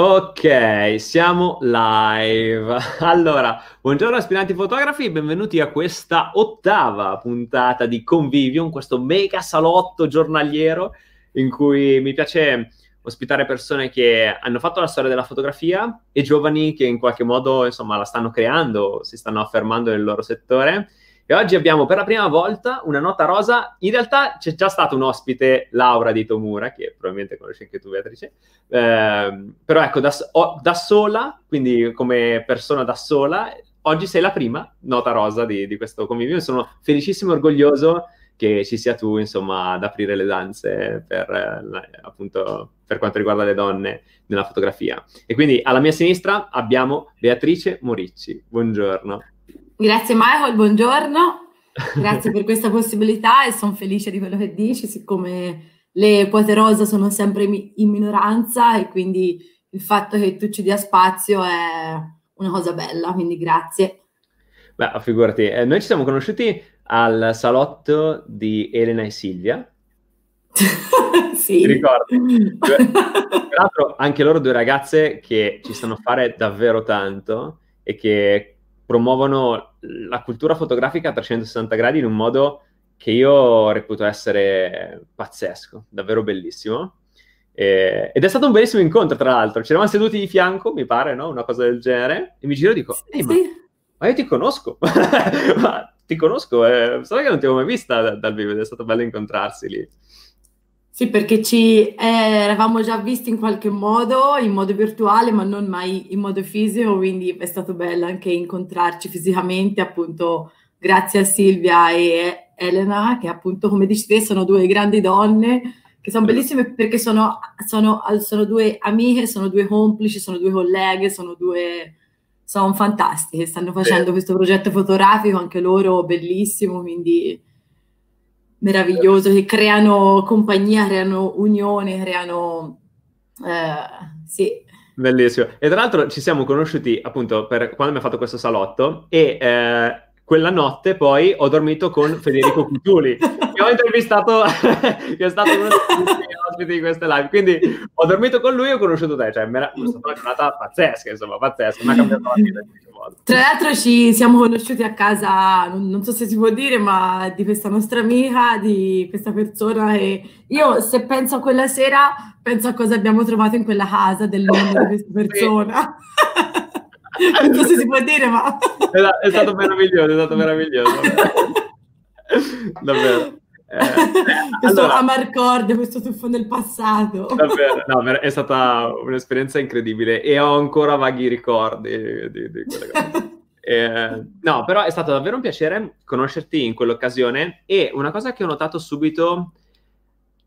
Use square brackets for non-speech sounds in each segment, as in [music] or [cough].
Ok, siamo live. [laughs] Allora, buongiorno aspiranti fotografi, benvenuti a questa ottava puntata di Convivium, questo mega salotto giornaliero in cui mi piace ospitare persone che hanno fatto la storia della fotografia e giovani che in qualche modo, insomma, la stanno creando, si stanno affermando nel loro settore e oggi abbiamo per la prima volta una nota rosa. In realtà c'è già stato un ospite, Laura di Tomura, che probabilmente conosci anche tu, Beatrice. Eh, però ecco, da, da, sola, quindi come persona da sola, oggi sei la prima nota rosa di, di questo convivio. Sono felicissimo e orgoglioso che ci sia tu, insomma, ad aprire le danze per, eh, appunto, per quanto riguarda le donne nella fotografia. E quindi alla mia sinistra abbiamo Beatrice Moricci. Buongiorno. Grazie Michael, buongiorno, [laughs] grazie per questa possibilità e sono felice di quello che dici, siccome le quote rosa sono sempre in minoranza e quindi il fatto che tu ci dia spazio è una cosa bella, quindi grazie. Beh, figurati, eh, noi ci siamo conosciuti al salotto di Elena e Silvia. [laughs] sì. Ti ricordi? [laughs] Tra l'altro anche loro due ragazze che ci stanno a fare davvero tanto e che promuovono la cultura fotografica a 360 gradi in un modo che io reputo essere pazzesco, davvero bellissimo. E, ed è stato un bellissimo incontro, tra l'altro. Ci eravamo seduti di fianco, mi pare, no? Una cosa del genere. E mi giro e dico, ehi, ma, ma, io ti conosco. [laughs] ma ti conosco, eh, sai che non ti avevo mai vista dal vivo ed è stato bello incontrarsi lì. Sì, perché ci eh, eravamo già visti in qualche modo, in modo virtuale, ma non mai in modo fisico, quindi è stato bello anche incontrarci fisicamente, appunto, grazie a Silvia e Elena, che appunto, come dici te, sono due grandi donne, che sono bellissime perché sono, sono, sono due amiche, sono due complici, sono due colleghe, sono due... sono fantastiche, stanno facendo questo progetto fotografico, anche loro bellissimo, quindi meraviglioso, che creano compagnia, creano unione, creano... Eh, sì. Bellissimo. E tra l'altro ci siamo conosciuti appunto per quando mi ha fatto questo salotto e eh, quella notte poi ho dormito con [laughs] Federico Cutuli, che ho intervistato, [laughs] che è stato uno dei ospiti di queste live. Quindi ho dormito con lui e ho conosciuto te, cioè è stata una giornata pazzesca, insomma, pazzesca, mi ha cambiato la vita. Tra l'altro ci siamo conosciuti a casa, non, non, so se si può dire, ma di questa nostra amica, di questa persona e io se penso a quella sera, penso a cosa abbiamo trovato in quella casa del nome di questa [laughs] persona. [laughs] non so se si può dire, ma... è stato meraviglioso, è stato meraviglioso. Davvero. Eh, questo allora, Amarcord, questo tuffo nel passato. Davvero, no, è stata un'esperienza incredibile e ho ancora vaghi ricordi di, di quelle cose. [laughs] Eh, no, però è stato davvero un piacere conoscerti in quell'occasione e una cosa che ho notato subito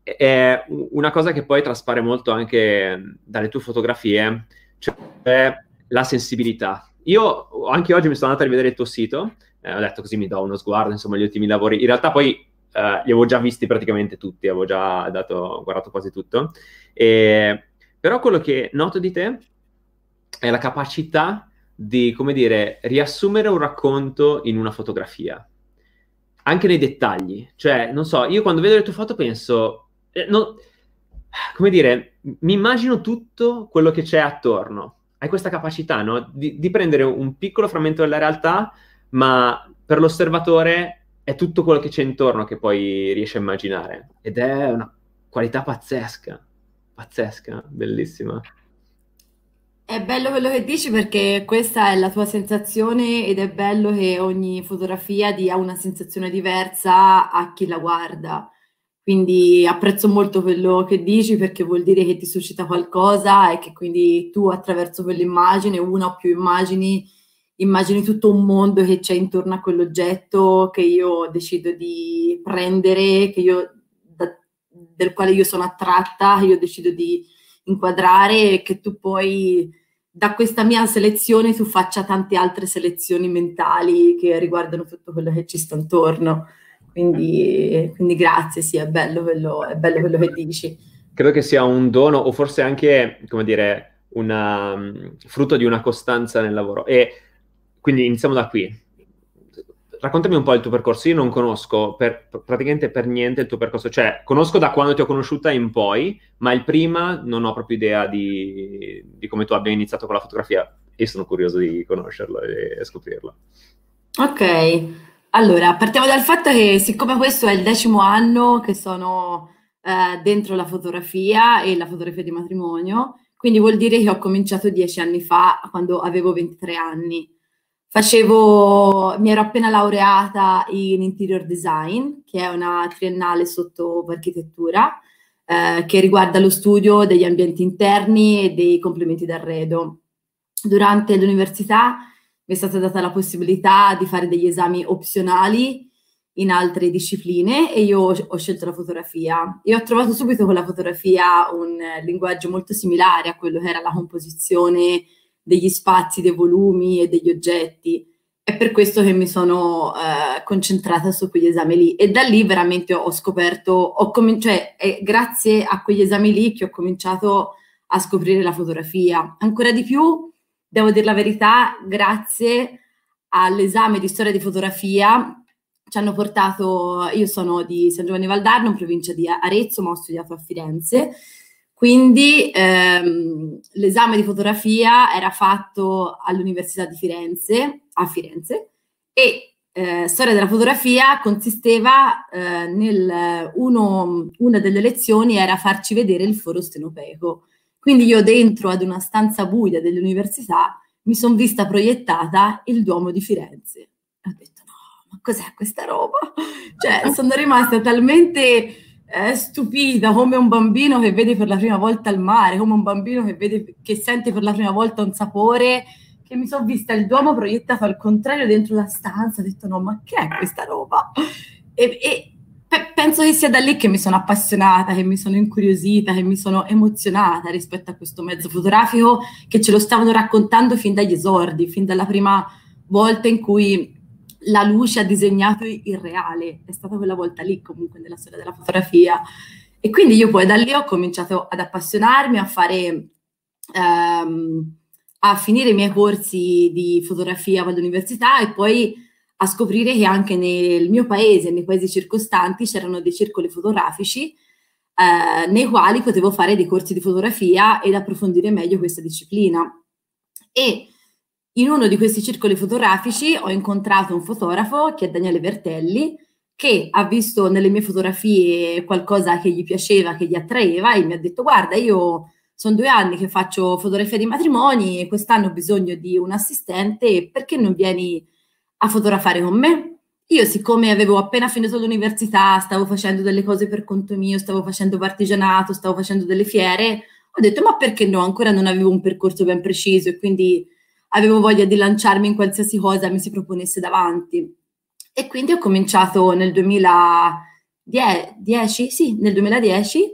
è una cosa che poi traspare molto anche dalle tue fotografie, cioè la sensibilità. Io anche oggi mi sono andato a rivedere il tuo sito, eh, ho detto così mi do uno sguardo, insomma, gli ultimi lavori. In realtà poi Uh, li avevo già visti praticamente tutti, avevo già dato, guardato quasi tutto. E, però quello che noto di te è la capacità di, come dire, riassumere un racconto in una fotografia, anche nei dettagli. Cioè, non so, io quando vedo le tue foto penso, eh, no, come dire, mi immagino tutto quello che c'è attorno. Hai questa capacità, no? Di, di prendere un piccolo frammento della realtà, ma per l'osservatore è tutto quello che c'è intorno che poi riesce a immaginare. Ed è una qualità pazzesca, pazzesca, bellissima. È bello quello che dici perché questa è la tua sensazione ed è bello che ogni fotografia dia una sensazione diversa a chi la guarda. Quindi apprezzo molto quello che dici perché vuol dire che ti suscita qualcosa e che quindi tu attraverso quell'immagine, una o più immagini, immagini tutto un mondo che c'è intorno a quell'oggetto che io decido di prendere, io, da, del quale io sono attratta, io decido di inquadrare e che tu poi da questa mia selezione tu faccia tante altre selezioni mentali che riguardano tutto quello che ci sta intorno. Quindi, quindi grazie, sì, è bello, quello, è bello quello che dici. Credo che sia un dono o forse anche, come dire, una, um, frutto di una costanza nel lavoro. E quindi iniziamo da qui. raccontami un po' il tuo percorso. Io non conosco per, praticamente per niente il tuo percorso, cioè conosco da quando ti ho conosciuta in poi, ma il prima non ho proprio idea di, di come tu abbia iniziato con la fotografia e sono curioso di conoscerlo e scoprirlo. Ok, allora partiamo dal fatto che siccome questo è il decimo anno che sono eh, dentro la fotografia e la fotografia di matrimonio, quindi vuol dire che ho cominciato dieci anni fa, quando avevo 23 anni. Facevo, mi ero appena laureata in interior design, che è una triennale sotto architettura, eh, che riguarda lo studio degli ambienti interni e dei complementi d'arredo. Durante l'università mi è stata data la possibilità di fare degli esami opzionali in altre discipline e io ho scelto la fotografia e ho trovato subito con la fotografia un linguaggio molto similare a quello che era la composizione degli spazi, dei volumi e degli oggetti. È per questo che mi sono eh, concentrata su quegli esami lì e da lì veramente ho scoperto, ho com- cioè è grazie a quegli esami lì che ho cominciato a scoprire la fotografia. Ancora di più, devo dire la verità, grazie all'esame di storia di fotografia ci hanno portato, io sono di San Giovanni Valdarno, in provincia di Arezzo, ma ho studiato a Firenze, quindi ehm, l'esame di fotografia era fatto all'Università di Firenze, a Firenze, e eh, storia della fotografia consisteva eh, nel, uno, una delle lezioni era farci vedere il foro stenopeico. Quindi io dentro ad una stanza buia dell'università mi sono vista proiettata il Duomo di Firenze. Ho detto, ma cos'è questa roba? Cioè, sono rimasta talmente eh, stupita come un bambino che vede per la prima volta il mare, come un bambino che, vede, che sente per la prima volta un sapore, che mi sono vista il Duomo proiettato al contrario dentro la stanza, ho detto no, ma che è questa roba? E, e pe- penso che sia da lì che mi sono appassionata, che mi sono incuriosita, che mi sono emozionata rispetto a questo mezzo fotografico che ce lo stavano raccontando fin dagli esordi, fin dalla prima volta in cui la luce ha disegnato il reale, è stata quella volta lì comunque nella storia della fotografia. E quindi io poi da lì ho cominciato ad appassionarmi, a fare, ehm, a finire i miei corsi di fotografia all'università e poi a scoprire che anche nel mio paese, nei paesi circostanti, c'erano dei circoli fotografici eh, nei quali potevo fare dei corsi di fotografia ed approfondire meglio questa disciplina. E in uno di questi circoli fotografici ho incontrato un fotografo che è Daniele Vertelli, che ha visto nelle mie fotografie qualcosa che gli piaceva, che gli attraeva e mi ha detto guarda io sono due anni che faccio fotografia di matrimoni e quest'anno ho bisogno di un assistente, perché non vieni a fotografare con me? Io siccome avevo appena finito l'università, stavo facendo delle cose per conto mio, stavo facendo partigianato, stavo facendo delle fiere, ho detto ma perché no, ancora non avevo un percorso ben preciso e quindi avevo voglia di lanciarmi in qualsiasi cosa mi si proponesse davanti. E quindi ho cominciato nel 2010, sì, nel 2010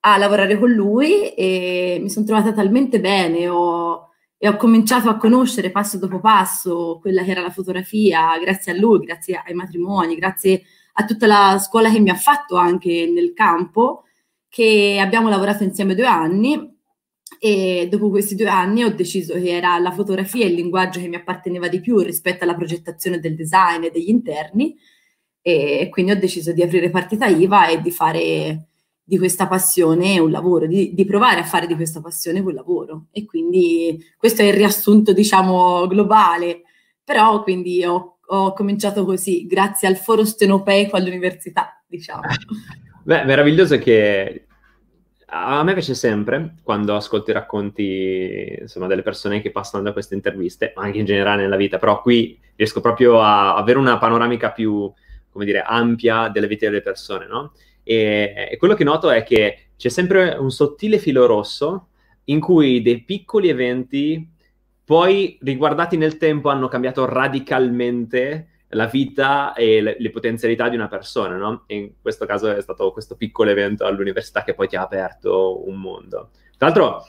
a lavorare con lui e mi sono trovata talmente bene ho, e ho cominciato a conoscere passo dopo passo quella che era la fotografia, grazie a lui, grazie ai matrimoni, grazie a tutta la scuola che mi ha fatto anche nel campo, che abbiamo lavorato insieme due anni e dopo questi due anni ho deciso che era la fotografia il linguaggio che mi apparteneva di più rispetto alla progettazione del design e degli interni. E quindi ho deciso di aprire partita IVA e di fare di questa passione un lavoro, di, di provare a fare di questa passione un lavoro. E quindi questo è il riassunto diciamo globale, però quindi ho, ho cominciato così grazie al foro stenopeico all'università diciamo. [laughs] Beh, meraviglioso che a me piace sempre quando ascolto i racconti insomma, delle persone che passano da queste interviste, ma anche in generale nella vita, però qui riesco proprio a avere una panoramica più, come dire, ampia delle vite delle persone, no? E, e quello che noto è che c'è sempre un sottile filo rosso in cui dei piccoli eventi poi riguardati nel tempo hanno cambiato radicalmente la vita e le, le, potenzialità di una persona, no? E in questo caso è stato questo piccolo evento all'università che poi ti ha aperto un mondo. Tra l'altro,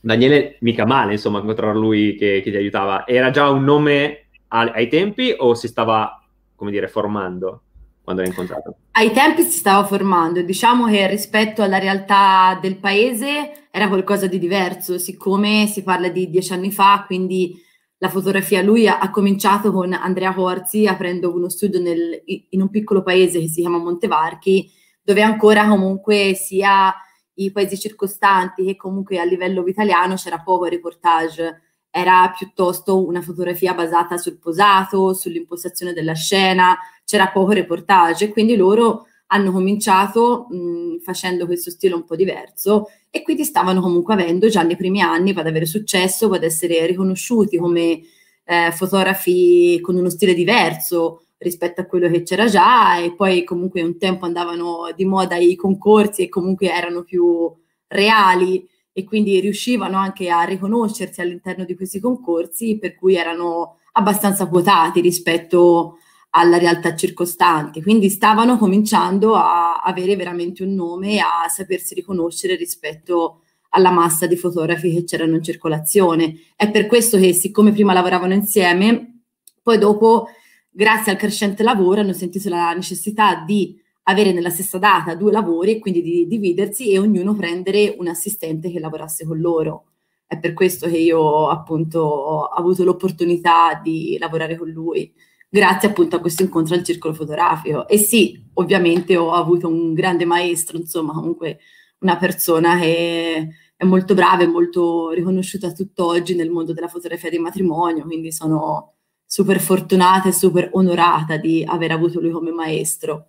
Daniele, mica male, insomma, incontrare lui che, che ti aiutava. Era già un nome a, ai tempi o si stava, come dire, formando? quando l'hai incontrato? Ai tempi si stava formando, diciamo che rispetto alla realtà del paese era qualcosa di diverso, siccome si parla di dieci anni fa, quindi la fotografia. Lui ha, ha cominciato con Andrea Corzi aprendo uno studio nel, in un piccolo paese che si chiama Montevarchi, dove ancora comunque sia i paesi circostanti che comunque a livello italiano c'era poco reportage, era piuttosto una fotografia basata sul posato, sull'impostazione della scena, c'era poco reportage quindi loro hanno cominciato mh, facendo questo stile un po' diverso e quindi stavano comunque avendo già nei primi anni ad avere successo, ad essere riconosciuti come eh, fotografi con uno stile diverso rispetto a quello che c'era già e poi comunque un tempo andavano di moda i concorsi e comunque erano più reali e quindi riuscivano anche a riconoscersi all'interno di questi concorsi per cui erano abbastanza quotati rispetto alla realtà circostante, quindi stavano cominciando a avere veramente un nome, a sapersi riconoscere rispetto alla massa di fotografi che c'erano in circolazione. È per questo che, siccome prima lavoravano insieme, poi dopo, grazie al crescente lavoro, hanno sentito la necessità di avere nella stessa data due lavori e quindi di dividersi e ognuno prendere un assistente che lavorasse con loro. È per questo che io appunto ho avuto l'opportunità di lavorare con lui grazie appunto a questo incontro al circolo fotografico. E sì, ovviamente ho avuto un grande maestro, insomma, comunque una persona che è molto brava e molto riconosciuta tutt'oggi nel mondo della fotografia di matrimonio, quindi sono super fortunata e super onorata di aver avuto lui come maestro.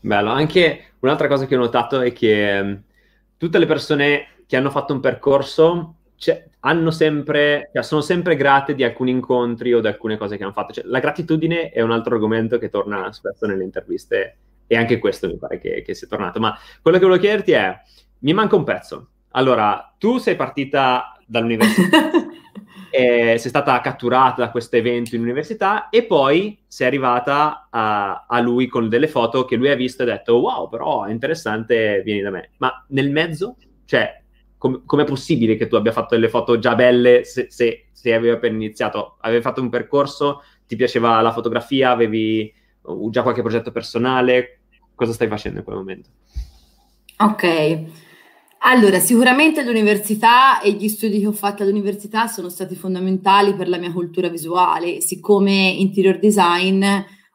Bello, anche un'altra cosa che ho notato è che mm, tutte le persone che hanno fatto un percorso cioè, hanno sempre, cioè, sono sempre grate di alcuni incontri o di alcune cose che hanno fatto. Cioè, la gratitudine è un altro argomento che torna spesso nelle interviste e anche questo mi pare che, che sia tornato. Ma quello che volevo chiederti è, mi manca un pezzo. Allora, tu sei partita dall'università, [laughs] sei stata catturata da questo evento in università e poi sei arrivata a, a, lui con delle foto che lui ha visto e ha detto wow, però è interessante, vieni da me. Ma nel mezzo, cioè, com- com'è possibile che tu abbia fatto delle foto già belle se, se, se avevi appena iniziato? Avevi fatto un percorso, ti piaceva la fotografia, avevi uh, già qualche progetto personale? Cosa stai facendo in quel momento? Ok. Allora, sicuramente l'università e gli studi che ho fatto all'università sono stati fondamentali per la mia cultura visuale. Siccome interior design,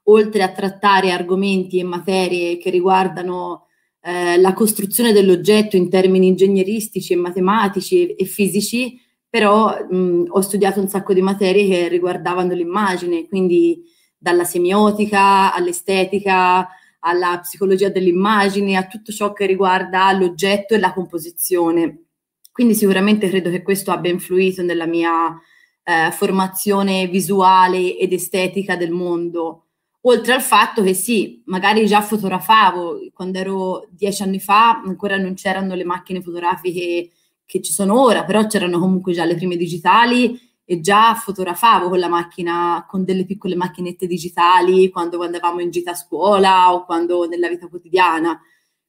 oltre a trattare argomenti e materie che riguardano eh, la costruzione dell'oggetto in termini ingegneristici e matematici e, fisici, però mh, ho studiato un sacco di materie che riguardavano l'immagine, quindi dalla semiotica all'estetica, alla psicologia dell'immagine, a tutto ciò che riguarda l'oggetto e la composizione. Quindi sicuramente credo che questo abbia influito nella mia eh, formazione visuale ed estetica del mondo. Oltre al fatto che sì, magari già fotografavo, quando ero dieci anni fa ancora non c'erano le macchine fotografiche che ci sono ora, però c'erano comunque già le prime digitali e già fotografavo con la macchina, con delle piccole macchinette digitali quando andavamo in gita a scuola o quando nella vita quotidiana.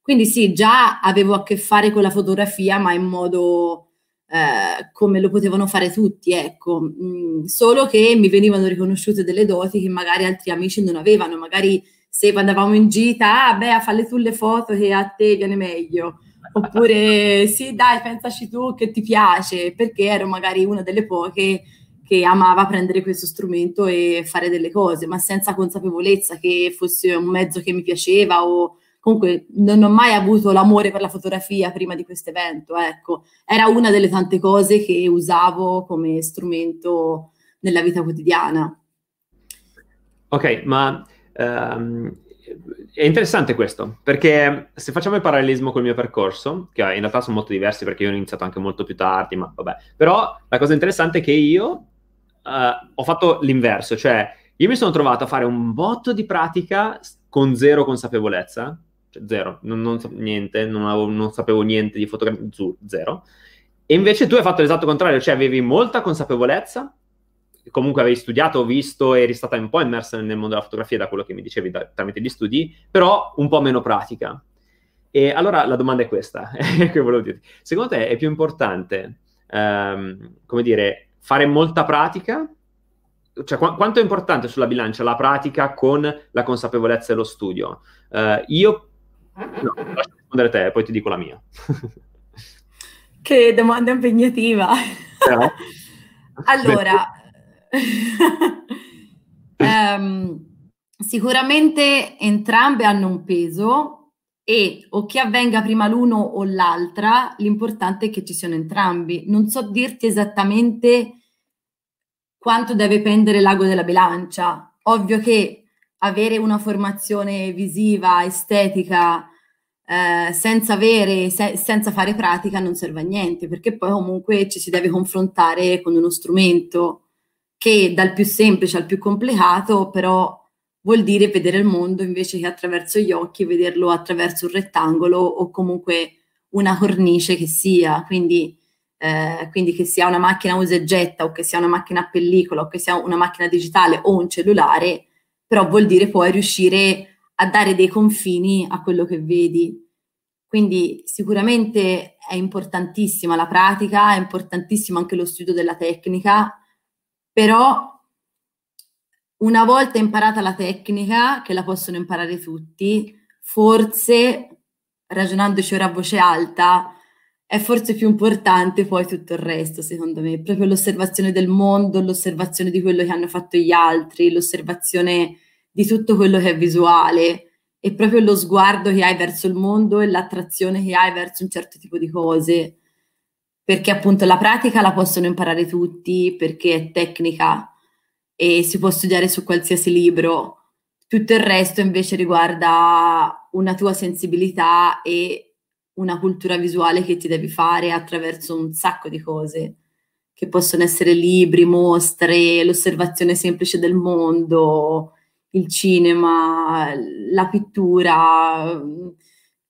Quindi sì, già avevo a che fare con la fotografia, ma in modo eh, come lo potevano fare tutti, ecco, mm, solo che mi venivano riconosciute delle doti che magari altri amici non avevano, magari se andavamo in gita, ah beh, a fare tu le foto che a te viene meglio, oppure [laughs] sì dai, pensaci tu che ti piace, perché ero magari una delle poche che amava prendere questo strumento e fare delle cose, ma senza consapevolezza che fosse un mezzo che mi piaceva o comunque non ho mai avuto l'amore per la fotografia prima di questo evento, ecco. Era una delle tante cose che usavo come strumento nella vita quotidiana. Ok, ma um, è interessante questo, perché se facciamo il parallelismo col mio percorso, che in realtà sono molto diversi perché io ho iniziato anche molto più tardi, ma vabbè, però la cosa interessante è che io uh, ho fatto l'inverso, cioè io mi sono trovato a fare un botto di pratica con zero consapevolezza, cioè zero, non, non niente, non, avevo, non, sapevo niente di fotografia, zero. E invece tu hai fatto l'esatto contrario, cioè avevi molta consapevolezza, comunque avevi studiato, visto, eri stata un po' immersa nel mondo della fotografia da quello che mi dicevi da, tramite gli studi, però un po' meno pratica. E allora la domanda è questa, [laughs] che volevo dirti. Secondo te è più importante, ehm, come dire, fare molta pratica cioè, qu- quanto è importante sulla bilancia la pratica con la consapevolezza e lo studio? Uh, io No, lascio rispondere te, poi ti dico la mia. che domanda impegnativa. Eh? allora, um, [laughs] sicuramente entrambe hanno un peso e o che avvenga prima l'uno o l'altra, l'importante è che ci siano entrambi. Non so dirti esattamente quanto deve pendere l'ago della bilancia. Ovvio che avere una formazione visiva, estetica, eh, senza, avere, se, senza fare pratica non serve a niente, perché poi comunque ci si deve confrontare con uno strumento che dal più semplice al più complicato, però vuol dire vedere il mondo invece che attraverso gli occhi, vederlo attraverso un rettangolo o comunque una cornice che sia. Quindi, eh, quindi che sia una macchina usa e getta o che sia una macchina a pellicola o che sia una macchina digitale o un cellulare, però vuol dire poi riuscire a dare dei confini a quello che vedi. Quindi sicuramente è importantissima la pratica, è importantissimo anche lo studio della tecnica, però una volta imparata la tecnica, che la possono imparare tutti, forse, ragionandoci ora a voce alta, è forse più importante poi tutto il resto, secondo me, proprio l'osservazione del mondo, l'osservazione di quello che hanno fatto gli altri, l'osservazione di tutto quello che è visuale e proprio lo sguardo che hai verso il mondo e l'attrazione che hai verso un certo tipo di cose. Perché appunto la pratica la possono imparare tutti, perché è tecnica e si può studiare su qualsiasi libro. Tutto il resto invece riguarda una tua sensibilità e una cultura visuale che ti devi fare attraverso un sacco di cose, che possono essere libri, mostre, l'osservazione semplice del mondo, il cinema, la pittura,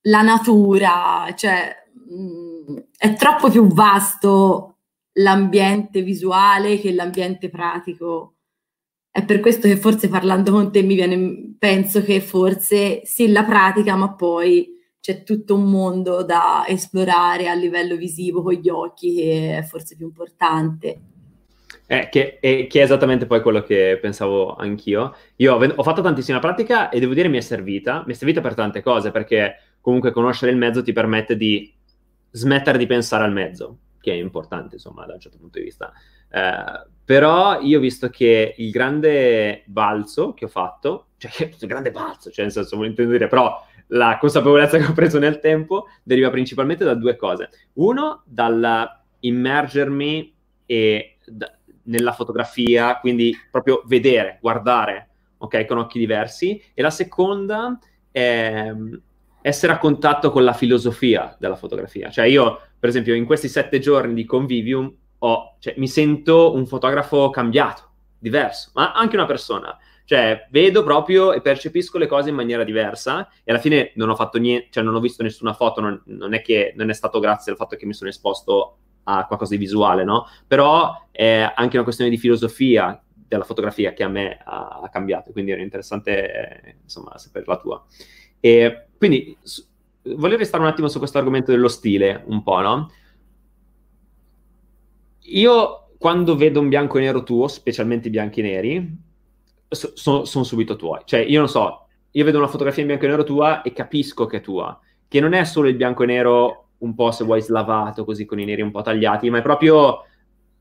la natura, cioè mh, è troppo più vasto l'ambiente visuale che l'ambiente pratico. È per questo che forse parlando con te mi viene, penso che forse sì la pratica, ma poi c'è tutto un mondo da esplorare a livello visivo con gli occhi che è forse più importante. Eh, che, è, che, è esattamente poi quello che pensavo anch'io. Io ho, ho, fatto tantissima pratica e devo dire mi è servita, mi è servita per tante cose, perché comunque conoscere il mezzo ti permette di smettere di pensare al mezzo, che è importante, insomma, da un certo punto di vista. Eh, però io ho visto che il grande balzo che ho fatto, cioè [laughs] il grande balzo, cioè nel senso, intendo dire, però la consapevolezza [laughs] che ho preso nel tempo deriva principalmente da due cose. Uno, dal immergermi e da, nella fotografia, quindi proprio vedere, guardare, ok, con occhi diversi. E la seconda è essere a contatto con la filosofia della fotografia. Cioè io, per esempio, in questi sette giorni di convivium ho, cioè, mi sento un fotografo cambiato, diverso, ma anche una persona. Cioè, vedo proprio e percepisco le cose in maniera diversa e alla fine non ho fatto niente, cioè non ho visto nessuna foto, non, non è che non è stato grazie al fatto che mi sono esposto a qualcosa di visuale, no? Però è anche una questione di filosofia della fotografia che a me ha, ha cambiato, quindi era interessante, eh, insomma, sapere la tua. E quindi su, volevo restare un attimo su questo argomento dello stile, un po', no? Io quando vedo un bianco e nero tuo, specialmente i bianchi e neri, so, sono son subito tuoi. Cioè, io non so, io vedo una fotografia in bianco e nero tua e capisco che è tua, che non è solo il bianco e nero un po', se vuoi, slavato, così con i neri un po' tagliati, ma è proprio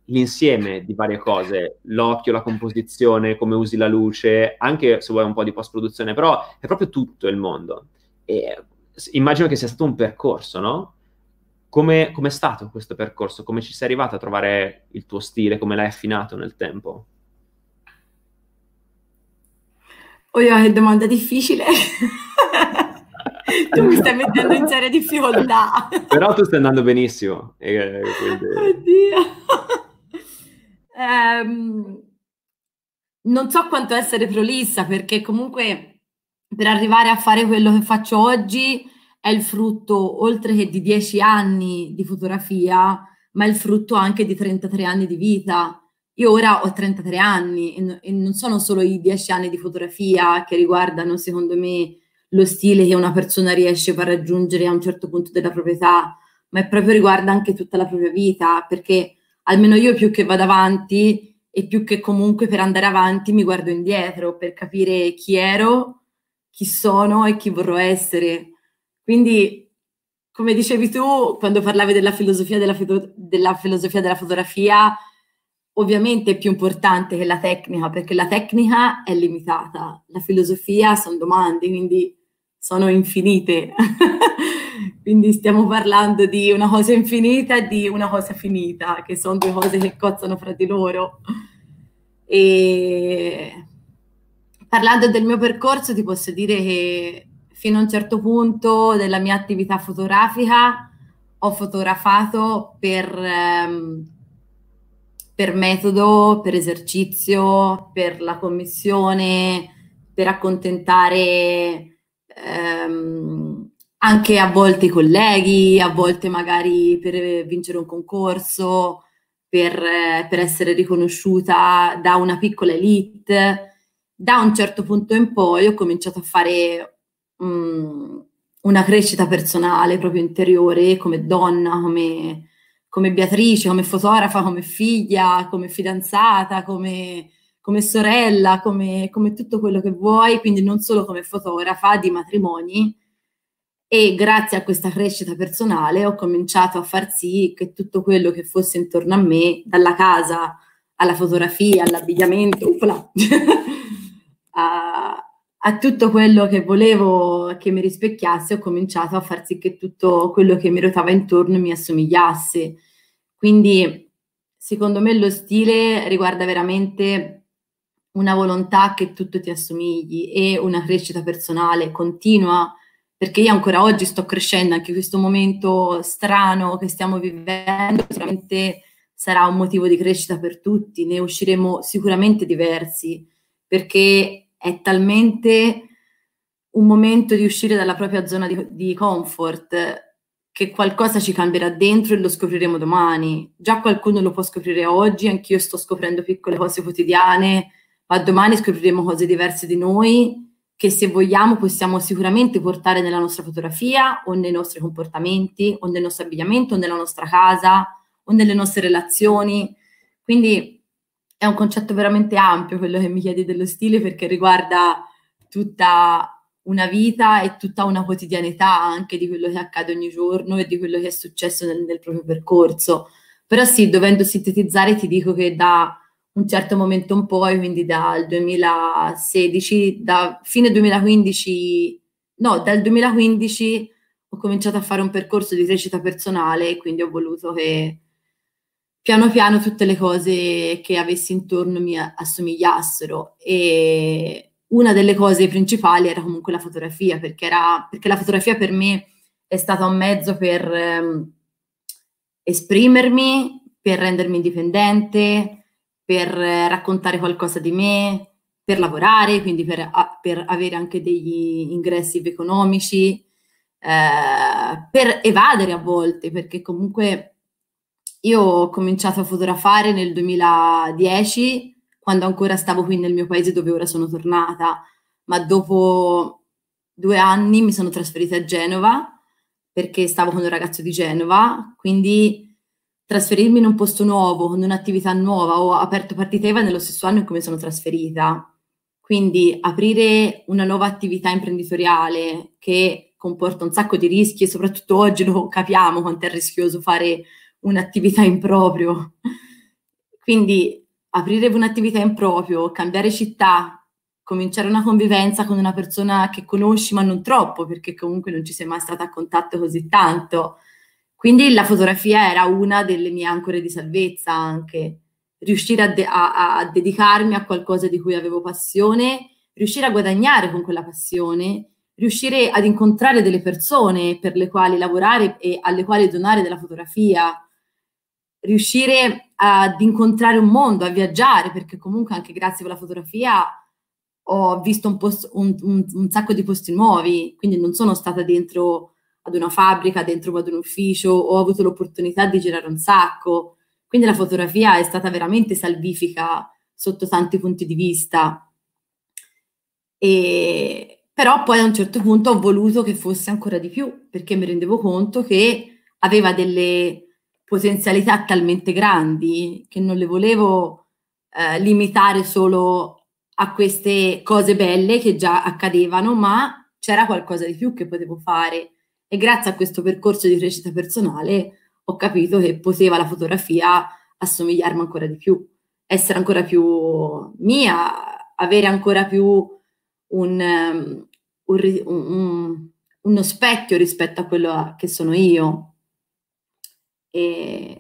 l'insieme di varie cose, l'occhio, la composizione, come usi la luce, anche se vuoi un po' di post-produzione, però è proprio tutto il mondo. E immagino che sia stato un percorso, no? Come è stato questo percorso? Come ci sei arrivato a trovare il tuo stile? Come l'hai affinato nel tempo? Oh, che domanda difficile. tu mi stai [laughs] mettendo in seria difficoltà. Però tu stai andando benissimo. E, quindi... Oddio. um, non so quanto essere prolissa perché comunque per arrivare a fare quello che faccio oggi è il frutto, oltre che di dieci anni di fotografia, ma è il frutto anche di 33 anni di vita. Io ora ho 33 anni e, e non sono solo i dieci anni di fotografia che riguardano, secondo me, lo stile che una persona riesce a raggiungere a un certo punto della proprietà, ma è proprio riguarda anche tutta la propria vita, perché almeno io più che vado avanti e più che comunque per andare avanti mi guardo indietro per capire chi ero, chi sono e chi vorrò essere. Quindi, come dicevi tu, quando parlavi della filosofia della, della, filosofia della fotografia, ovviamente è più importante che la tecnica, perché la tecnica è limitata, la filosofia sono domande, quindi sono infinite. [laughs] quindi stiamo parlando di una cosa infinita e di una cosa finita, che sono due cose che cozzano fra di loro. E parlando del mio percorso, ti posso dire che fino a un certo punto della mia attività fotografica ho fotografato per, ehm, per metodo, per esercizio, per la commissione, per accontentare ehm, anche a volte i colleghi, a volte magari per vincere un concorso, per, per essere riconosciuta da una piccola elite. Da un certo punto in poi ho cominciato a fare um, una crescita personale proprio interiore come donna, come, come Beatrice, come fotografa, come figlia, come fidanzata, come, come sorella, come, come, tutto quello che vuoi, quindi non solo come fotografa di matrimoni. E grazie a questa crescita personale ho cominciato a far sì che tutto quello che fosse intorno a me, dalla casa alla fotografia, all'abbigliamento, [laughs] a, a tutto quello che volevo che mi rispecchiasse, ho cominciato a far sì che tutto quello che mi ruotava intorno mi assomigliasse. Quindi, secondo me, lo stile riguarda veramente una volontà che tutto ti assomigli e una crescita personale continua, perché io ancora oggi sto crescendo, anche questo momento strano che stiamo vivendo, sicuramente sarà un motivo di crescita per tutti, ne usciremo sicuramente diversi, perché è talmente un momento di uscire dalla propria zona di, di comfort che qualcosa ci cambierà dentro e lo scopriremo domani. Già qualcuno lo può scoprire oggi, anch'io sto scoprendo piccole cose quotidiane, ma domani scopriremo cose diverse di noi che se vogliamo possiamo sicuramente portare nella nostra fotografia o nei nostri comportamenti o nel nostro abbigliamento o nella nostra casa o nelle nostre relazioni. Quindi è un concetto veramente ampio quello che mi chiedi dello stile perché riguarda tutta una vita e tutta una quotidianità anche di quello che accade ogni giorno e di quello che è successo nel, nel proprio percorso. Però sì, dovendo sintetizzare ti dico che da un certo momento in poi, quindi dal 2016, da fine 2015, no, dal 2015 ho cominciato a fare un percorso di crescita personale e quindi ho voluto che piano piano tutte le cose che avessi intorno mi assomigliassero e una delle cose principali era comunque la fotografia, perché, era, perché la fotografia per me è stata un mezzo per ehm, esprimermi, per rendermi indipendente, per eh, raccontare qualcosa di me, per lavorare, quindi per, a, per avere anche degli ingressi economici, eh, per evadere a volte, perché comunque io ho cominciato a fotografare nel 2010, quando ancora stavo qui nel mio paese dove ora sono tornata, ma dopo due anni mi sono trasferita a Genova perché stavo con un ragazzo di Genova, quindi trasferirmi in un posto nuovo, con un'attività nuova, ho aperto partita IVA nello stesso anno in cui mi sono trasferita. Quindi aprire una nuova attività imprenditoriale che comporta un sacco di rischi e soprattutto oggi lo capiamo quanto è rischioso fare un'attività in proprio. Quindi aprire un'attività in proprio, cambiare città, cominciare una convivenza con una persona che conosci ma non troppo, perché comunque non ci sei mai stata a contatto così tanto. Quindi la fotografia era una delle mie ancore di salvezza anche. Riuscire a, de- a-, a dedicarmi a qualcosa di cui avevo passione, riuscire a guadagnare con quella passione, riuscire ad incontrare delle persone per le quali lavorare e alle quali donare della fotografia, riuscire ad incontrare un mondo, a viaggiare, perché comunque anche grazie alla fotografia ho visto un, post, un, un, un, sacco di posti nuovi, quindi non sono stata dentro ad una fabbrica, dentro ad un ufficio, ho avuto l'opportunità di girare un sacco, quindi la fotografia è stata veramente salvifica sotto tanti punti di vista. E, però poi a un certo punto ho voluto che fosse ancora di più, perché mi rendevo conto che aveva delle potenzialità talmente grandi che non le volevo eh, limitare solo a queste cose belle che già accadevano, ma c'era qualcosa di più che potevo fare. E grazie a questo percorso di crescita personale ho capito che poteva la fotografia assomigliarmi ancora di più. essere ancora più mia, avere ancora più un, um, un, un, uno specchio rispetto a quello che sono io. E...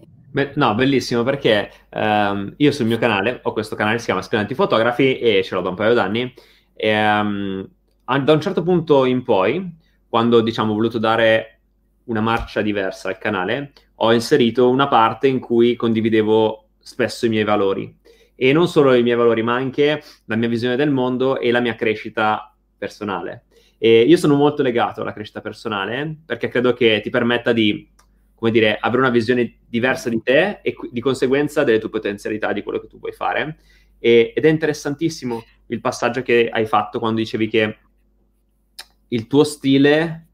no, bellissimo perché um, io sul mio canale ho questo canale che si chiama Splendenti Fotografi e ce l'ho da un paio d'anni. E, um, da un certo punto in poi, quando diciamo ho voluto dare una marcia diversa al canale, ho inserito una parte in cui condividevo spesso i miei valori. E non solo i miei valori, ma anche la mia visione del mondo e la mia crescita personale. E io sono molto legato alla crescita personale perché credo che ti permetta di, come dire, avere una visione diversa di te e di conseguenza delle tue potenzialità, di quello che tu vuoi fare. E, ed è interessantissimo il passaggio che hai fatto quando dicevi che il tuo stile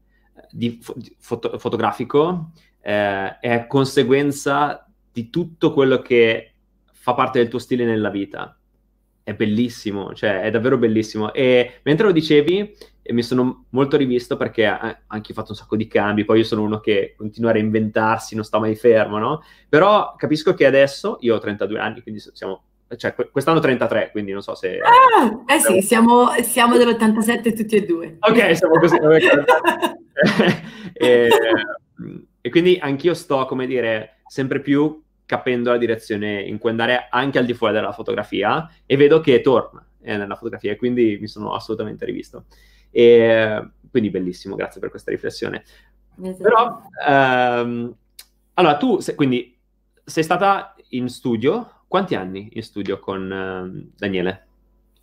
di, di foto, fotografico eh, è conseguenza di tutto quello che fa parte del tuo stile nella vita. È bellissimo, cioè è davvero bellissimo. E mentre lo dicevi, mi sono molto rivisto perché eh, anche io ho fatto un sacco di cambi, poi io sono uno che continua a reinventarsi, non sta mai fermo, no? Però capisco che adesso, io ho 32 anni, quindi siamo cioè quest'anno 33, quindi non so se... Ah, eh sì, siamo, siamo dell'87 tutti e due. Ok, siamo così. [laughs] [laughs] e, e, quindi anch'io sto, come dire, sempre più capendo la direzione in cui andare anche al di fuori della fotografia e vedo che torna eh, nella fotografia, quindi mi sono assolutamente rivisto. E, quindi bellissimo, grazie per questa riflessione. Esatto. Però, ehm, allora, tu se, quindi sei stata in studio quanti anni in studio con uh, Daniele?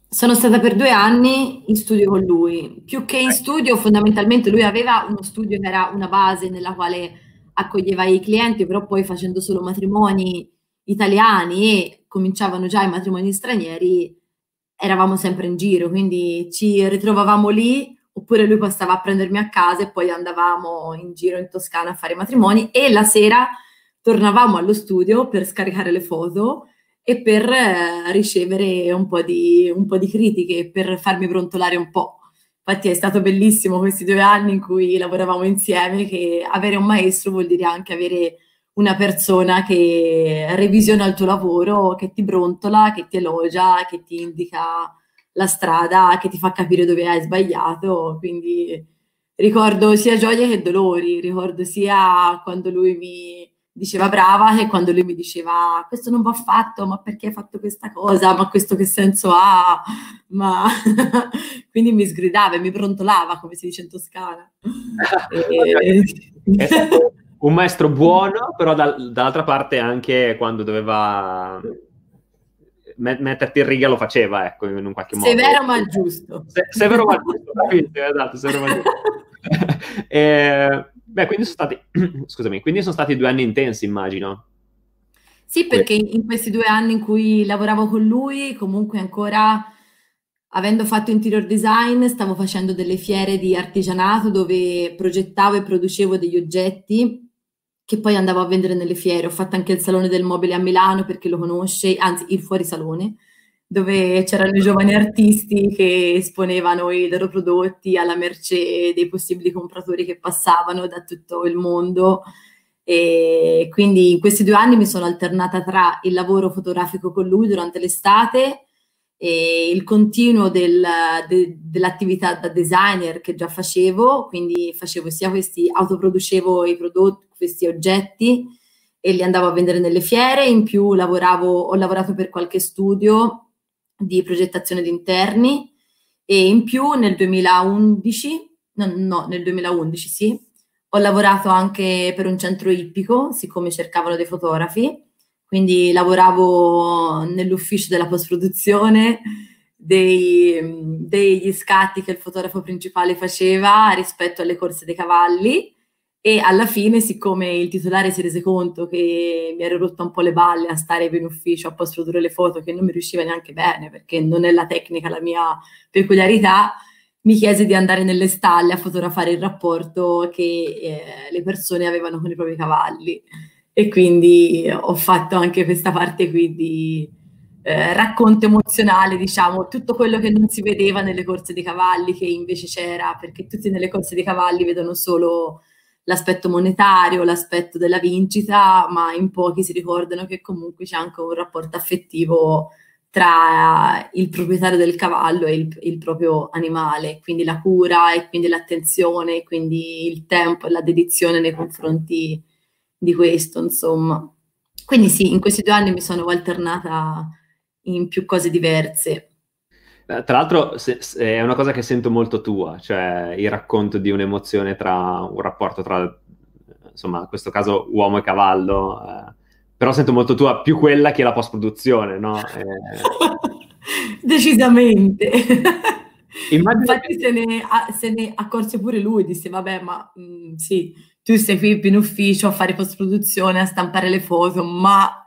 Sono stata per due anni in studio con lui. Più che in studio, fondamentalmente lui aveva uno studio che era una base nella quale accoglieva i clienti, però poi facendo solo matrimoni italiani e cominciavano già i matrimoni stranieri, eravamo sempre in giro, quindi ci ritrovavamo lì oppure lui passava a prendermi a casa e poi andavamo in giro in Toscana a fare matrimoni e la sera tornavamo allo studio per scaricare le foto e per eh, ricevere un po, di, un po' di critiche, per farmi brontolare un po'. Infatti è stato bellissimo questi due anni in cui lavoravamo insieme, che avere un maestro vuol dire anche avere una persona che revisiona il tuo lavoro, che ti brontola, che ti elogia, che ti indica la strada, che ti fa capire dove hai sbagliato. Quindi ricordo sia gioie che dolori, ricordo sia quando lui mi, diceva brava e quando lui mi diceva questo non va fatto, ma perché hai fatto questa cosa, ma questo che senso ha, ma [laughs] quindi mi sgridava e mi brontolava come si dice in Toscana. [laughs] e... un maestro buono, però dal, dall'altra parte anche quando doveva metterti in riga lo faceva, ecco, in un qualche modo. Severo ma giusto. Se, severo ma giusto, esatto, severo ma giusto. [laughs] e, Beh, quindi sono stati, [clears throat] scusami, quindi sono stati due anni intensi, immagino. Sì, perché in questi due anni in cui lavoravo con lui, comunque ancora avendo fatto interior design, stavo facendo delle fiere di artigianato dove progettavo e producevo degli oggetti che poi andavo a vendere nelle fiere. Ho fatto anche il Salone del Mobile a Milano perché lo conosce, anzi il fuorisalone dove c'erano i giovani artisti che esponevano i loro prodotti alla mercé dei possibili compratori che passavano da tutto il mondo. E quindi in questi due anni mi sono alternata tra il lavoro fotografico con lui durante l'estate e il continuo del, de, dell'attività da designer che già facevo, quindi facevo sia questi, autoproducevo i prodotti, questi oggetti e li andavo a vendere nelle fiere, in più lavoravo, ho lavorato per qualche studio di progettazione di interni e in più nel 2011, no, no, nel 2011 sì, ho lavorato anche per un centro ippico, siccome cercavano dei fotografi, quindi lavoravo nell'ufficio della post-produzione, dei, degli scatti che il fotografo principale faceva rispetto alle corse dei cavalli e alla fine, siccome il titolare si rese conto che mi ero rotto un po' le balle a stare in ufficio a post produrre le foto, che non mi riusciva neanche bene perché non è la tecnica la mia peculiarità, mi chiese di andare nelle stalle a fotografare il rapporto che eh, le persone avevano con i propri cavalli. E quindi ho fatto anche questa parte qui di eh, racconto emozionale, diciamo, tutto quello che non si vedeva nelle corse dei cavalli, che invece c'era, perché tutti nelle corse dei cavalli vedono solo l'aspetto monetario, l'aspetto della vincita, ma in pochi si ricordano che comunque c'è anche un rapporto affettivo tra il proprietario del cavallo e il, il proprio animale, quindi la cura e quindi l'attenzione, quindi il tempo e la dedizione nei confronti di questo, insomma. Quindi sì, in questi due anni mi sono alternata in più cose diverse. Eh, tra l'altro se, se è una cosa che sento molto tua, cioè il racconto di un'emozione tra un rapporto tra, insomma, in questo caso uomo e cavallo, eh, però sento molto tua più quella che la post-produzione, no? Eh... [laughs] Decisamente. [laughs] Immagino Infatti se, ne, se ne accorse pure lui, disse vabbè ma mh, mm, sì, tu sei qui in ufficio a fare post-produzione, a stampare le foto, ma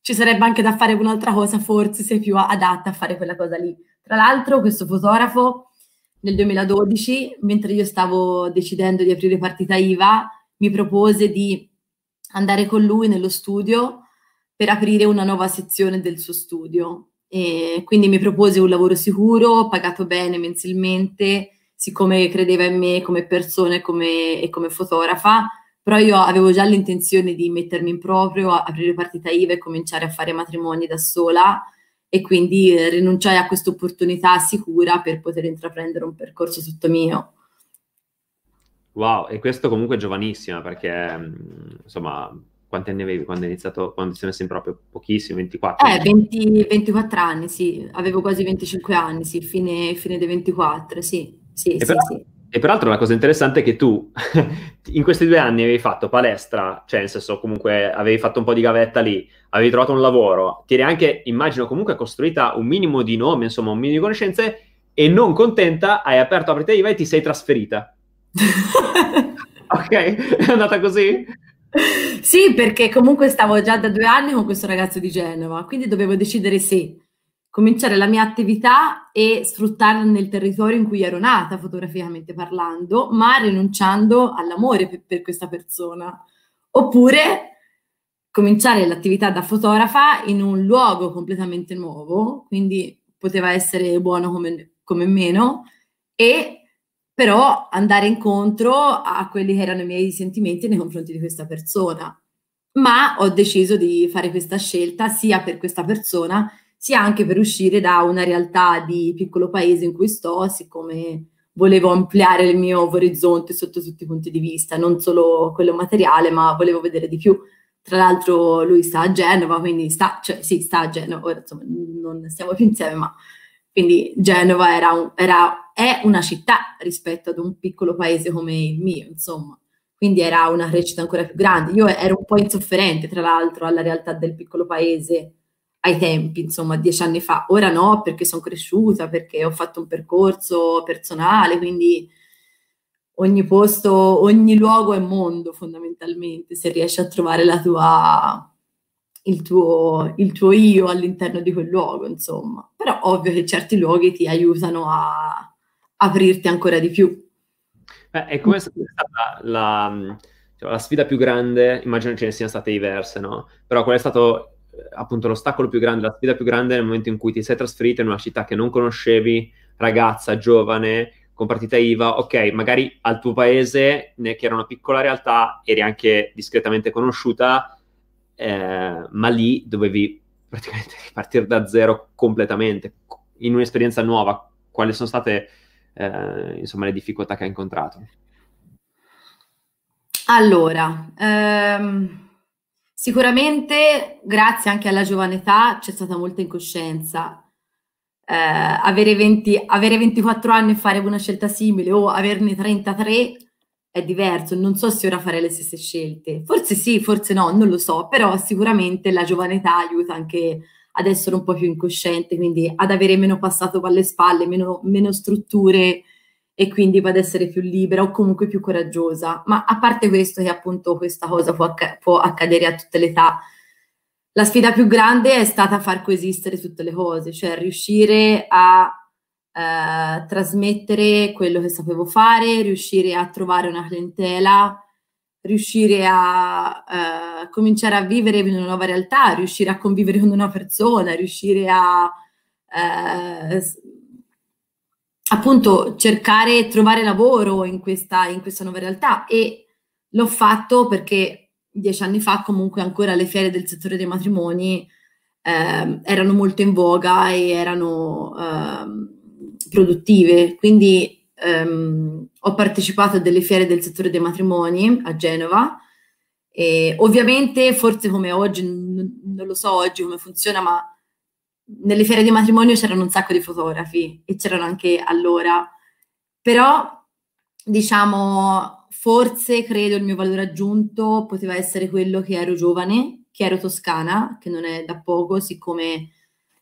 ci sarebbe anche da fare un'altra cosa, forse sei più adatta a fare quella cosa lì. Tra l'altro questo fotografo nel 2012, mentre io stavo decidendo di aprire partita IVA, mi propose di andare con lui nello studio per aprire una nuova sezione del suo studio. E quindi mi propose un lavoro sicuro, pagato bene mensilmente, siccome credeva in me come persona e come, e come fotografa, però io avevo già l'intenzione di mettermi in proprio, aprire partita IVA e cominciare a fare matrimoni da sola e quindi eh, rinunciai a questa opportunità sicura per poter intraprendere un percorso tutto mio. Wow, e questo comunque è giovanissima perché mm, insomma, quanti anni avevi quando hai iniziato, quando ti sei messo in proprio pochissimo, 24? Eh, 20, 24 anni, sì, avevo quasi 25 anni, sì, fine, fine dei 24, sì, sì, e, sì, però, sì. E peraltro la cosa interessante è che tu [laughs] in questi due anni avevi fatto palestra, cioè nel senso comunque avevi fatto un po' di gavetta lì, avevi trovato un lavoro, ti eri anche, immagino comunque costruita un minimo di nome, insomma un minimo di conoscenze e non contenta hai aperto la IVA e ti sei trasferita. [laughs] ok, è andata così? Sì, perché comunque stavo già da due anni con questo ragazzo di Genova, quindi dovevo decidere se cominciare la mia attività e sfruttarla nel territorio in cui ero nata, fotograficamente parlando, ma rinunciando all'amore per, per questa persona. Oppure cominciare l'attività da fotografa in un luogo completamente nuovo, quindi poteva essere buono come, come meno, e però andare incontro a quelli che erano i miei sentimenti nei confronti di questa persona. Ma ho deciso di fare questa scelta sia per questa persona, sia anche per uscire da una realtà di piccolo paese in cui sto, siccome volevo ampliare il mio orizzonte sotto tutti i punti di vista, non solo quello materiale, ma volevo vedere di più. Tra l'altro lui sta a Genova, quindi sta, cioè sì, sta a Genova, ora insomma non stiamo più insieme, ma quindi Genova era, un, era, è una città rispetto ad un piccolo paese come il mio, insomma. Quindi era una crescita ancora più grande. Io ero un po' insofferente, tra l'altro, alla realtà del piccolo paese ai tempi, insomma, dieci anni fa. Ora no, perché sono cresciuta, perché ho fatto un percorso personale, quindi ogni posto, ogni luogo è mondo fondamentalmente, se riesci a trovare la tua il tuo, il tuo io all'interno di quel luogo, insomma. Però ovvio che certi luoghi ti aiutano a aprirti ancora di più. Beh, e come è stata la, cioè, la, sfida più grande? Immagino ce ne siano state diverse, no? Però qual è stato appunto l'ostacolo più grande, la sfida più grande nel momento in cui ti sei trasferita in una città che non conoscevi, ragazza, giovane, con partita IVA, ok, magari al tuo paese, che era una piccola realtà, eri anche discretamente conosciuta, eh, ma lì dovevi praticamente [laughs] ripartire da zero completamente, in un'esperienza nuova. Quali sono state eh, insomma le difficoltà che hai incontrato? Allora, ehm, sicuramente grazie anche alla giovane età c'è stata molta incoscienza. Eh, avere, 20, avere 24 anni e fare una scelta simile o averne 33 è diverso, non so se ora fare le stesse scelte. Forse sì, forse no, non lo so, però sicuramente la giovane età aiuta anche ad essere un po' più incosciente, quindi ad avere meno passato alle spalle, meno, meno strutture e quindi ad essere più libera o comunque più coraggiosa. Ma a parte questo, che appunto questa cosa può, acc- può accadere a tutte le età, la sfida più grande è stata far coesistere tutte le cose, cioè riuscire a eh, trasmettere quello che sapevo fare, riuscire a trovare una clientela, riuscire a eh, cominciare a vivere in una nuova realtà, riuscire a convivere con una persona, riuscire a eh, appunto cercare e trovare lavoro in questa, in questa nuova realtà. E l'ho fatto perché dieci anni fa comunque ancora le fiere del settore dei matrimoni eh, erano molto in voga e erano eh, produttive, quindi ehm, ho partecipato a delle fiere del settore dei matrimoni a Genova e ovviamente forse come oggi, non lo so oggi come funziona, ma nelle fiere di matrimonio c'erano un sacco di fotografi e c'erano anche allora, però diciamo forse credo il mio valore aggiunto poteva essere quello che ero giovane, che ero toscana, che non è da poco, siccome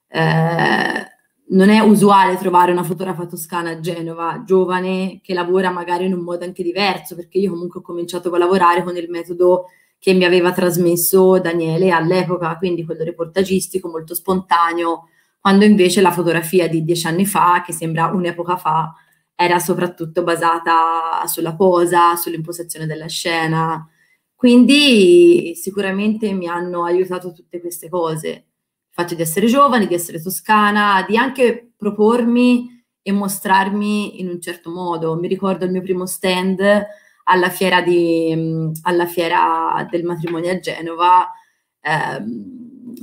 eh, non è usuale trovare una fotografa toscana a Genova, giovane, che lavora magari in un modo anche diverso, perché io comunque ho cominciato a lavorare con il metodo che mi aveva trasmesso Daniele all'epoca, quindi quello reportagistico molto spontaneo, quando invece la fotografia di dieci anni fa, che sembra un'epoca fa, era soprattutto basata sulla posa, sull'impostazione della scena. Quindi sicuramente mi hanno aiutato tutte queste cose. Il fatto di essere giovane, di essere toscana, di anche propormi e mostrarmi in un certo modo. Mi ricordo il mio primo stand alla fiera, di, alla fiera del matrimonio a Genova. Eh,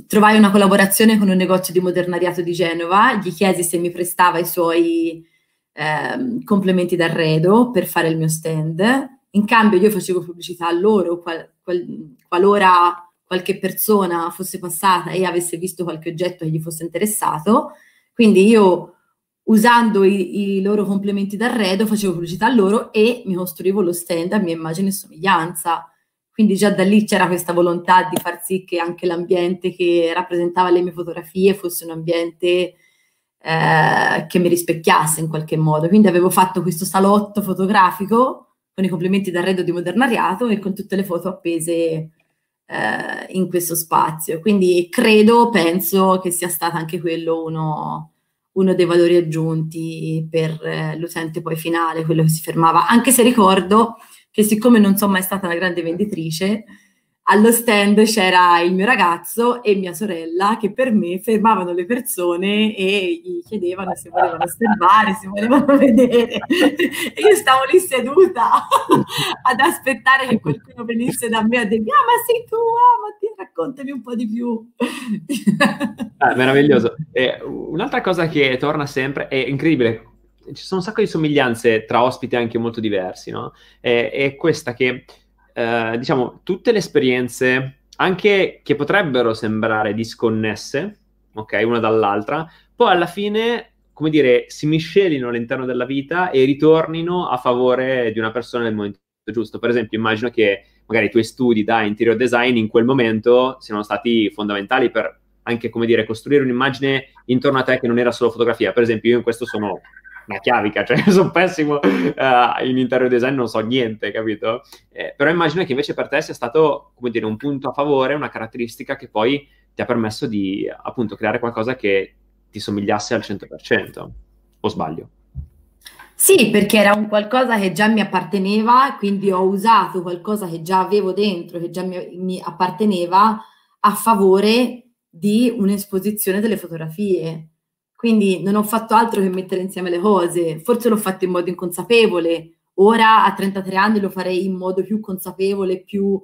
trovai una collaborazione con un negozio di modernariato di Genova, gli chiesi se mi prestava i suoi eh, complementi d'arredo per fare il mio stand. In cambio io facevo pubblicità a loro qual, qual, qualora qualche persona fosse passata e avesse visto qualche oggetto che gli fosse interessato. Quindi io usando i, i, loro complementi d'arredo, facevo pubblicità a loro e mi costruivo lo stand a mia immagine e somiglianza. Quindi già da lì c'era questa volontà di far sì che anche l'ambiente che rappresentava le mie fotografie fosse un ambiente eh, che mi rispecchiasse in qualche modo. Quindi avevo fatto questo salotto fotografico con i complementi d'arredo di modernariato e con tutte le foto appese eh, in questo spazio. Quindi credo, penso che sia stato anche quello uno uno dei valori aggiunti per eh, l'utente poi finale, quello che si fermava, anche se ricordo che siccome non sono mai stata una grande venditrice, allo stand c'era il mio ragazzo e mia sorella che per me fermavano le persone e gli chiedevano se volevano osservare, se volevano [laughs] vedere. E io stavo lì seduta [laughs] ad aspettare che qualcuno venisse da me a dirmi, ah ma sei tu, ah ma ti raccontami un po' di più. [laughs] Ah, meraviglioso. E un'altra cosa che torna sempre, è incredibile, ci sono un sacco di somiglianze tra ospiti anche molto diversi, no? È, è questa che eh, diciamo, tutte le esperienze, anche che potrebbero sembrare disconnesse, ok, una dall'altra, poi alla fine, come dire, si miscelino all'interno della vita e ritornino a favore di una persona nel momento giusto. Per esempio, immagino che magari i tuoi studi da interior design in quel momento siano stati fondamentali per anche, come dire, costruire un'immagine intorno a te che non era solo fotografia. Per esempio, io in questo sono una chiavica, [laughs] cioè sono pessimo uh, in interior design, non so niente, capito? Eh, però immagino che invece per te sia stato, come dire, un punto a favore, una caratteristica che poi ti ha permesso di, appunto, creare qualcosa che ti somigliasse al 100%, o sbaglio? Sì, perché era un qualcosa che già mi apparteneva, quindi ho usato qualcosa che già avevo dentro, che già mi, mi apparteneva, a favore di un'esposizione delle fotografie. Quindi non ho fatto altro che mettere insieme le cose, forse l'ho fatto in modo inconsapevole, ora a 33 anni lo farei in modo più consapevole, più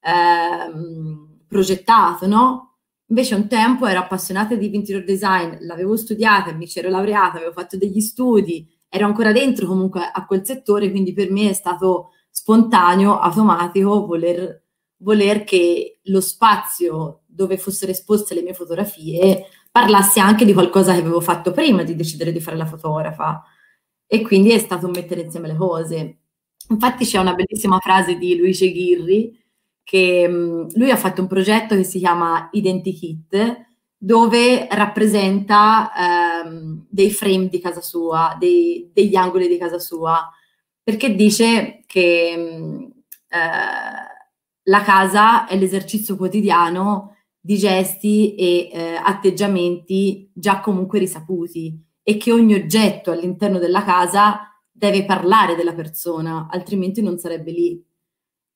ehm, progettato, no? Invece un tempo ero appassionata di interior design, l'avevo studiata, mi c'ero laureata, avevo fatto degli studi, ero ancora dentro comunque a quel settore, quindi per me è stato spontaneo, automatico voler, voler che lo spazio dove fossero esposte le mie fotografie parlassi anche di qualcosa che avevo fatto prima di decidere di fare la fotografa. E quindi è stato mettere insieme le cose. Infatti c'è una bellissima frase di Luigi Ghirri che mh, lui ha fatto un progetto che si chiama Identikit dove rappresenta ehm, dei frame di casa sua, dei, degli angoli di casa sua, perché dice che eh, la casa è l'esercizio quotidiano di gesti e eh, atteggiamenti già comunque risaputi e che ogni oggetto all'interno della casa deve parlare della persona, altrimenti non sarebbe lì.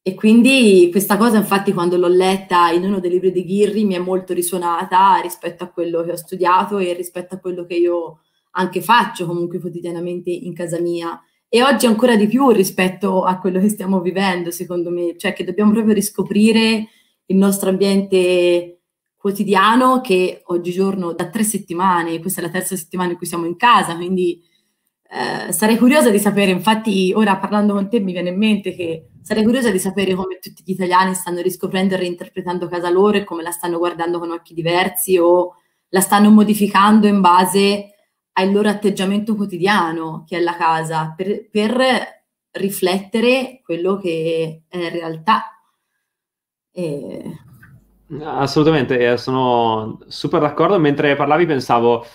E quindi questa cosa, infatti, quando l'ho letta in uno dei libri di Ghirri, mi è molto risuonata rispetto a quello che ho studiato e rispetto a quello che io anche faccio comunque quotidianamente in casa mia. e oggi ancora di più rispetto a quello che stiamo vivendo, secondo me, cioè che dobbiamo proprio riscoprire il nostro ambiente quotidiano che oggigiorno da tre settimane, questa è la terza settimana in cui siamo in casa, quindi eh, sarei curiosa di sapere, infatti ora parlando con te mi viene in mente che sarei curiosa di sapere come tutti gli italiani stanno riscoprendo e reinterpretando casa loro e come la stanno guardando con occhi diversi o la stanno modificando in base al loro atteggiamento quotidiano che è la casa, per, per riflettere quello che è realtà. E... Assolutamente, sono super d'accordo. Mentre parlavi pensavo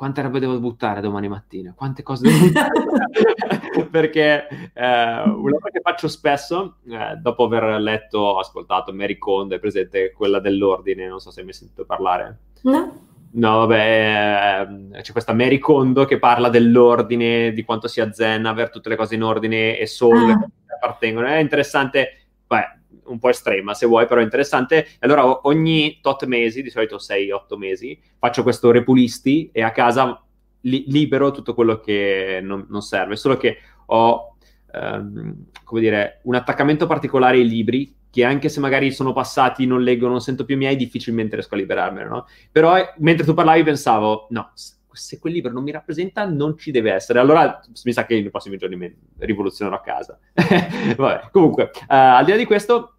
quante robe devo buttare domani mattina, quante cose devo buttare. [laughs] Perché eh, una cosa che faccio spesso, eh, dopo aver letto, ascoltato Mary Kondo, è presente quella dell'ordine, non so se hai mai sentito parlare. No. No, vabbè, eh, c'è questa Mary Kondo che parla dell'ordine, di quanto sia zen avere tutte le cose in ordine e solo ah. che appartengono. È interessante, beh, un po' estrema se vuoi, però è interessante. Allora ogni tot mesi, di solito 6-8 mesi, faccio questo repulisti e a casa li- libero tutto quello che non, non serve, solo che ho, ehm, come dire, un attaccamento particolare ai libri che anche se magari sono passati, non leggo, non sento più miei, difficilmente riesco a liberarmene, no? Però eh, mentre tu parlavi pensavo, no, se quel libro non mi rappresenta non ci deve essere. Allora mi sa che nei prossimi giorni mi rivoluzionerò a casa. [laughs] Vabbè, comunque, uh, al di là di questo,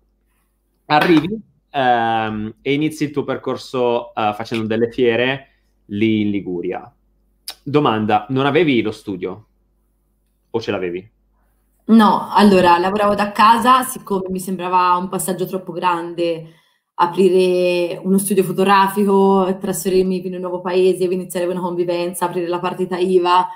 arrivi um, e inizi il tuo percorso uh, facendo delle fiere lì in Liguria. Domanda, non avevi lo studio? O ce l'avevi? No, allora lavoravo da casa, siccome mi sembrava un passaggio troppo grande aprire uno studio fotografico, trasferirmi in un nuovo paese, iniziare una convivenza, aprire la partita IVA.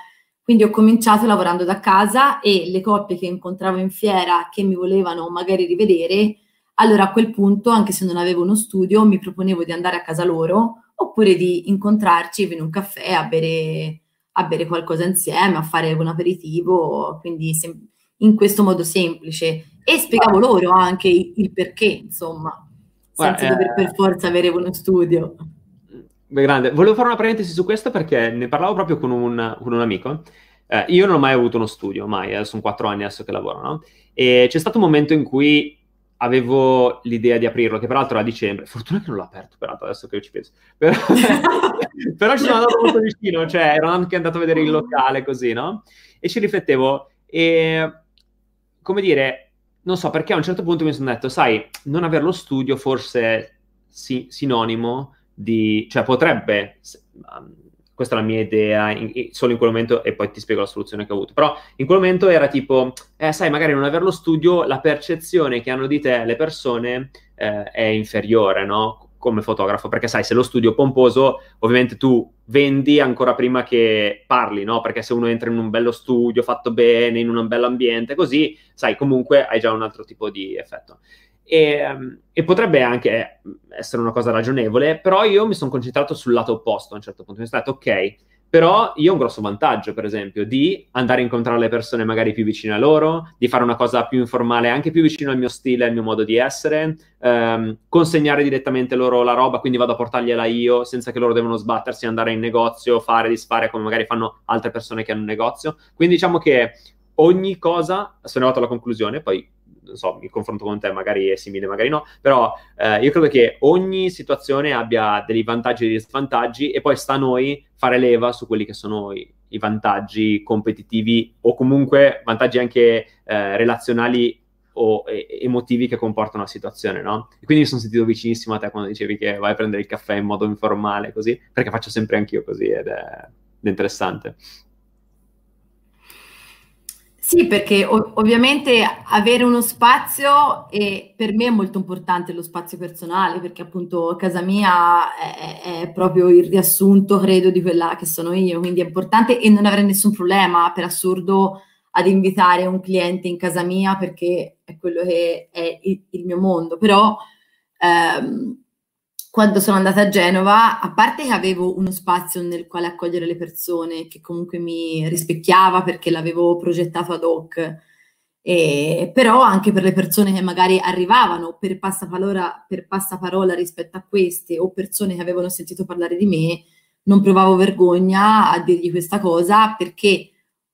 Quindi ho cominciato lavorando da casa e le coppie che incontravo in fiera che mi volevano magari rivedere, allora a quel punto, anche se non avevo uno studio, mi proponevo di andare a casa loro oppure di incontrarci in un caffè a bere, a bere qualcosa insieme, a fare un aperitivo. Quindi sem- in questo modo semplice e spiegavo loro anche il perché, insomma, senza dover per eh, forza avere uno studio. Beh, grande. Volevo fare una parentesi su questo perché ne parlavo proprio con un, con un amico. Eh, io non ho mai avuto uno studio, mai, eh, sono quattro anni adesso che lavoro, no? E c'è stato un momento in cui avevo l'idea di aprirlo, che peraltro era a dicembre. Fortuna che non l'ho aperto, peraltro, adesso che io ci penso. [laughs] Però, però ci sono andato molto vicino, cioè ero anche andato a vedere il locale così, no? E ci riflettevo. E come dire, non so perché a un certo punto mi sono detto, sai, non avere lo studio forse si- sinonimo di, cioè potrebbe, um, questa è la mia idea, in, solo in quel momento, e poi ti spiego la soluzione che ho avuto, però in quel momento era tipo, eh, sai, magari non avere lo studio, la percezione che hanno di te le persone eh, è inferiore, no? come fotografo, perché sai, se lo studio pomposo, ovviamente tu vendi ancora prima che parli, no? Perché se uno entra in un bello studio fatto bene, in un bello ambiente, così, sai, comunque hai già un altro tipo di effetto. E, um, e, potrebbe anche essere una cosa ragionevole, però io mi sono concentrato sul lato opposto a un certo punto. Mi sono detto, ok, però io ho un grosso vantaggio, per esempio, di andare a incontrare le persone magari più vicine a loro, di fare una cosa più informale, anche più vicino al mio stile, al mio modo di essere, ehm, consegnare direttamente loro la roba, quindi vado a portargliela io, senza che loro devono sbattersi, andare in negozio, fare, disfare come magari fanno altre persone che hanno un negozio. Quindi diciamo che ogni cosa, sono arrivato alla conclusione, poi so, il confronto con te magari è simile, magari no, però eh, io credo che ogni situazione abbia dei vantaggi e degli svantaggi e poi sta a noi fare leva su quelli che sono i, i vantaggi competitivi o comunque vantaggi anche eh, relazionali o emotivi che comportano la situazione, no? Quindi mi sono sentito vicinissimo a te quando dicevi che vai a prendere il caffè in modo informale così, perché faccio sempre anch'io così ed è, ed è interessante. Sì, perché ov- ovviamente avere uno spazio e per me è molto importante lo spazio personale, perché appunto casa mia è, è, proprio il riassunto, credo, di quella che sono io, quindi è importante e non avrei nessun problema, per assurdo, ad invitare un cliente in casa mia perché è quello che è il, il mio mondo, però ehm, quando sono andata a Genova, a parte che avevo uno spazio nel quale accogliere le persone, che comunque mi rispecchiava perché l'avevo progettato ad hoc, e, però anche per le persone che magari arrivavano per passaparola, per passaparola rispetto a queste o persone che avevano sentito parlare di me, non provavo vergogna a dirgli questa cosa perché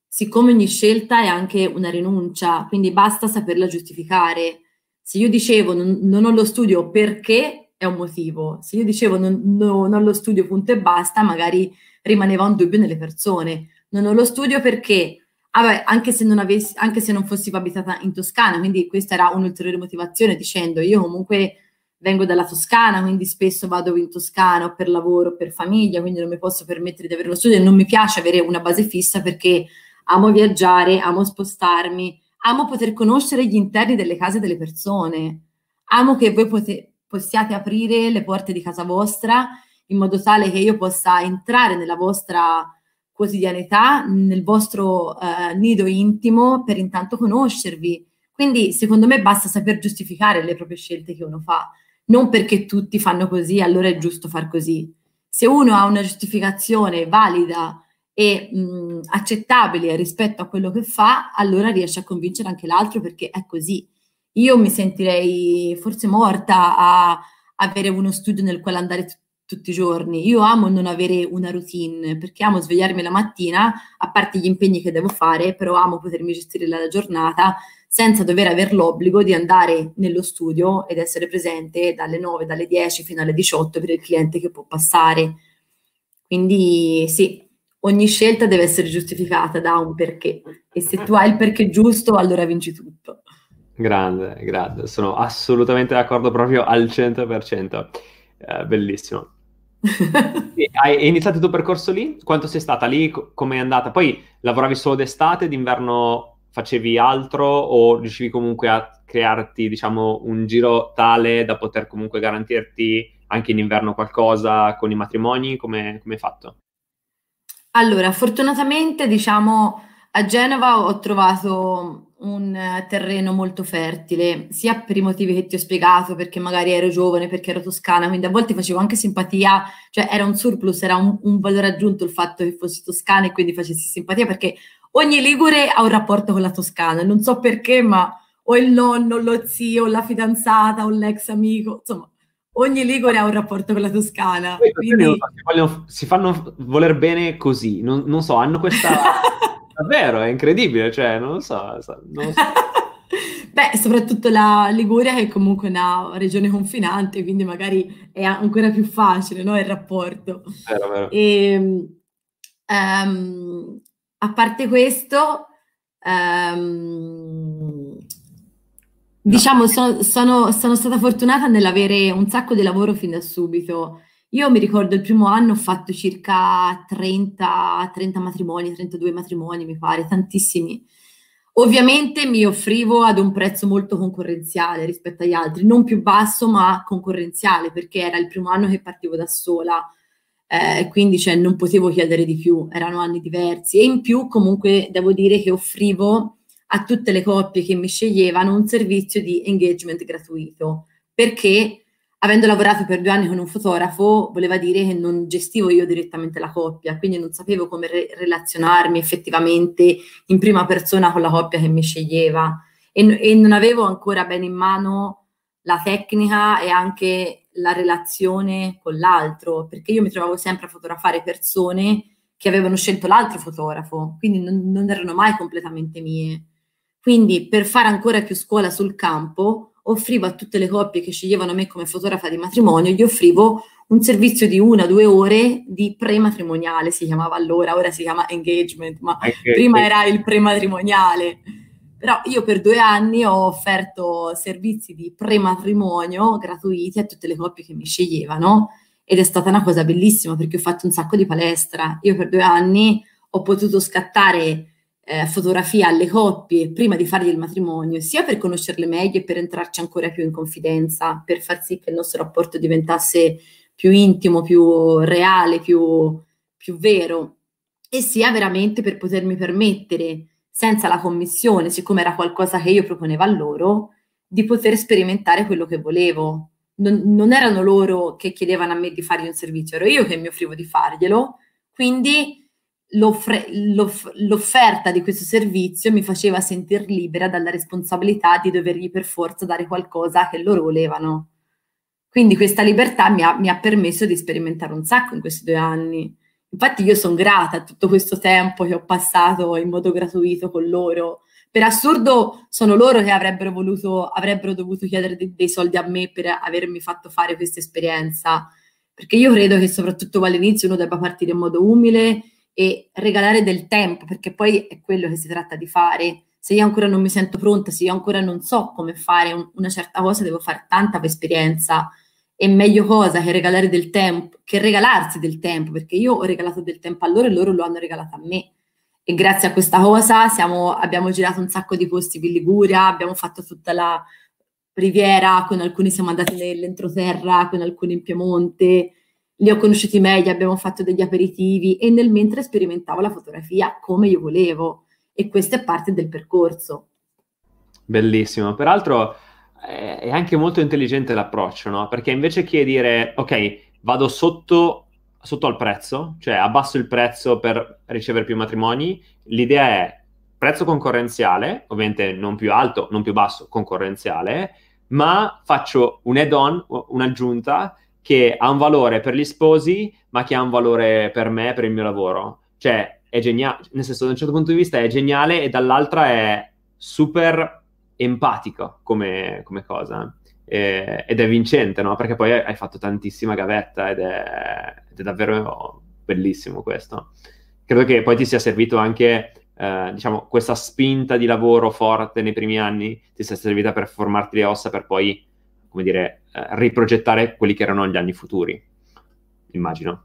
siccome ogni scelta è anche una rinuncia, quindi basta saperla giustificare. Se io dicevo non, non ho lo studio perché è un motivo, se io dicevo non, no, non lo studio punto e basta, magari rimaneva un dubbio nelle persone. Non ho lo studio perché, ah anche, se non avessi, anche se non fossi abitata in Toscana, quindi questa era un'ulteriore motivazione dicendo io comunque vengo dalla Toscana, quindi spesso vado in Toscana per lavoro, per famiglia, quindi non mi posso permettere di avere lo studio. E non mi piace avere una base fissa perché amo viaggiare, amo spostarmi, amo poter conoscere gli interni delle case delle persone, amo che voi pote- possiate aprire le porte di casa vostra in modo tale che io possa entrare nella vostra quotidianità, nel vostro eh, nido intimo per intanto conoscervi. Quindi secondo me basta saper giustificare le proprie scelte che uno fa, non perché tutti fanno così, allora è giusto far così. Se uno ha una giustificazione valida e mh, accettabile rispetto a quello che fa, allora riesce a convincere anche l'altro perché è così. Io mi sentirei forse morta a avere uno studio nel quale andare t- tutti i giorni. Io amo non avere una routine perché amo svegliarmi la mattina, a parte gli impegni che devo fare, però amo potermi gestire la giornata senza dover avere l'obbligo di andare nello studio ed essere presente dalle 9, dalle 10 fino alle 18 per il cliente che può passare. Quindi sì, ogni scelta deve essere giustificata da un perché e se tu hai il perché giusto allora vinci tutto. Grande, grande, sono assolutamente d'accordo proprio al 100%. Eh, bellissimo. [laughs] hai iniziato il tuo percorso lì? Quanto sei stata lì? Come è andata? Poi lavoravi solo d'estate, d'inverno facevi altro o riuscivi comunque a crearti, diciamo, un giro tale da poter comunque garantirti anche in inverno qualcosa con i matrimoni? Come, come hai fatto? Allora, fortunatamente, diciamo, a Genova ho trovato un terreno molto fertile, sia per i motivi che ti ho spiegato, perché magari ero giovane, perché ero toscana, quindi a volte facevo anche simpatia, cioè era un surplus, era un, un valore aggiunto il fatto che fossi toscana e quindi facessi simpatia, perché ogni Ligure ha un rapporto con la Toscana, non so perché, ma o il nonno, lo zio, la fidanzata, o l'ex amico, insomma, ogni Ligure ha un rapporto con la Toscana. Quindi... Si, vogliono, si, fanno voler bene così, non, non so, hanno questa... [laughs] Davvero, è incredibile, cioè, non lo so. Non lo so. [laughs] Beh, soprattutto la Liguria che è comunque una regione confinante, quindi magari è ancora più facile no, il rapporto. Vero, vero. E, um, a parte questo, um, diciamo, sono, sono, sono, stata fortunata nell'avere un sacco di lavoro fin da subito. Io mi ricordo il primo anno ho fatto circa 30, 30 matrimoni, 32 matrimoni, mi pare, tantissimi. Ovviamente mi offrivo ad un prezzo molto concorrenziale rispetto agli altri, non più basso ma concorrenziale perché era il primo anno che partivo da sola, eh, quindi cioè, non potevo chiedere di più, erano anni diversi e in più comunque devo dire che offrivo a tutte le coppie che mi sceglievano un servizio di engagement gratuito perché avendo lavorato per due anni con un fotografo, voleva dire che non gestivo io direttamente la coppia, quindi non sapevo come re- relazionarmi effettivamente in prima persona con la coppia che mi sceglieva e, e, non avevo ancora bene in mano la tecnica e anche la relazione con l'altro, perché io mi trovavo sempre a fotografare persone che avevano scelto l'altro fotografo, quindi non, non erano mai completamente mie. Quindi per fare ancora più scuola sul campo, offrivo a tutte le coppie che sceglievano me come fotografa di matrimonio, gli offrivo un servizio di una o due ore di prematrimoniale, si chiamava allora, ora si chiama engagement, ma okay. prima era il prematrimoniale. Però io per due anni ho offerto servizi di prematrimonio gratuiti a tutte le coppie che mi sceglievano ed è stata una cosa bellissima perché ho fatto un sacco di palestra. Io per due anni ho potuto scattare eh, fotografia alle coppie prima di fargli il matrimonio, sia per conoscerle meglio e per entrarci ancora più in confidenza, per far sì che il nostro rapporto diventasse più intimo, più reale, più, più vero, e sia veramente per potermi permettere, senza la commissione, siccome era qualcosa che io proponevo a loro, di poter sperimentare quello che volevo. Non, non erano loro che chiedevano a me di fargli un servizio, ero io che mi offrivo di farglielo, quindi l'off- l'offerta di questo servizio mi faceva sentire libera dalla responsabilità di dovergli per forza dare qualcosa che loro volevano. Quindi questa libertà mi ha, mi ha permesso di sperimentare un sacco in questi due anni. Infatti io sono grata a tutto questo tempo che ho passato in modo gratuito con loro. Per assurdo sono loro che avrebbero voluto, avrebbero dovuto chiedere dei, dei soldi a me per avermi fatto fare questa esperienza. Perché io credo che soprattutto all'inizio uno debba partire in modo umile e regalare del tempo, perché poi è quello che si tratta di fare. Se io ancora non mi sento pronta, se io ancora non so come fare un, una certa cosa, devo fare tanta esperienza. E meglio cosa che regalare del tempo, che regalarsi del tempo, perché io ho regalato del tempo a loro e loro lo hanno regalato a me. E grazie a questa cosa siamo, abbiamo girato un sacco di posti in Liguria, abbiamo fatto tutta la riviera, con alcuni siamo andati nell'entroterra, con alcuni in Piemonte, li ho conosciuti meglio, abbiamo fatto degli aperitivi e nel mentre sperimentavo la fotografia come io volevo e questo è parte del percorso. Bellissimo, peraltro è anche molto intelligente l'approccio, no? Perché invece che dire ok, vado sotto, sotto al prezzo, cioè abbasso il prezzo per ricevere più matrimoni, l'idea è prezzo concorrenziale, ovviamente non più alto, non più basso, concorrenziale, ma faccio un add-on, un'aggiunta che ha un valore per gli sposi, ma che ha un valore per me, per il mio lavoro. Cioè, è geniale, nel senso, da un certo punto di vista è geniale e dall'altra è super empatico come, come cosa. E, ed è vincente, no? Perché poi hai fatto tantissima gavetta ed è, ed è davvero bellissimo questo. Credo che poi ti sia servito anche eh, diciamo, questa spinta di lavoro forte nei primi anni ti sia servita per formarti le ossa per poi come dire, eh, riprogettare quelli che erano gli anni futuri, immagino.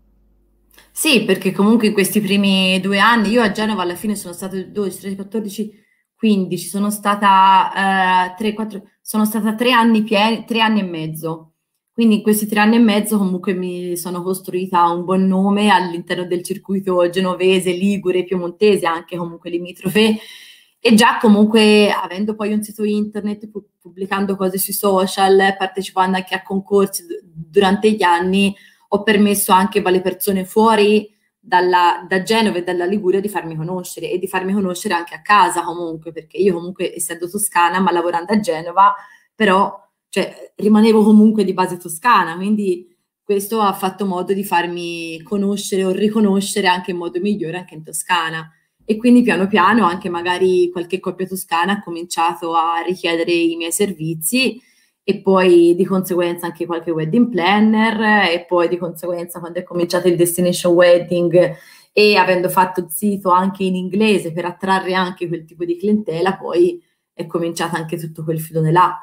Sì, perché comunque in questi primi due anni, io a Genova alla fine sono stata 12, 13, 14, 15, sono stata, eh, 3, 4, sono stata tre anni pieni, tre anni e mezzo. Quindi in questi tre anni e mezzo comunque mi sono costruita un buon nome all'interno del circuito genovese, ligure, piemontese, anche comunque limitrofe, e già comunque avendo poi un sito internet, pubblicando cose sui social, partecipando anche a concorsi durante gli anni, ho permesso anche alle persone fuori dalla, da Genova e dalla Liguria di farmi conoscere e di farmi conoscere anche a casa comunque, perché io comunque essendo toscana, ma lavorando a Genova, però cioè, rimanevo comunque di base toscana, quindi questo ha fatto modo di farmi conoscere o riconoscere anche in modo migliore anche in Toscana e quindi piano piano anche magari qualche coppia toscana ha cominciato a richiedere i miei servizi e poi di conseguenza anche qualche wedding planner e poi di conseguenza quando è cominciato il destination wedding e avendo fatto il sito anche in inglese per attrarre anche quel tipo di clientela poi è cominciato anche tutto quel filone là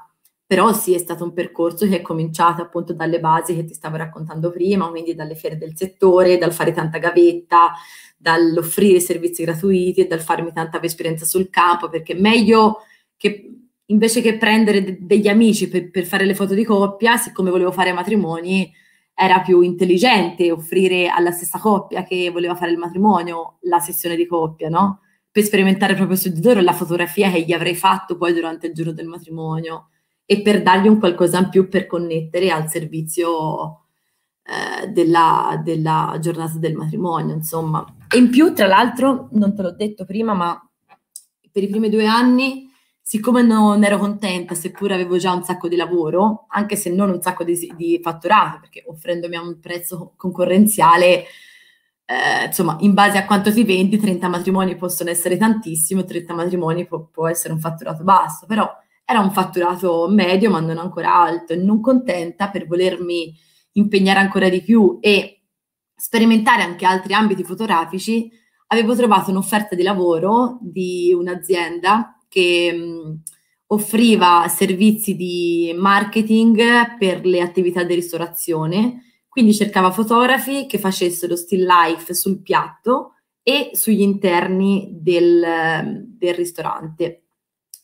però sì, è stato un percorso che è cominciato appunto dalle basi che ti stavo raccontando prima, quindi dalle fiere del settore, dal fare tanta gavetta, dall'offrire servizi gratuiti e dal farmi tanta esperienza sul campo, perché meglio che invece che prendere de- degli amici per, per, fare le foto di coppia, siccome volevo fare matrimoni, era più intelligente offrire alla stessa coppia che voleva fare il matrimonio la sessione di coppia, no? Per sperimentare proprio su di loro la fotografia che gli avrei fatto poi durante il giorno del matrimonio e per dargli un qualcosa in più per connettere al servizio eh, della, della, giornata del matrimonio, insomma. E in più, tra l'altro, non te l'ho detto prima, ma per i primi due anni, siccome non ero contenta, seppur avevo già un sacco di lavoro, anche se non un sacco di, di fatturato, perché offrendomi a un prezzo concorrenziale, eh, insomma, in base a quanto ti vendi, 30 matrimoni possono essere tantissimo, 30 matrimoni può, può essere un fatturato basso, però era un fatturato medio, ma non ancora alto, e non contenta per volermi impegnare ancora di più e sperimentare anche altri ambiti fotografici, avevo trovato un'offerta di lavoro di un'azienda che mh, offriva servizi di marketing per le attività di ristorazione, quindi cercava fotografi che facessero still life sul piatto e sugli interni del, del ristorante.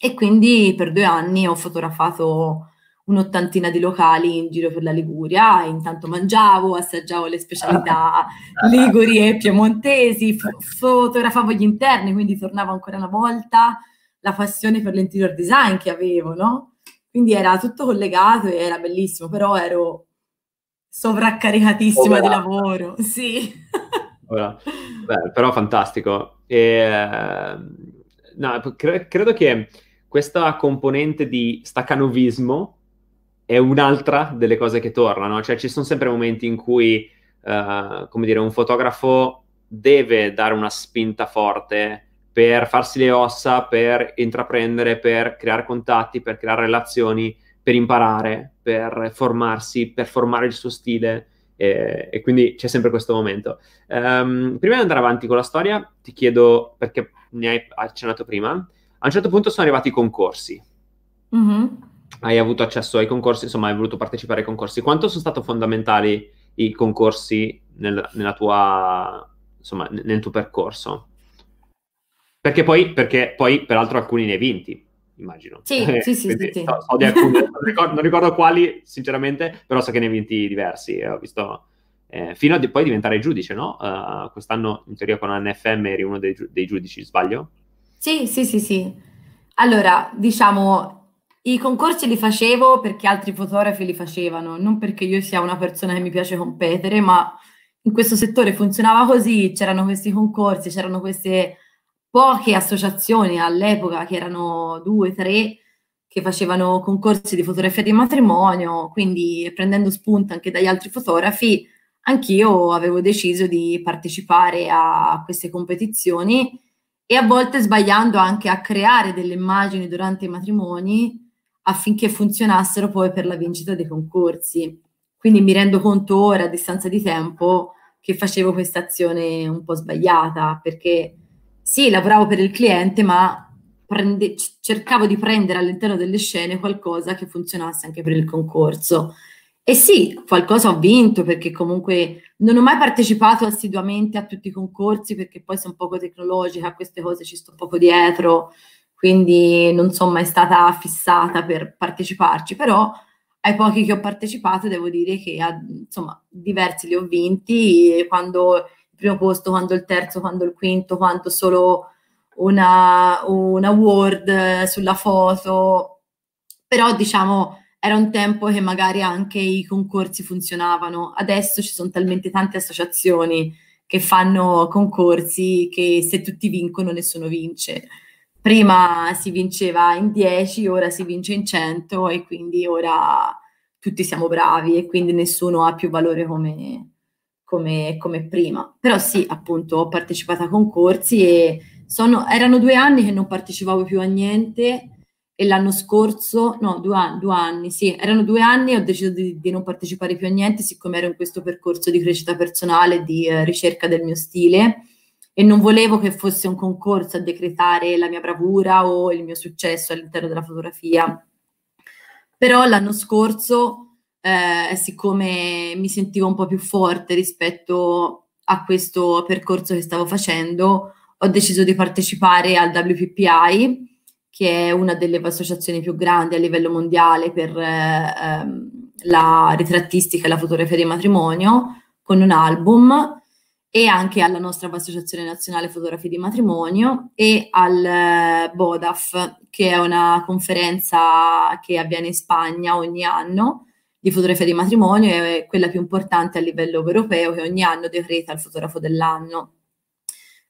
E quindi per due anni ho fotografato un'ottantina di locali in giro per la Liguria, intanto mangiavo, assaggiavo le specialità [laughs] liguri e piemontesi, f- fotografavo gli interni, quindi tornavo ancora una volta la passione per l'interior design che avevo, no? Quindi era tutto collegato e era bellissimo, però ero sovraccaricatissima oh, di lavoro, sì. [laughs] Beh, però fantastico. E, no, cre- credo che questa componente di staccanovismo è un'altra delle cose che tornano, cioè ci sono sempre momenti in cui, uh, come dire, un fotografo deve dare una spinta forte per farsi le ossa, per intraprendere, per creare contatti, per creare relazioni, per imparare, per formarsi, per formare il suo stile. E, e quindi c'è sempre questo momento. Um, prima di andare avanti con la storia, ti chiedo, perché ne hai accennato prima, a un certo punto sono arrivati i concorsi. Mm-hmm. Hai avuto accesso ai concorsi, insomma, hai voluto partecipare ai concorsi. Quanto sono stati fondamentali i concorsi nel, nella tua, insomma, nel tuo percorso? Perché poi, perché poi, peraltro, alcuni ne hai vinti, immagino. Sì, sì, sì. sì, sì. So, so alcuni, [laughs] non, ricordo, non, ricordo, quali, sinceramente, però so che ne hai vinti diversi. Ho visto, eh, fino a di, poi diventare giudice, no? Uh, quest'anno, in teoria, con NFM eri uno dei, dei giudici, sbaglio? Sì, sì, sì, sì. Allora, diciamo, i concorsi li facevo perché altri fotografi li facevano, non perché io sia una persona che mi piace competere, ma in questo settore funzionava così, c'erano questi concorsi, c'erano queste poche associazioni all'epoca, che erano due, tre, che facevano concorsi di fotografia di matrimonio, quindi prendendo spunto anche dagli altri fotografi, anch'io avevo deciso di partecipare a queste competizioni e a volte sbagliando anche a creare delle immagini durante i matrimoni affinché funzionassero poi per la vincita dei concorsi. Quindi mi rendo conto ora, a distanza di tempo, che facevo questa azione un po' sbagliata, perché sì, lavoravo per il cliente, ma prende, cercavo di prendere all'interno delle scene qualcosa che funzionasse anche per il concorso. E sì, qualcosa ho vinto perché comunque non ho mai partecipato assiduamente a tutti i concorsi perché poi sono poco tecnologica, a queste cose ci sto poco dietro, quindi non sono mai stata fissata per parteciparci, però ai pochi che ho partecipato devo dire che insomma diversi li ho vinti, quando il primo posto, quando il terzo, quando il quinto, quando solo una, un award sulla foto, però diciamo era un tempo che magari anche i concorsi funzionavano, adesso ci sono talmente tante associazioni che fanno concorsi che se tutti vincono nessuno vince. Prima si vinceva in 10, ora si vince in 100 e quindi ora tutti siamo bravi e quindi nessuno ha più valore come, come, come prima. Però sì, appunto, ho partecipato a concorsi e sono, erano due anni che non partecipavo più a niente e l'anno scorso, no, due anni, due anni sì, erano due anni e ho deciso di, di, non partecipare più a niente siccome ero in questo percorso di crescita personale, di eh, ricerca del mio stile e non volevo che fosse un concorso a decretare la mia bravura o il mio successo all'interno della fotografia. Però l'anno scorso, eh, siccome mi sentivo un po' più forte rispetto a questo percorso che stavo facendo, ho deciso di partecipare al WPPI, che è una delle associazioni più grandi a livello mondiale per eh, ehm, la ritrattistica e la fotografia di matrimonio, con un album e anche alla nostra Associazione Nazionale Fotografi di Matrimonio e al eh, BODAF, che è una conferenza che avviene in Spagna ogni anno di fotografia di matrimonio, è quella più importante a livello europeo che ogni anno decreta il fotografo dell'anno.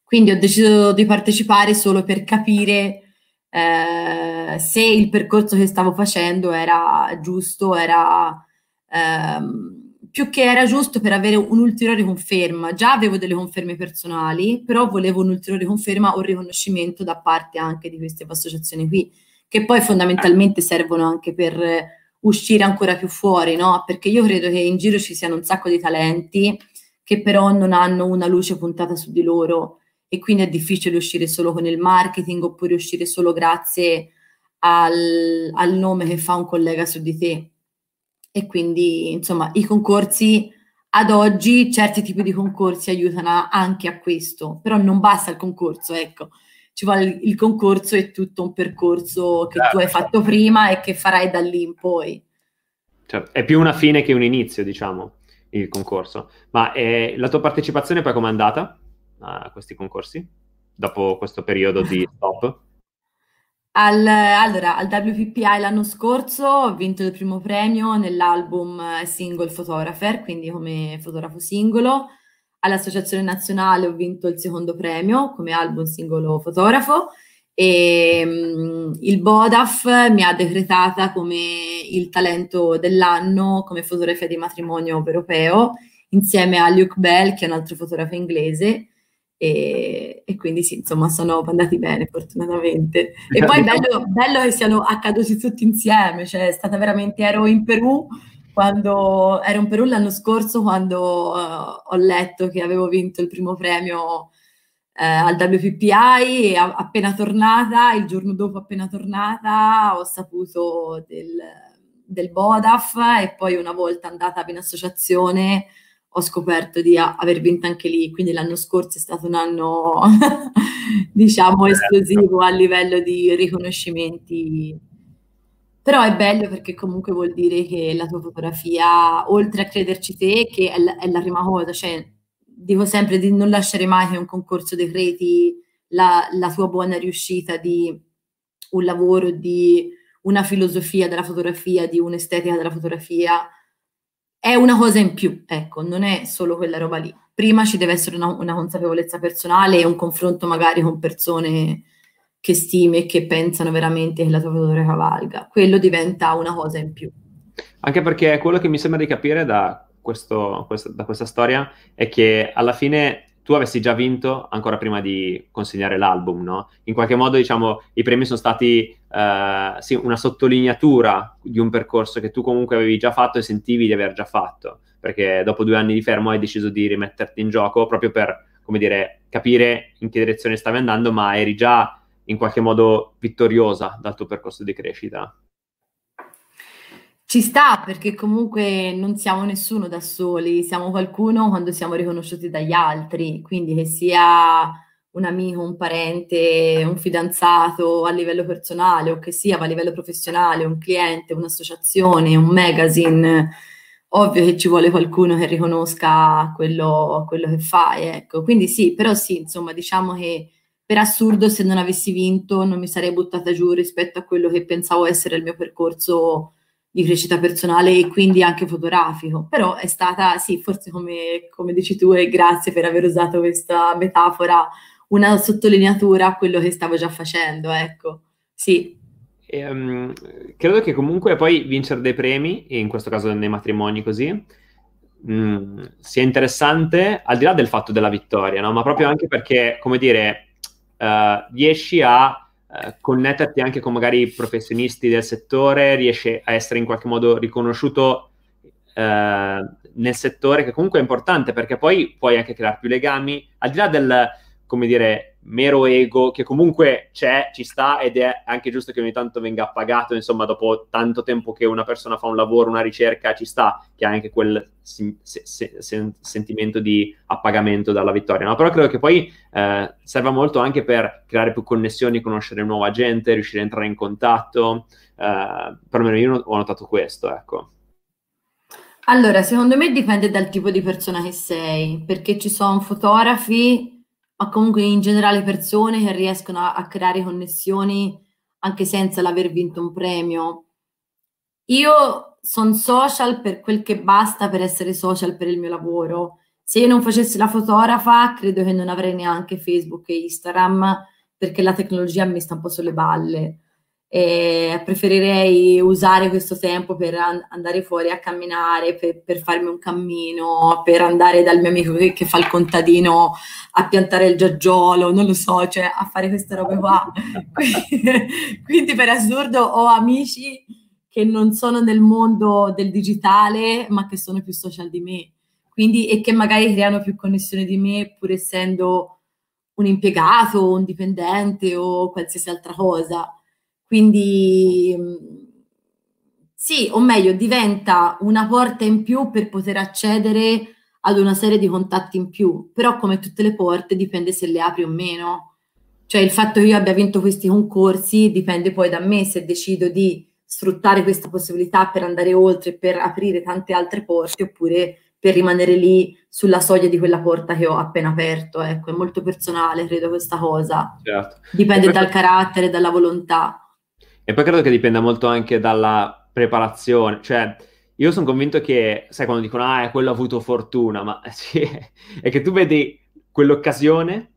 Quindi ho deciso di partecipare solo per capire eh, se il percorso che stavo facendo era giusto, era... Ehm, più che era giusto per avere un'ulteriore conferma. Già avevo delle conferme personali, però volevo un'ulteriore conferma o un riconoscimento da parte anche di queste associazioni qui, che poi fondamentalmente servono anche per uscire ancora più fuori, no? Perché io credo che in giro ci siano un sacco di talenti che però non hanno una luce puntata su di loro e quindi è difficile uscire solo con il marketing oppure uscire solo grazie al, al nome che fa un collega su di te e quindi insomma i concorsi ad oggi certi tipi di concorsi aiutano anche a questo, però non basta il concorso, ecco, ci vuole il, concorso è tutto un percorso che certo. tu hai certo. fatto prima e che farai da lì in poi. Certo. È più una fine che un inizio, diciamo, il concorso. Ma eh, la tua partecipazione poi com'è andata a questi concorsi? Dopo questo periodo di [laughs] stop? Al, allora, al WPPI l'anno scorso ho vinto il primo premio nell'album eh, Single Photographer, quindi come fotografo singolo. All'Associazione Nazionale ho vinto il secondo premio come album singolo fotografo e um, il Bodaf mi ha decretata come il talento dell'anno come fotografia di matrimonio europeo insieme a Luke Bell, che è un altro fotografo inglese E, e, quindi sì, insomma, sono andati bene fortunatamente. E poi bello, bello che siano accaduti tutti insieme, cioè è stata veramente, ero in Perù quando, ero in Perù l'anno scorso quando uh, ho letto che avevo vinto il primo premio eh, al WPPI e a, appena tornata, il giorno dopo appena tornata, ho saputo del, del BODAF e poi una volta andata in associazione ho scoperto di a- aver vinto anche lì, quindi l'anno scorso è stato un anno, [laughs] diciamo, esplosivo a livello di riconoscimenti. Però è bello perché comunque vuol dire che la tua fotografia, oltre a crederci te, che è la, è la prima cosa, cioè dico sempre di non lasciare mai che un concorso decreti la, la tua buona riuscita di un lavoro, di una filosofia della fotografia, di un'estetica della fotografia, è una cosa in più, ecco, non è solo quella roba lì. Prima ci deve essere una, una consapevolezza personale e un confronto magari con persone che stimi e che pensano veramente che la tua fotografia valga. Quello diventa una cosa in più. Anche perché quello che mi sembra di capire da, questo, questo, da questa storia è che alla fine tu avessi già vinto ancora prima di consegnare l'album, no? In qualche modo, diciamo, i premi sono stati uh, sì, una sottolineatura di un percorso che tu comunque avevi già fatto e sentivi di aver già fatto, perché dopo due anni di fermo hai deciso di rimetterti in gioco proprio per, come dire, capire in che direzione stavi andando, ma eri già in qualche modo vittoriosa dal tuo percorso di crescita. Ci sta perché comunque non siamo nessuno da soli, siamo qualcuno quando siamo riconosciuti dagli altri, quindi che sia un amico, un parente, un fidanzato a livello personale o che sia a livello professionale, un cliente, un'associazione, un magazine, ovvio che ci vuole qualcuno che riconosca quello, quello che fai, ecco. Quindi sì, però sì, insomma, diciamo che per assurdo se non avessi vinto non mi sarei buttata giù rispetto a quello che pensavo essere il mio percorso di crescita personale e quindi anche fotografico, però è stata, sì, forse come, come dici tu, e grazie per aver usato questa metafora, una sottolineatura a quello che stavo già facendo, ecco, sì. E, um, credo che comunque poi vincere dei premi, in questo caso nei matrimoni così, mh, mm, sia interessante al di là del fatto della vittoria, no? ma proprio anche perché, come dire, uh, riesci a eh, connetterti anche con magari professionisti del settore, riesci a essere in qualche modo riconosciuto eh, nel settore, che comunque è importante perché poi puoi anche creare più legami, al di là del, come dire, mero ego che comunque c'è, ci sta ed è anche giusto che ogni tanto venga appagato, insomma, dopo tanto tempo che una persona fa un lavoro, una ricerca, ci sta che ha anche quel se- se- se- sentimento di appagamento dalla vittoria, no? Però credo che poi eh, serva molto anche per creare più connessioni, conoscere nuova gente, riuscire a entrare in contatto, eh, perlomeno io ho notato questo, ecco. Allora, secondo me dipende dal tipo di persona che sei, perché ci sono fotografi ma comunque in generale persone che riescono a, a creare connessioni anche senza l'aver vinto un premio. Io sono social per quel che basta per essere social per il mio lavoro. Se io non facessi la fotografa, credo che non avrei neanche Facebook e Instagram perché la tecnologia mi sta un po' sulle balle e preferirei usare questo tempo per an- andare fuori a camminare, per, per, farmi un cammino, per andare dal mio amico che, che, fa il contadino a piantare il giaggiolo, non lo so, cioè a fare queste robe qua. [laughs] [laughs] quindi, per assurdo ho amici che non sono nel mondo del digitale, ma che sono più social di me. Quindi, e che magari creano più connessioni di me, pur essendo un impiegato, un dipendente o qualsiasi altra cosa. Quindi sì, o meglio, diventa una porta in più per poter accedere ad una serie di contatti in più, però come tutte le porte dipende se le apri o meno. Cioè il fatto che io abbia vinto questi concorsi dipende poi da me se decido di sfruttare questa possibilità per andare oltre, per aprire tante altre porte oppure per rimanere lì sulla soglia di quella porta che ho appena aperto. Ecco, è molto personale, credo, questa cosa. Certo. Dipende dal carattere, dalla volontà. E poi credo che dipenda molto anche dalla preparazione, cioè io sono convinto che, sai, quando dicono, ah, quello ha avuto fortuna, ma [laughs] sì, è che tu vedi quell'occasione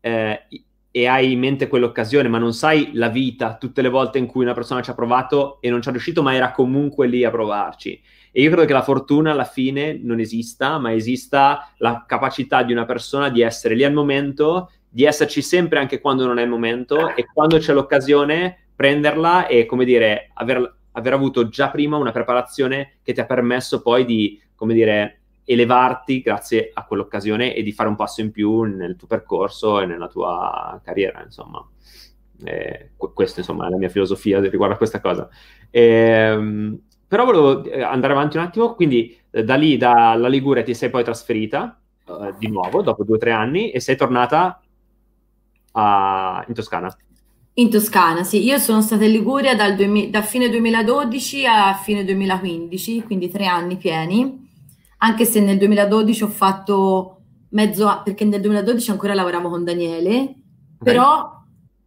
eh, e hai in mente quell'occasione, ma non sai la vita tutte le volte in cui una persona ci ha provato e non ci è riuscito, ma era comunque lì a provarci. E io credo che la fortuna alla fine non esista, ma esista la capacità di una persona di essere lì al momento, di esserci sempre anche quando non è il momento e quando c'è l'occasione prenderla e, come dire, aver, aver avuto già prima una preparazione che ti ha permesso poi di, come dire, elevarti grazie a quell'occasione e di fare un passo in più nel tuo percorso e nella tua carriera, insomma. Eh, questa insomma è la mia filosofia riguardo a questa cosa. Eh, però volevo eh, andare avanti un attimo, quindi eh, da lì, dalla Liguria, ti sei poi trasferita uh, di nuovo dopo due o tre anni e sei tornata a, in Toscana. In Toscana, sì. Io sono stata in Liguria dal duemi- da fine 2012 a fine 2015, quindi tre anni pieni, anche se nel 2012 ho fatto mezzo perché nel 2012 ancora lavoravo con Daniele, okay. però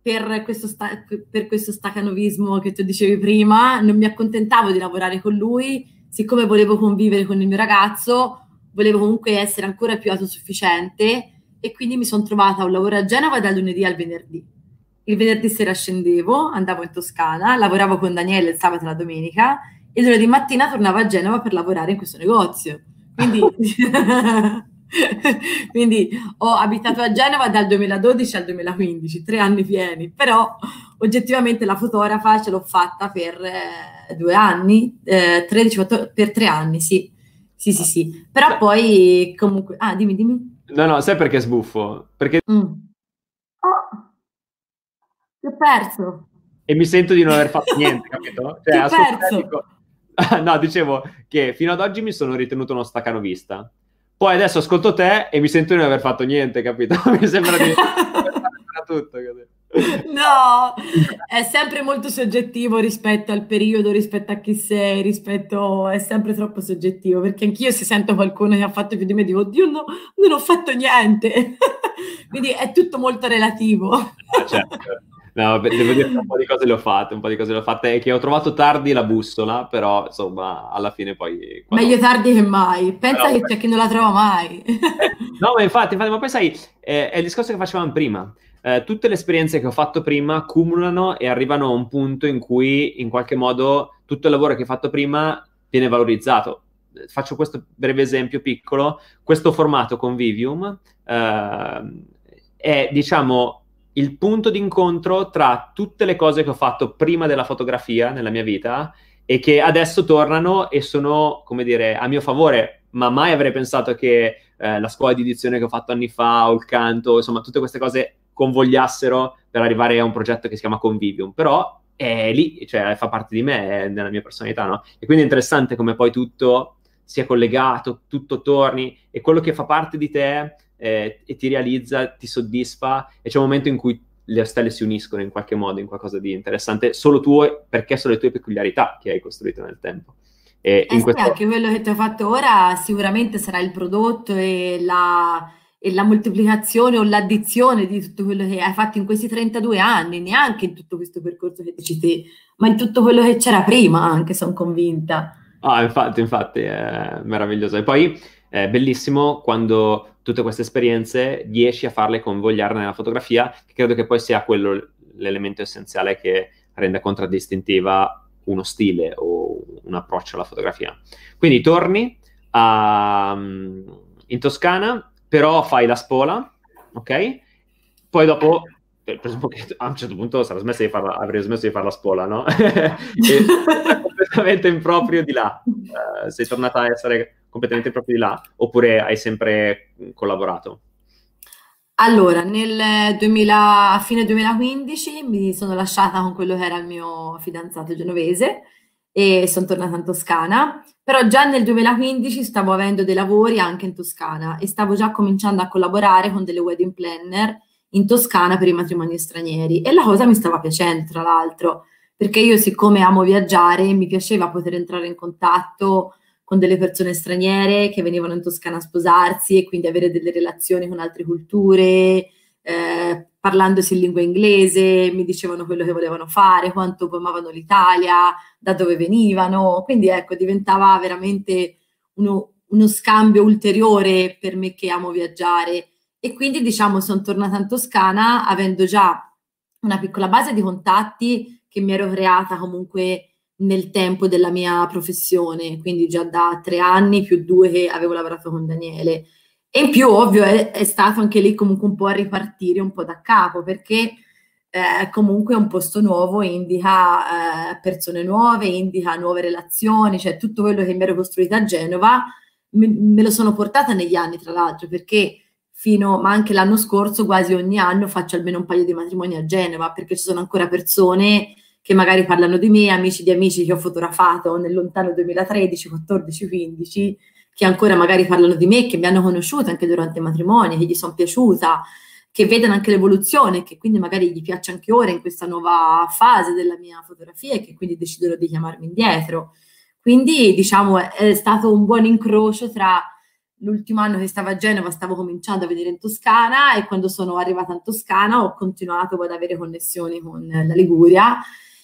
per questo, sta- per questo stacanovismo che tu dicevi prima, non mi accontentavo di lavorare con lui, siccome volevo convivere con il mio ragazzo, volevo comunque essere ancora più autosufficiente e quindi mi sono trovata un lavoro a Genova dal lunedì al venerdì. Il venerdì sera scendevo, andavo in Toscana, lavoravo con Daniele il sabato e la domenica e lunedì mattina tornavo a Genova per lavorare in questo negozio. Quindi [laughs] [laughs] Quindi ho abitato a Genova dal 2012 al 2015, tre anni pieni, però oggettivamente la fotografa ce l'ho fatta per eh, due anni, eh, 13, 14, per tre anni, sì. Sì, sì, sì. Però poi comunque... Ah, dimmi, dimmi. No, no, sai perché sbuffo? Perché... Mm. Ti ho perso. E mi sento di non aver fatto niente, [laughs] capito? Cioè, ti ho perso. Dico... [laughs] no, dicevo che fino ad oggi mi sono ritenuto uno staccanovista poi adesso ascolto te e mi sento di non aver fatto niente, capito? [laughs] mi sembra di tutto. No, è sempre molto soggettivo rispetto al periodo, rispetto a chi sei, rispetto... è sempre troppo soggettivo, perché anch'io se sento qualcuno che ha fatto più di me dico, oddio, no, non ho fatto niente. Quindi è tutto molto relativo. Ah, certo. No, devo dire che un po' di cose le ho fatte, un po' di cose le ho fatte, e che ho trovato tardi la bussola, però insomma, alla fine poi... Quando... Meglio tardi che mai, pensa però, che c'è chi non la trova mai. No, ma infatti, infatti, ma poi sai, eh, è il discorso che facevamo prima, eh, tutte le esperienze che ho fatto prima cumulano e arrivano a un punto in cui in qualche modo tutto il lavoro che ho fatto prima viene valorizzato. Faccio questo breve esempio piccolo, questo formato Convivium eh, è, diciamo, il punto d'incontro tra tutte le cose che ho fatto prima della fotografia nella mia vita e che adesso tornano e sono, come dire, a mio favore, ma mai avrei pensato che eh, la scuola di edizione che ho fatto anni fa o il canto, insomma, tutte queste cose convogliassero per arrivare a un progetto che si chiama Convivium, però è lì, cioè fa parte di me, è nella mia personalità, no? E quindi è interessante come poi tutto sia collegato, tutto torni e quello che fa parte di te eh, e ti realizza, ti soddisfa e c'è un momento in cui le stelle si uniscono in qualche modo in qualcosa di interessante, solo tue, perché sono le tue peculiarità che hai costruito nel tempo. E eh questo... anche quello che ti ho fatto ora sicuramente sarà il prodotto e la, e la moltiplicazione o l'addizione di tutto quello che hai fatto in questi 32 anni, neanche in tutto questo percorso che dici te, ma in tutto quello che c'era prima anche, sono convinta. Ah, infatti, infatti, è meraviglioso. E poi è bellissimo quando tutte queste esperienze riesci a farle convogliare nella fotografia, che credo che poi sia quello l'elemento essenziale che rende contraddistintiva uno stile o un approccio alla fotografia. Quindi torni a, in Toscana, però fai la spola, ok? Poi dopo, presumo che [laughs] a un certo punto smesso farla, avrei smesso di fare la spola, no? [laughs] e, [laughs] completamente improprio di là. Uh, sei tornata a essere completamente proprio di là oppure hai sempre collaborato? Allora, nel 2000, a fine 2015 mi sono lasciata con quello che era il mio fidanzato genovese e sono tornata in Toscana, però già nel 2015 stavo avendo dei lavori anche in Toscana e stavo già cominciando a collaborare con delle wedding planner in Toscana per i matrimoni stranieri e la cosa mi stava piacendo, tra l'altro, perché io siccome amo viaggiare, mi piaceva poter entrare in contatto con delle persone straniere che venivano in Toscana a sposarsi e quindi avere delle relazioni con altre culture, eh, parlandosi in lingua inglese, mi dicevano quello che volevano fare, quanto amavano l'Italia, da dove venivano, quindi ecco, diventava veramente uno, uno scambio ulteriore per me che amo viaggiare. E quindi diciamo sono tornata in Toscana avendo già una piccola base di contatti che mi ero creata comunque nel tempo della mia professione, quindi già da tre anni più due che avevo lavorato con Daniele. E in più, ovvio, è, è stato anche lì comunque un po' a ripartire un po' da capo, perché eh, comunque un posto nuovo indica eh, persone nuove, indica nuove relazioni, cioè tutto quello che mi ero costruita a Genova me, me lo sono portata negli anni, tra l'altro, perché fino, ma anche l'anno scorso, quasi ogni anno faccio almeno un paio di matrimoni a Genova, perché ci sono ancora persone che magari parlano di me, amici di amici che ho fotografato nel lontano 2013, 14, 15, che ancora magari parlano di me, che mi hanno conosciuta anche durante i matrimoni, che gli sono piaciuta, che vedono anche l'evoluzione, che quindi magari gli piace anche ora in questa nuova fase della mia fotografia e che quindi decidono di chiamarmi indietro. Quindi diciamo è stato un buon incrocio tra l'ultimo anno che stavo a Genova stavo cominciando a vedere in Toscana e quando sono arrivata in Toscana ho continuato ad avere connessioni con la Liguria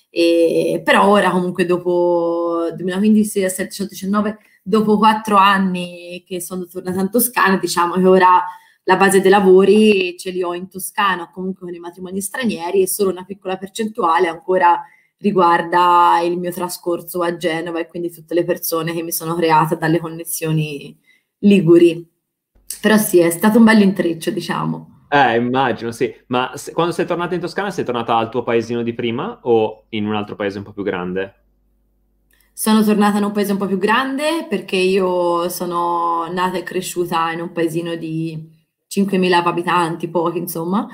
e, però ora comunque dopo 2015, 17, 18, 19, dopo quattro anni che sono tornata in Toscana, diciamo che ora la base dei lavori ce li ho in Toscana, comunque con i matrimoni stranieri e solo una piccola percentuale ancora riguarda il mio trascorso a Genova e quindi tutte le persone che mi sono create dalle connessioni liguri. Però sì, è stato un bel intreccio, diciamo. Eh, immagino, sì. Ma se, quando sei tornata in Toscana, sei tornata al tuo paesino di prima o in un altro paese un po' più grande? Sono tornata in un paese un po' più grande perché io sono nata e cresciuta in un paesino di 5.000 abitanti, pochi insomma,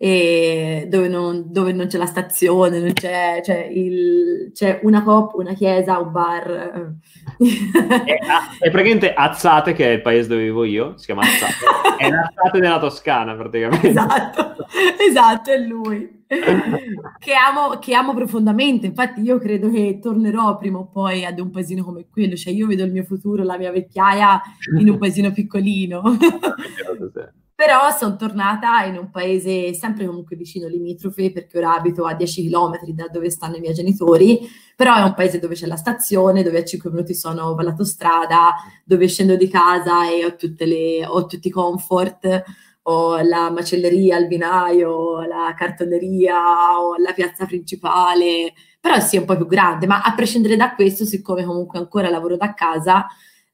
e dove non, dove non c'è la stazione, non c'è, c'è, il, c'è una cop, una chiesa, un bar. è, è praticamente Azzate, che è il paese dove vivo io, si chiama Azzate, è [laughs] Azzate nella Toscana praticamente. Esatto, esatto, è lui. che, amo, che amo profondamente, infatti io credo che tornerò prima o poi ad un paesino come quello, cioè io vedo il mio futuro, la mia vecchiaia in un paesino piccolino. [laughs] Però sono tornata in un paese sempre comunque vicino limitrofe perché ora abito a 10 km da dove stanno i miei genitori, però è un paese dove c'è la stazione, dove a 5 minuti sono all'autostrada, dove scendo di casa e ho, le, ho tutti i comfort, ho la macelleria, il vinaio, la cartoneria, ho la piazza principale, però sì è un po' più grande, ma a prescindere da questo, siccome comunque ancora lavoro da casa,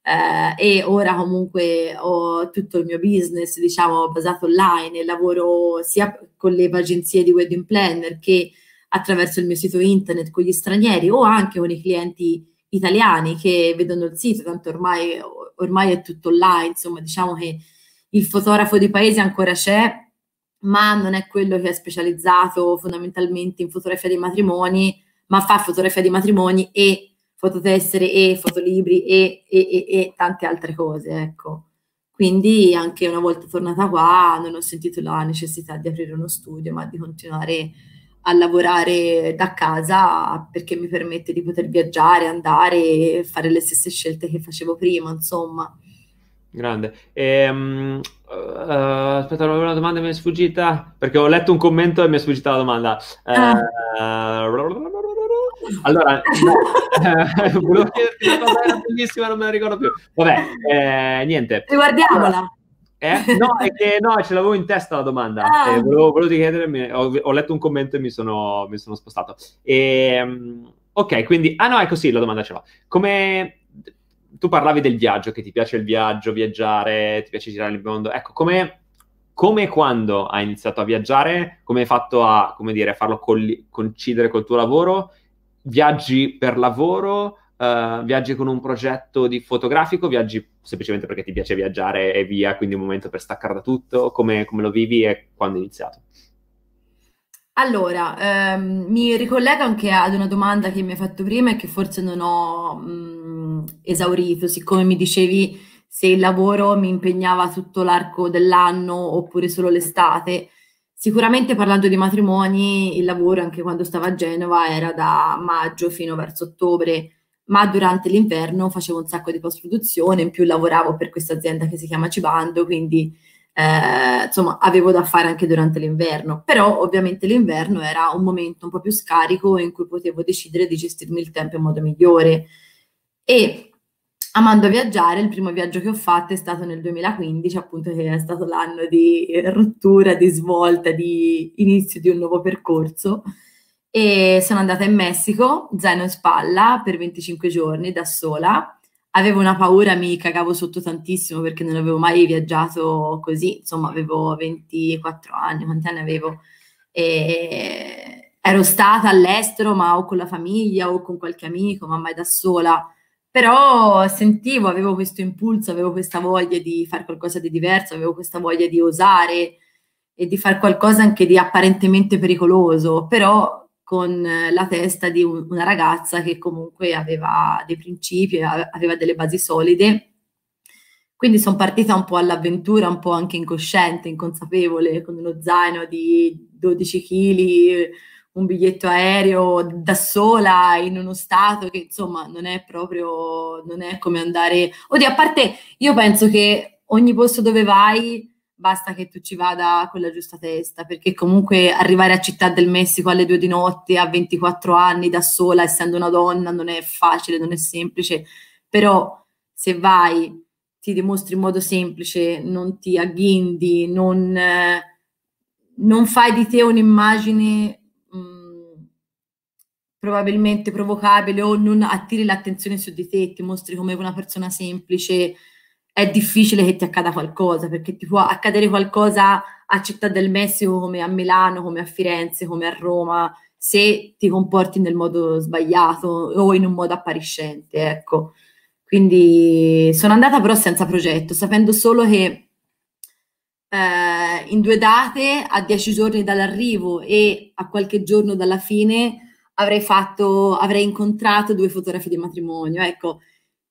eh, e ora comunque ho tutto il mio business, diciamo, basato online e lavoro sia con le agenzie di wedding planner che attraverso il mio sito internet con gli stranieri o anche con i clienti italiani che vedono il sito, tanto ormai, ormai è tutto online, insomma, diciamo che il fotografo di paese ancora c'è, ma non è quello che è specializzato fondamentalmente in fotografia dei matrimoni, ma fa fotografia di matrimoni e fototessere e fotolibri e, e, e, e tante altre cose, ecco. Quindi anche una volta tornata qua non ho sentito la necessità di aprire uno studio, ma di continuare a lavorare da casa perché mi permette di poter viaggiare, andare e fare le stesse scelte che facevo prima, insomma. Grande. E, um, uh, aspetta, una domanda mi è sfuggita perché ho letto un commento e mi è sfuggita la domanda. Uh, uh, allora, no, [laughs] volevo chiederti una cosa era bellissima, non me la ricordo più. Vabbè, eh, niente. Riguardiamola. Eh? No, è che no, ce l'avevo in testa la domanda. Ah. Eh, volevo, volevo chiedere, ho, ho, letto un commento e mi sono, mi sono spostato. E, um, ok, quindi, ah no, ecco sì, la domanda ce l'ho. Come tu parlavi del viaggio, che ti piace il viaggio, viaggiare, ti piace girare il mondo. Ecco, come come e quando hai iniziato a viaggiare, come hai fatto a, come dire, a farlo colli- coincidere col tuo lavoro viaggi per lavoro, uh, viaggi con un progetto di fotografico, viaggi semplicemente perché ti piace viaggiare e via, quindi un momento per staccare da tutto, come, come lo vivi e quando è iniziato? Allora, ehm, mi ricollego anche ad una domanda che mi hai fatto prima e che forse non ho mh, mm, esaurito, siccome mi dicevi se il lavoro mi impegnava tutto l'arco dell'anno oppure solo l'estate. Sicuramente parlando di matrimoni, il lavoro anche quando stavo a Genova era da maggio fino verso ottobre, ma durante l'inverno facevo un sacco di post-produzione, in più lavoravo per questa azienda che si chiama Cibando, quindi eh, insomma avevo da fare anche durante l'inverno. Però ovviamente l'inverno era un momento un po' più scarico in cui potevo decidere di gestirmi il tempo in modo migliore. E Amando viaggiare, il primo viaggio che ho fatto è stato nel 2015, appunto che è stato l'anno di rottura, di svolta, di inizio di un nuovo percorso. e sono andata in Messico, zaino in spalla, per 25 giorni da sola. Avevo una paura, mi cagavo sotto tantissimo perché non avevo mai viaggiato così, insomma avevo 24 anni, quanti anni avevo? E ero stata all'estero, ma o con la famiglia o con qualche amico, ma mai da sola. Però sentivo, avevo questo impulso, avevo questa voglia di fare qualcosa di diverso, avevo questa voglia di osare e di fare qualcosa anche di apparentemente pericoloso, però con la testa di un, una ragazza che comunque aveva dei principi, aveva delle basi solide. Quindi sono partita un po' all'avventura, un po' anche incosciente, inconsapevole, con uno zaino di 12 kg, un biglietto aereo da sola in uno stato che insomma non è proprio, non è come andare... Oddio, a parte io penso che ogni posto dove vai basta che tu ci vada con la giusta testa, perché comunque arrivare a Città del Messico alle due di notte a 24 anni da sola, essendo una donna, non è facile, non è semplice, però se vai, ti dimostri in modo semplice, non ti agghindi, non, eh, non fai di te un'immagine mm, probabilmente provocabile o non attiri l'attenzione su di te, ti mostri come una persona semplice, è difficile che ti accada qualcosa, perché ti può accadere qualcosa a Città del Messico come a Milano, come a Firenze, come a Roma, se ti comporti nel modo sbagliato o in un modo appariscente, ecco. Quindi sono andata però senza progetto, sapendo solo che eh, in due date, a dieci giorni dall'arrivo e a qualche giorno dalla fine, avrei fatto, avrei incontrato due fotografi di matrimonio. Ecco,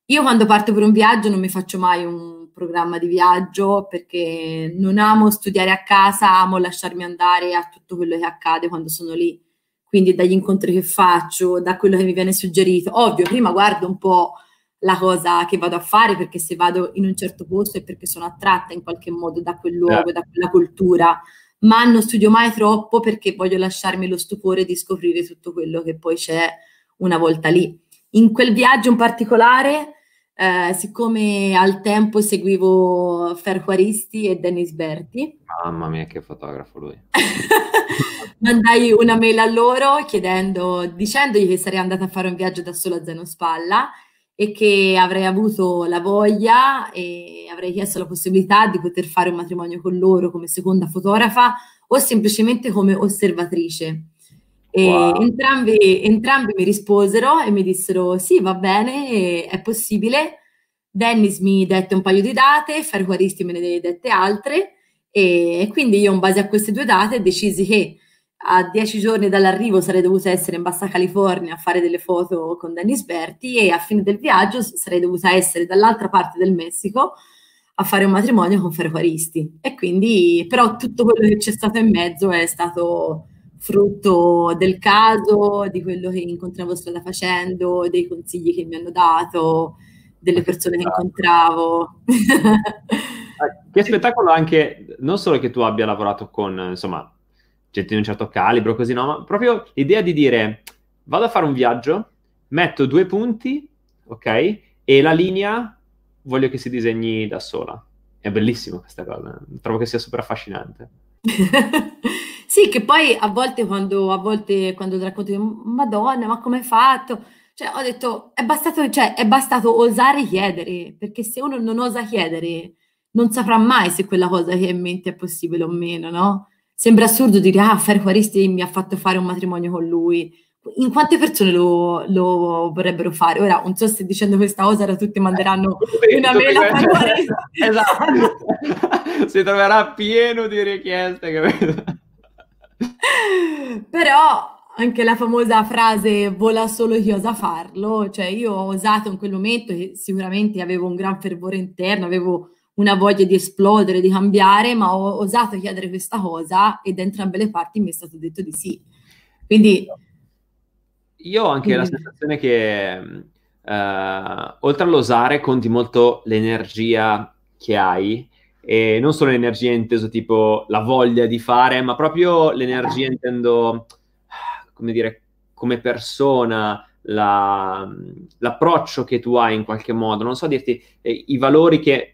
io quando parto per un viaggio non mi faccio mai un programma di viaggio perché non amo studiare a casa, amo lasciarmi andare a tutto quello che accade quando sono lì. Quindi dagli incontri che faccio, da quello che mi viene suggerito. Ovvio, prima guardo un po' la cosa che vado a fare perché se vado in un certo posto è perché sono attratta in qualche modo da quel luogo, yeah. da quella cultura, ma non studio mai troppo perché voglio lasciarmi lo stupore di scoprire tutto quello che poi c'è una volta lì. In quel viaggio in particolare, eh, siccome al tempo seguivo Ferquaristi e Dennis Berti. Mamma mia, che fotografo lui. [laughs] Mandai una mail a loro chiedendo, dicendogli che sarei andata a fare un viaggio da sola a Zeno Spalla e che avrei avuto la voglia e avrei chiesto la possibilità di poter fare un matrimonio con loro come seconda fotografa o semplicemente come osservatrice. E wow. entrambi, entrambi, mi risposero e mi dissero sì, va bene, è possibile. Dennis mi dette un paio di date, Ferquaristi me ne dette altre e quindi io in base a queste due date decisi che a dieci giorni dall'arrivo sarei dovuta essere in Bassa California a fare delle foto con Dennis Berti e a fine del viaggio sarei dovuta essere dall'altra parte del Messico a fare un matrimonio con Ferquaristi. E quindi, però tutto quello che c'è stato in mezzo è stato frutto del caso, di quello che incontravo strada facendo, dei consigli che mi hanno dato, delle persone che incontravo. Eh, che spettacolo anche, non solo che tu abbia lavorato con, insomma, gente di un certo calibro, così no, ma proprio l'idea di dire, vado a fare un viaggio, metto due punti, ok, e la linea voglio che si disegni da sola. È bellissimo questa cosa, trovo che sia super affascinante. [laughs] Sì, che poi a volte quando, a volte quando racconto, Madonna, ma come hai fatto? Cioè, ho detto, è bastato, cioè, è bastato osare chiedere, perché se uno non osa chiedere, non saprà mai se quella cosa che ha in mente è possibile o meno, no? Sembra assurdo dire, ah, Ferquaristi mi ha fatto fare un matrimonio con lui. In quante persone lo, lo vorrebbero fare? Ora, non so se dicendo questa cosa ora tutti manderanno una mail a. [laughs] Esatto. si troverà pieno di richieste, capito? [laughs] Però anche la famosa frase vola solo chi osa farlo, cioè io ho osato in quel momento che sicuramente avevo un gran fervore interno, avevo una voglia di esplodere, di cambiare, ma ho osato chiedere questa cosa e da entrambe le parti mi è stato detto di sì. Quindi io ho anche quindi... la sensazione che uh, oltre all'osare conti molto l'energia che hai e non solo l'energia inteso tipo la voglia di fare, ma proprio l'energia intendo, come dire, come persona, la, l'approccio che tu hai in qualche modo, non so dirti, eh, i valori che,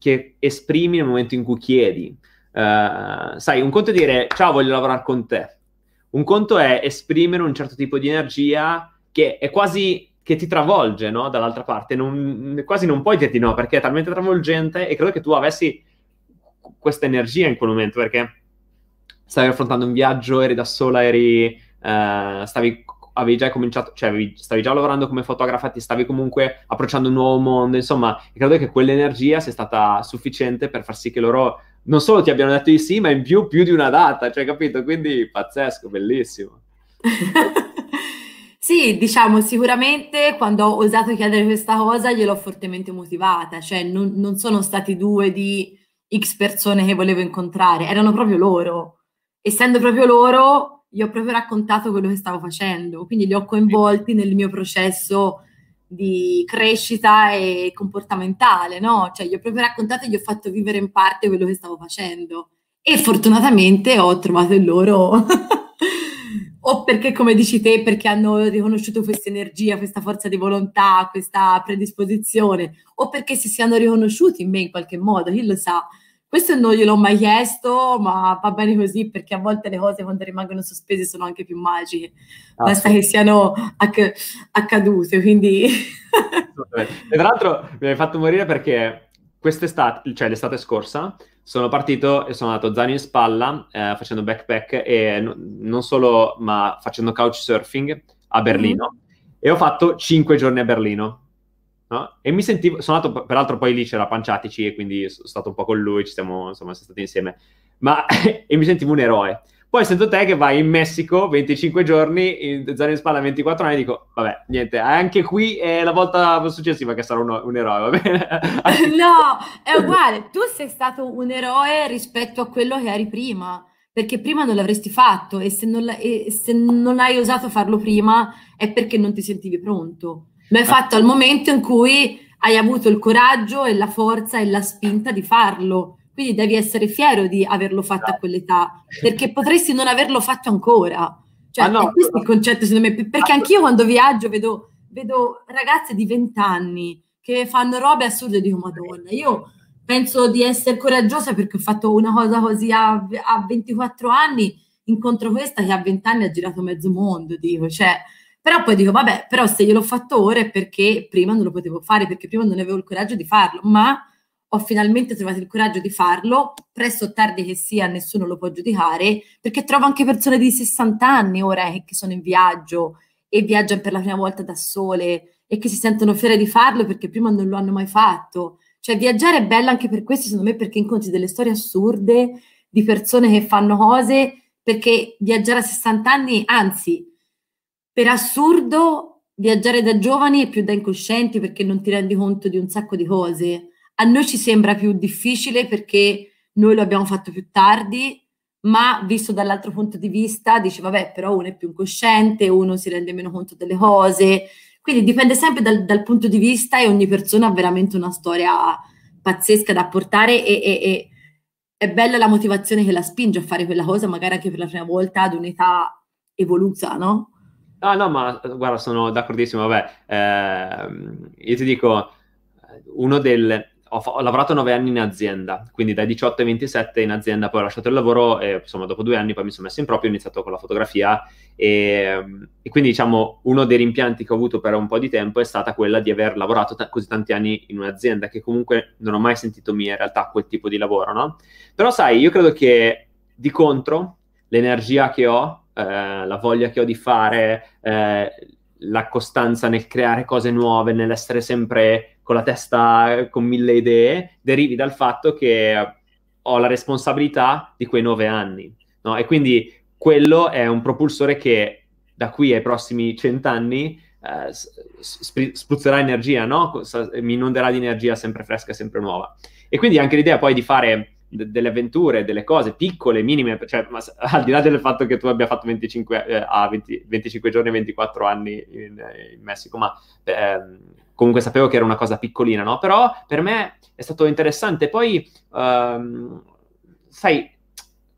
che, esprimi nel momento in cui chiedi. Uh, sai, un conto è dire ciao, voglio lavorare con te. un conto è esprimere un certo tipo di energia che è quasi che ti travolge, no? Dall'altra parte, non, quasi non puoi dirti no, perché è talmente travolgente e credo che tu avessi questa energia in quel momento, perché stavi affrontando un viaggio, eri da sola, eri, uh, stavi, avevi già cominciato, cioè avevi, stavi già lavorando come fotografa, ti stavi comunque approcciando un nuovo mondo, insomma, credo che quell'energia sia stata sufficiente per far sì che loro non solo ti abbiano detto di sì, ma in più più di una data, cioè capito? Quindi pazzesco, bellissimo. [laughs] Sì, diciamo, sicuramente quando ho osato chiedere questa cosa gliel'ho fortemente motivata, cioè non, non sono stati due di X persone che volevo incontrare, erano proprio loro. Essendo proprio loro, gli ho proprio raccontato quello che stavo facendo, quindi li ho coinvolti nel mio processo di crescita e comportamentale, no? Cioè gli ho proprio raccontato e gli ho fatto vivere in parte quello che stavo facendo. E fortunatamente ho trovato il loro [laughs] o perché, come dici te, perché hanno riconosciuto questa energia, questa forza di volontà, questa predisposizione, o perché si siano riconosciuti in me in qualche modo, chi lo sa. Questo non gliel'ho mai chiesto, ma va bene così perché a volte le cose quando rimangono sospese sono anche più magiche. Ah, Basta sì. che siano acc- accadute, quindi... [laughs] e tra l'altro mi hai fatto morire perché quest'estate, cioè l'estate scorsa, sono partito e sono andato zaino in spalla eh, facendo backpack e n- non solo, ma facendo couchsurfing a Berlino mm. e ho fatto 5 giorni a Berlino. No? E mi sentivo, sono andato, peraltro poi lì c'era Panciatici e quindi sono stato un po' con lui, ci siamo, insomma, siamo stati insieme, ma [laughs] e mi sentivo un eroe poi sento te che vai in Messico 25 giorni, in zaino in spalla 24 anni, dico, vabbè, niente, anche qui è la volta successiva che sarò un, un eroe, va bene? [laughs] no, è uguale, tu sei stato un eroe rispetto a quello che eri prima, perché prima non l'avresti fatto e se non, e se non hai osato farlo prima è perché non ti sentivi pronto. Lo hai fatto al momento in cui hai avuto il coraggio e la forza e la spinta di farlo quindi devi essere fiero di averlo fatto a quell'età, perché potresti non averlo fatto ancora. Cioè, ah, no, questo è il concetto, secondo me, perché anch'io quando viaggio vedo, vedo ragazze di 20 anni che fanno robe assurde e dico, madonna, io penso di essere coraggiosa perché ho fatto una cosa così a, a 24 anni, incontro questa che a 20 anni ha girato mezzo mondo, dico, cioè... Però poi dico, vabbè, però se gliel'ho fatto ora è perché prima non lo potevo fare, perché prima non avevo il coraggio di farlo, ma ho finalmente trovato il coraggio di farlo, presto o tardi che sia, nessuno lo può giudicare, perché trovo anche persone di 60 anni ora che sono in viaggio e viaggiano per la prima volta da sole e che si sentono fiere di farlo perché prima non lo hanno mai fatto. Cioè viaggiare è bello anche per questo, secondo me, perché incontri delle storie assurde di persone che fanno cose, perché viaggiare a 60 anni, anzi, per assurdo, viaggiare da giovani è più da incoscienti perché non ti rendi conto di un sacco di cose a noi ci sembra più difficile perché noi lo abbiamo fatto più tardi, ma visto dall'altro punto di vista dici vabbè però uno è più incosciente, uno si rende meno conto delle cose, quindi dipende sempre dal, dal punto di vista e ogni persona ha veramente una storia pazzesca da portare e, e, e è bella la motivazione che la spinge a fare quella cosa magari anche per la prima volta ad un'età evoluta, no? Ah no, ma guarda, sono d'accordissimo, vabbè, eh, io ti dico, uno del, ho, ho, lavorato nove anni in azienda, quindi dai 18 ai 27 in azienda, poi ho lasciato il lavoro e insomma dopo due anni poi mi sono messo in proprio, ho iniziato con la fotografia e, e, quindi diciamo uno dei rimpianti che ho avuto per un po' di tempo è stata quella di aver lavorato t- così tanti anni in un'azienda che comunque non ho mai sentito mia in realtà quel tipo di lavoro, no? Però sai, io credo che di contro l'energia che ho, eh, la voglia che ho di fare, eh, la costanza nel creare cose nuove, nell'essere sempre con la testa con mille idee, derivi dal fatto che ho la responsabilità di quei nove anni. No? E quindi quello è un propulsore che da qui ai prossimi cent'anni eh, sp- spruzzerà energia, no? mi inonderà di energia sempre fresca, sempre nuova. E quindi anche l'idea poi di fare d- delle avventure, delle cose piccole, minime, cioè, ma, [laughs] al di là del fatto che tu abbia fatto 25, eh, a 20, 25 giorni e 24 anni in, in Messico, ma ehm, comunque sapevo che era una cosa piccolina, no? Però per me è stato interessante. Poi, um, sai,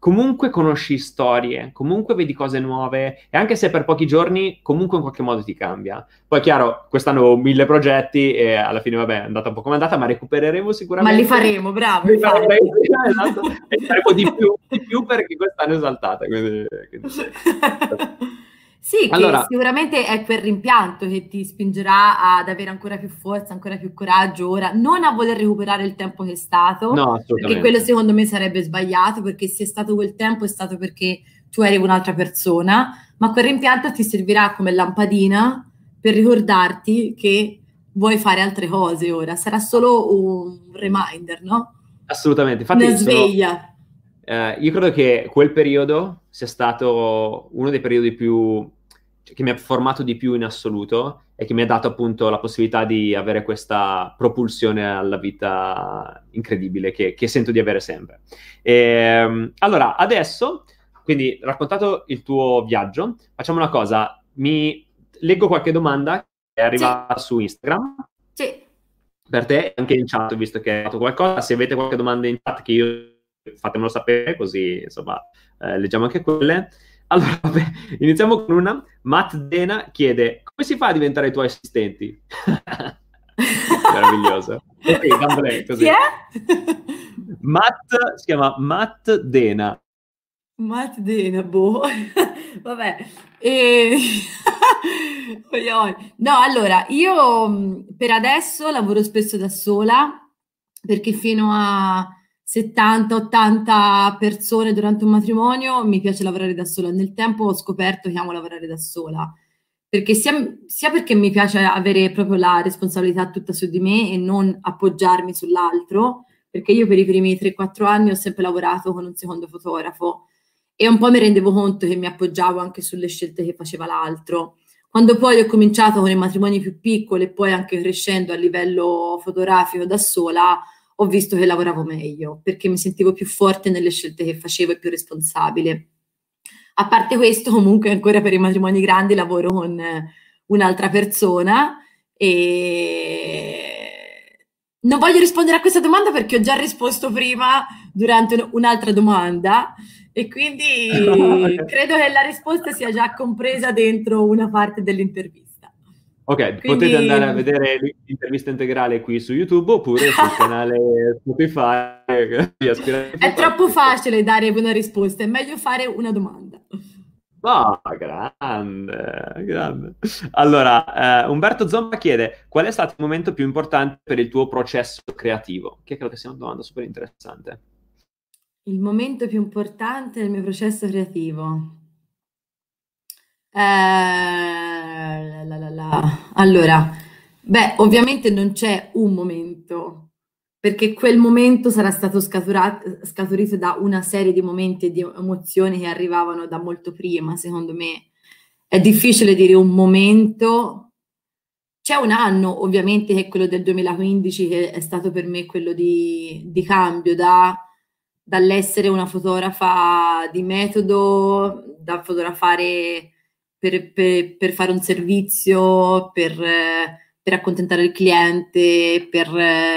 comunque conosci storie, comunque vedi cose nuove e anche se per pochi giorni, comunque in qualche modo ti cambia. Poi chiaro, quest'anno ho mille progetti e alla fine vabbè è andata un po' come è andata, ma recupereremo sicuramente. Ma li faremo, bravo. Li faremo, [laughs] esatto, e faremo di più, di più perché quest'anno è esaltata. Quindi, quindi... [laughs] Sì, allora, sicuramente è quel rimpianto che ti spingerà ad avere ancora più forza, ancora più coraggio ora, non a voler recuperare il tempo che è stato, no, perché quello secondo me sarebbe sbagliato, perché se è stato quel tempo è stato perché tu eri un'altra persona, ma quel rimpianto ti servirà come lampadina per ricordarti che vuoi fare altre cose ora, sarà solo un reminder, no? Assolutamente, infatti una sveglia. Eh, io credo che quel periodo sia stato uno dei periodi più cioè, che mi ha formato di più in assoluto e che mi ha dato appunto la possibilità di avere questa propulsione alla vita incredibile che, che sento di avere sempre. E, ehm, allora, adesso, quindi raccontato il tuo viaggio, facciamo una cosa, mi leggo qualche domanda che è arrivata sì. su Instagram. Sì. Per te, anche in chat, visto che hai fatto qualcosa, se avete qualche domanda in chat che io fatemelo sapere così insomma eh, leggiamo anche quelle. Allora, [laughs] vabbè, iniziamo con una. Matt Dena chiede come si fa a diventare i tuoi assistenti? [laughs] Meraviglioso. [laughs] Ok, così. Chi è? Matt, si chiama Matt Dena. Matt Dena, boh. Vabbè. E... no, allora, io per adesso lavoro spesso da sola perché fino a 70-80 persone durante un matrimonio, mi piace lavorare da sola. Nel tempo ho scoperto che amo lavorare da sola, perché sia, sia, perché mi piace avere proprio la responsabilità tutta su di me e non appoggiarmi sull'altro, perché io per i primi 3-4 anni ho sempre lavorato con un secondo fotografo e un po' mi rendevo conto che mi appoggiavo anche sulle scelte che faceva l'altro. Quando poi ho cominciato con i matrimoni più piccoli e poi anche crescendo a livello fotografico da sola, ho visto che lavoravo meglio perché mi sentivo più forte nelle scelte che facevo e più responsabile. A parte questo, [laughs] comunque ancora per i matrimoni grandi lavoro con un'altra persona e non voglio rispondere a questa domanda perché ho già risposto prima durante un'altra domanda e quindi [laughs] credo che la risposta sia già compresa dentro una parte dell'intervista. Ok, Quindi... potete andare a vedere l'intervista integrale qui su YouTube oppure sul [laughs] canale Spotify. È troppo facile dare una risposta, è meglio fare una domanda. Ah, oh, grande, grande. Allora, eh, Umberto Zomba chiede qual è stato il momento più importante per il tuo processo creativo? Che credo che sia una domanda super interessante. Il momento più importante del mio processo creativo. Eh, la. Allora, beh, ovviamente non c'è un momento, perché quel momento sarà stato scaturito da una serie di momenti e di emozioni che arrivavano da molto prima, secondo me. È difficile dire un momento. C'è un anno, ovviamente, che è quello del 2015, che è stato per me quello di, di cambio, da, dall'essere una fotografa di metodo, da fotografare per, per, per fare un servizio, per, per, accontentare il cliente, per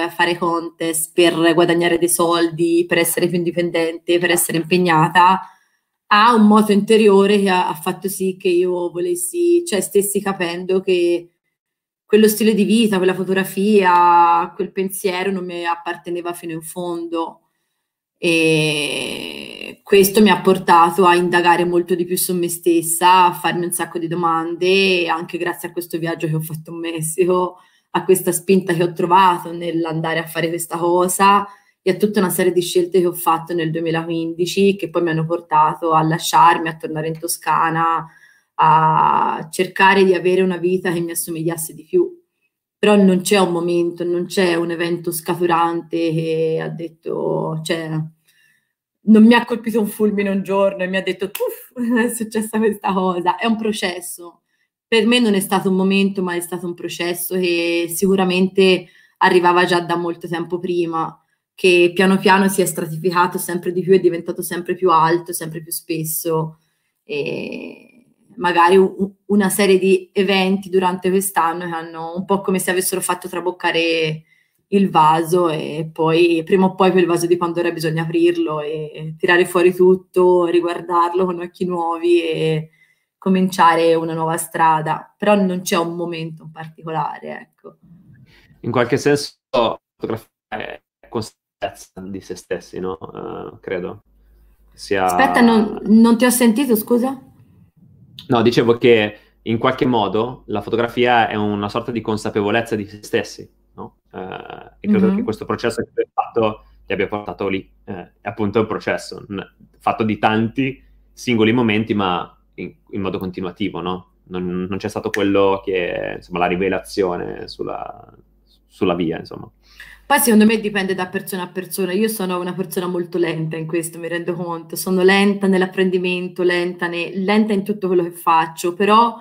fare contest, per guadagnare dei soldi, per essere più indipendente, per essere impegnata, ha un moto interiore che ha, ha fatto sì che io volessi, cioè stessi capendo che quello stile di vita, quella fotografia, quel pensiero non mi apparteneva fino in fondo e questo mi ha portato a indagare molto di più su me stessa, a farmi un sacco di domande anche grazie a questo viaggio che ho fatto in Messico, a questa spinta che ho trovato nell'andare a fare questa cosa e a tutta una serie di scelte che ho fatto nel 2015 che poi mi hanno portato a lasciarmi, a tornare in Toscana, a cercare di avere una vita che mi assomigliasse di più. Però non c'è un momento, non c'è un evento scaturante che ha detto, cioè, non mi ha colpito un fulmine un giorno e mi ha detto, [laughs] è successa questa cosa, è un processo. Per me non è stato un momento, ma è stato un processo che sicuramente arrivava già da molto tempo prima, che piano piano si è stratificato sempre di più, è diventato sempre più alto, sempre più spesso. E magari un, una serie di eventi durante quest'anno che hanno un po' come se avessero fatto traboccare il vaso e poi prima o poi quel vaso di Pandora bisogna aprirlo e tirare fuori tutto, riguardarlo con occhi nuovi e cominciare una nuova strada, però non c'è un momento in particolare, ecco. In qualche senso la fotografia è consapevolezza di se stessi, no? Uh, credo. Sia... Aspetta, non, non ti ho sentito, scusa? No, dicevo che in qualche modo la fotografia è una sorta di consapevolezza di se stessi, e credo mm-hmm. che questo processo che hai fatto ti abbia portato lì. Eh, è appunto un processo fatto di tanti singoli momenti, ma in, in modo continuativo, no? Non, non, c'è stato quello che è insomma, la rivelazione sulla, sulla via, insomma. Poi secondo me dipende da persona a persona. Io sono una persona molto lenta in questo, mi rendo conto. Sono lenta nell'apprendimento, lenta, ne, lenta in tutto quello che faccio, però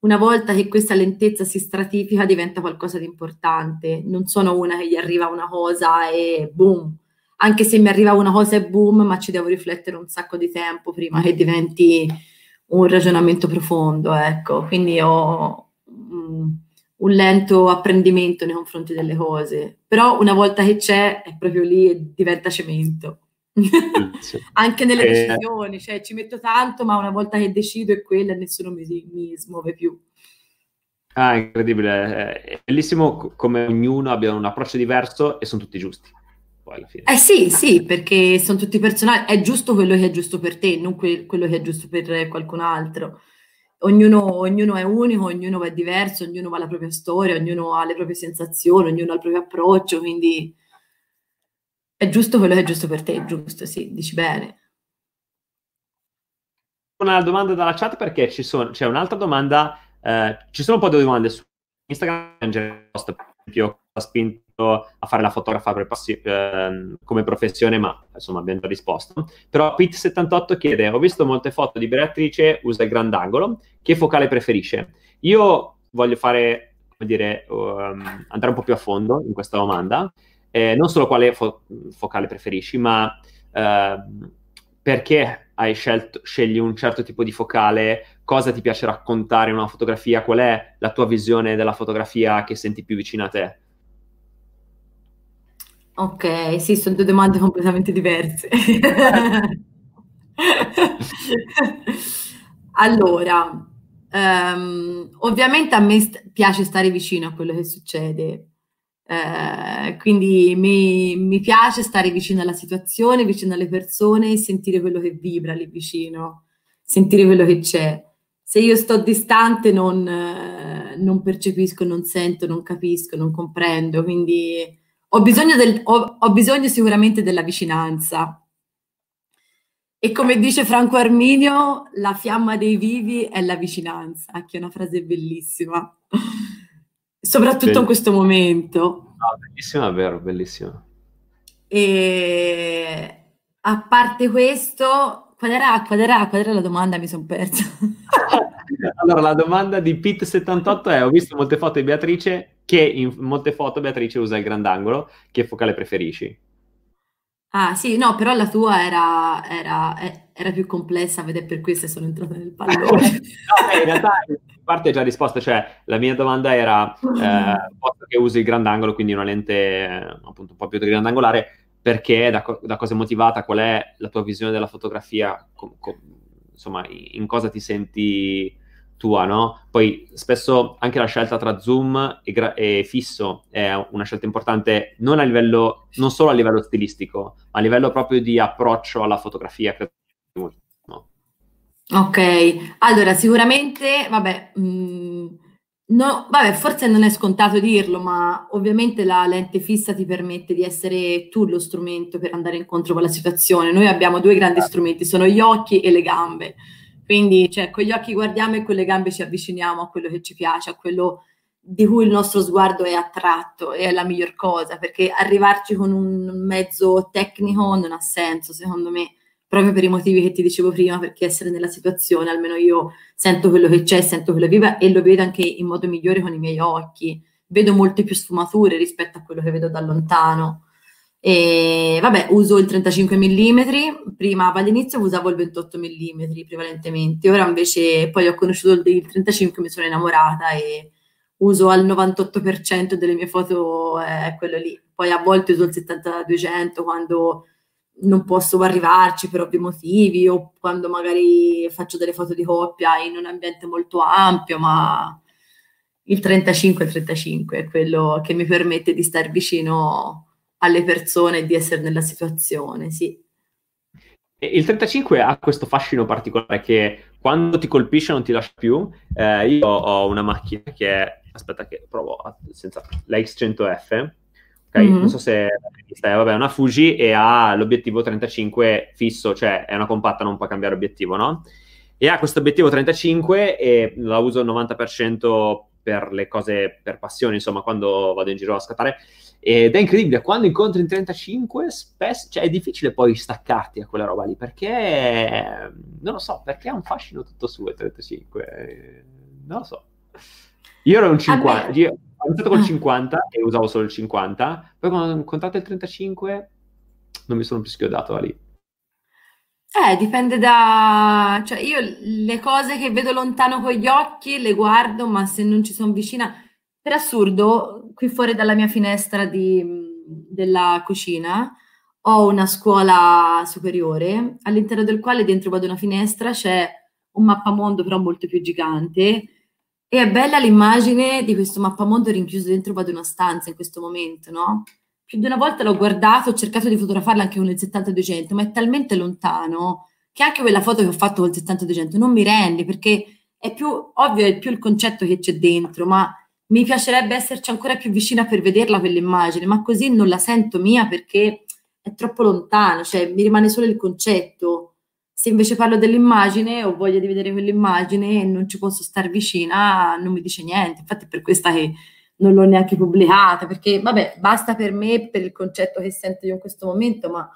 una volta che questa lentezza si stratifica diventa qualcosa di importante. Non sono una che gli arriva una cosa e boom. Anche se mi arriva una cosa e boom, ma ci devo riflettere un sacco di tempo prima che diventi un ragionamento profondo, ecco. Quindi ho um, un lento apprendimento nei confronti delle cose. Però una volta che c'è, è proprio lì e diventa cemento. [laughs] Anche nelle eh, decisioni, cioè ci metto tanto, ma una volta che decido è quella e nessuno mi, mi smuove più. Ah, incredibile, è bellissimo come ognuno abbia un approccio diverso e sono tutti giusti. Poi alla fine. Eh sì, sì, perché sono tutti personali, è giusto quello che è giusto per te, non que- quello che è giusto per qualcun altro. Ognuno, ognuno, è unico, ognuno è diverso, ognuno ha la propria storia, ognuno ha le proprie sensazioni, ognuno ha il proprio approccio, quindi è giusto quello che è giusto per te, giusto, sì, dici bene. Una domanda dalla chat perché c'è un'altra domanda, eh, ci sono un po' di domande su Instagram, per esempio, ha spinto a fare la fotografa passi- eh, come professione, ma insomma abbiamo già risposto. Però Pete78 chiede, ho visto molte foto di Beatrice, usa il grandangolo, che focale preferisce? Io voglio fare, come dire, um, andare un po' più a fondo in questa domanda eh, non solo quale fo- focale preferisci, ma eh, perché hai scelto, scegli un certo tipo di focale, cosa ti piace raccontare in una fotografia, qual è la tua visione della fotografia che senti più vicina a te? Ok, sì, sono due domande completamente diverse. [laughs] allora, um, ovviamente a me st- piace stare vicino a quello che succede, eh, quindi mi, mi, piace stare vicino alla situazione, vicino alle persone e sentire quello che vibra lì vicino, sentire quello che c'è. Se io sto distante non, eh, non percepisco, non sento, non capisco, non comprendo, quindi ho bisogno, del, ho, ho bisogno sicuramente della vicinanza. E come dice Franco Arminio, la fiamma dei vivi è la vicinanza, che è una frase bellissima soprattutto in questo momento. No, bellissimo, è vero, bellissimo. E a parte questo, qual era, qual era, qual era la domanda? Mi sono persa. [laughs] allora, la domanda di Pit78 è: ho visto molte foto di Beatrice, che in molte foto Beatrice usa il grandangolo, che focale preferisci? Ah sì, no, però la tua era, era, era più complessa, vede per questo sono entrata nel pallone. [laughs] no, in realtà in parte è già risposta, cioè la mia domanda era, [laughs] eh, posto che usi il grandangolo, quindi una lente eh, appunto un po' più grandangolare, perché, da, da cosa è motivata, qual è la tua visione della fotografia, com, com, insomma, in cosa ti senti tua, no? Poi spesso anche la scelta tra zoom e, gra- e, fisso è una scelta importante non a livello, non solo a livello stilistico, ma a livello proprio di approccio alla fotografia. No? Ok, allora sicuramente, vabbè, mh, mm, no, vabbè, forse non è scontato dirlo, ma ovviamente la lente fissa ti permette di essere tu lo strumento per andare incontro con la situazione. Noi abbiamo due grandi strumenti, sono gli occhi e le gambe quindi cioè, con gli occhi guardiamo e con le gambe ci avviciniamo a quello che ci piace, a quello di cui il nostro sguardo è attratto e è la miglior cosa, perché arrivarci con un mezzo tecnico non ha senso, secondo me, proprio per i motivi che ti dicevo prima, perché essere nella situazione, almeno io sento quello che c'è, sento quello che vive e lo vedo anche in modo migliore con i miei occhi. Vedo molte più sfumature rispetto a quello che vedo da lontano. E vabbè, uso il 35 mm, prima all'inizio usavo il 28 mm prevalentemente, ora invece poi ho conosciuto il 35 mi sono innamorata e uso al 98% delle mie foto è quello lì. Poi a volte uso il 70-200 quando non posso arrivarci per ovvi motivi o quando magari faccio delle foto di coppia in un ambiente molto ampio, ma il 35-35 è quello che mi permette di stare vicino alle persone di essere nella situazione, sì. Il 35 ha questo fascino particolare che quando ti colpisce non ti lascia più. Eh, io ho una macchina che è, aspetta che provo senza la X100F, ok? Mm-hmm. Non so se è, vabbè, una Fuji e ha l'obiettivo 35 fisso, cioè è una compatta, non può cambiare obiettivo, no? E ha questo obiettivo 35 e la uso il 90% per le cose, per passione, insomma, quando vado in giro a scattare. Ed è incredibile, quando incontri in 35 spesso, cioè è difficile poi staccarti a quella roba lì, perché, non lo so, perché ha un fascino tutto suo il 35, non lo so. Io ero un 50, io ho iniziato col 50 ah. e usavo solo il 50, poi quando ho incontrato il 35 non mi sono più schiodato da lì. Eh, dipende da... cioè io le cose che vedo lontano con gli occhi le guardo, ma se non ci sono vicina... Per assurdo, qui fuori dalla mia finestra di, della cucina ho una scuola superiore all'interno del quale dentro vado una finestra c'è un mappamondo però molto più gigante e è bella l'immagine di questo mappamondo rinchiuso dentro vado una stanza in questo momento, no? più di una volta l'ho guardato, ho cercato di fotografarla anche con il 70-200, ma è talmente lontano che anche quella foto che ho fatto col 70-200 non mi rende, perché è più ovvio, è più il concetto che c'è dentro, ma mi piacerebbe esserci ancora più vicina per vederla quell'immagine, ma così non la sento mia perché è troppo lontano, cioè mi rimane solo il concetto. Se invece parlo dell'immagine ho voglia di vedere quell'immagine e non ci posso stare vicina, non mi dice niente. Infatti è per questa che non l'ho neanche pubblicata, perché vabbè, basta per me, per il concetto che sento io in questo momento, ma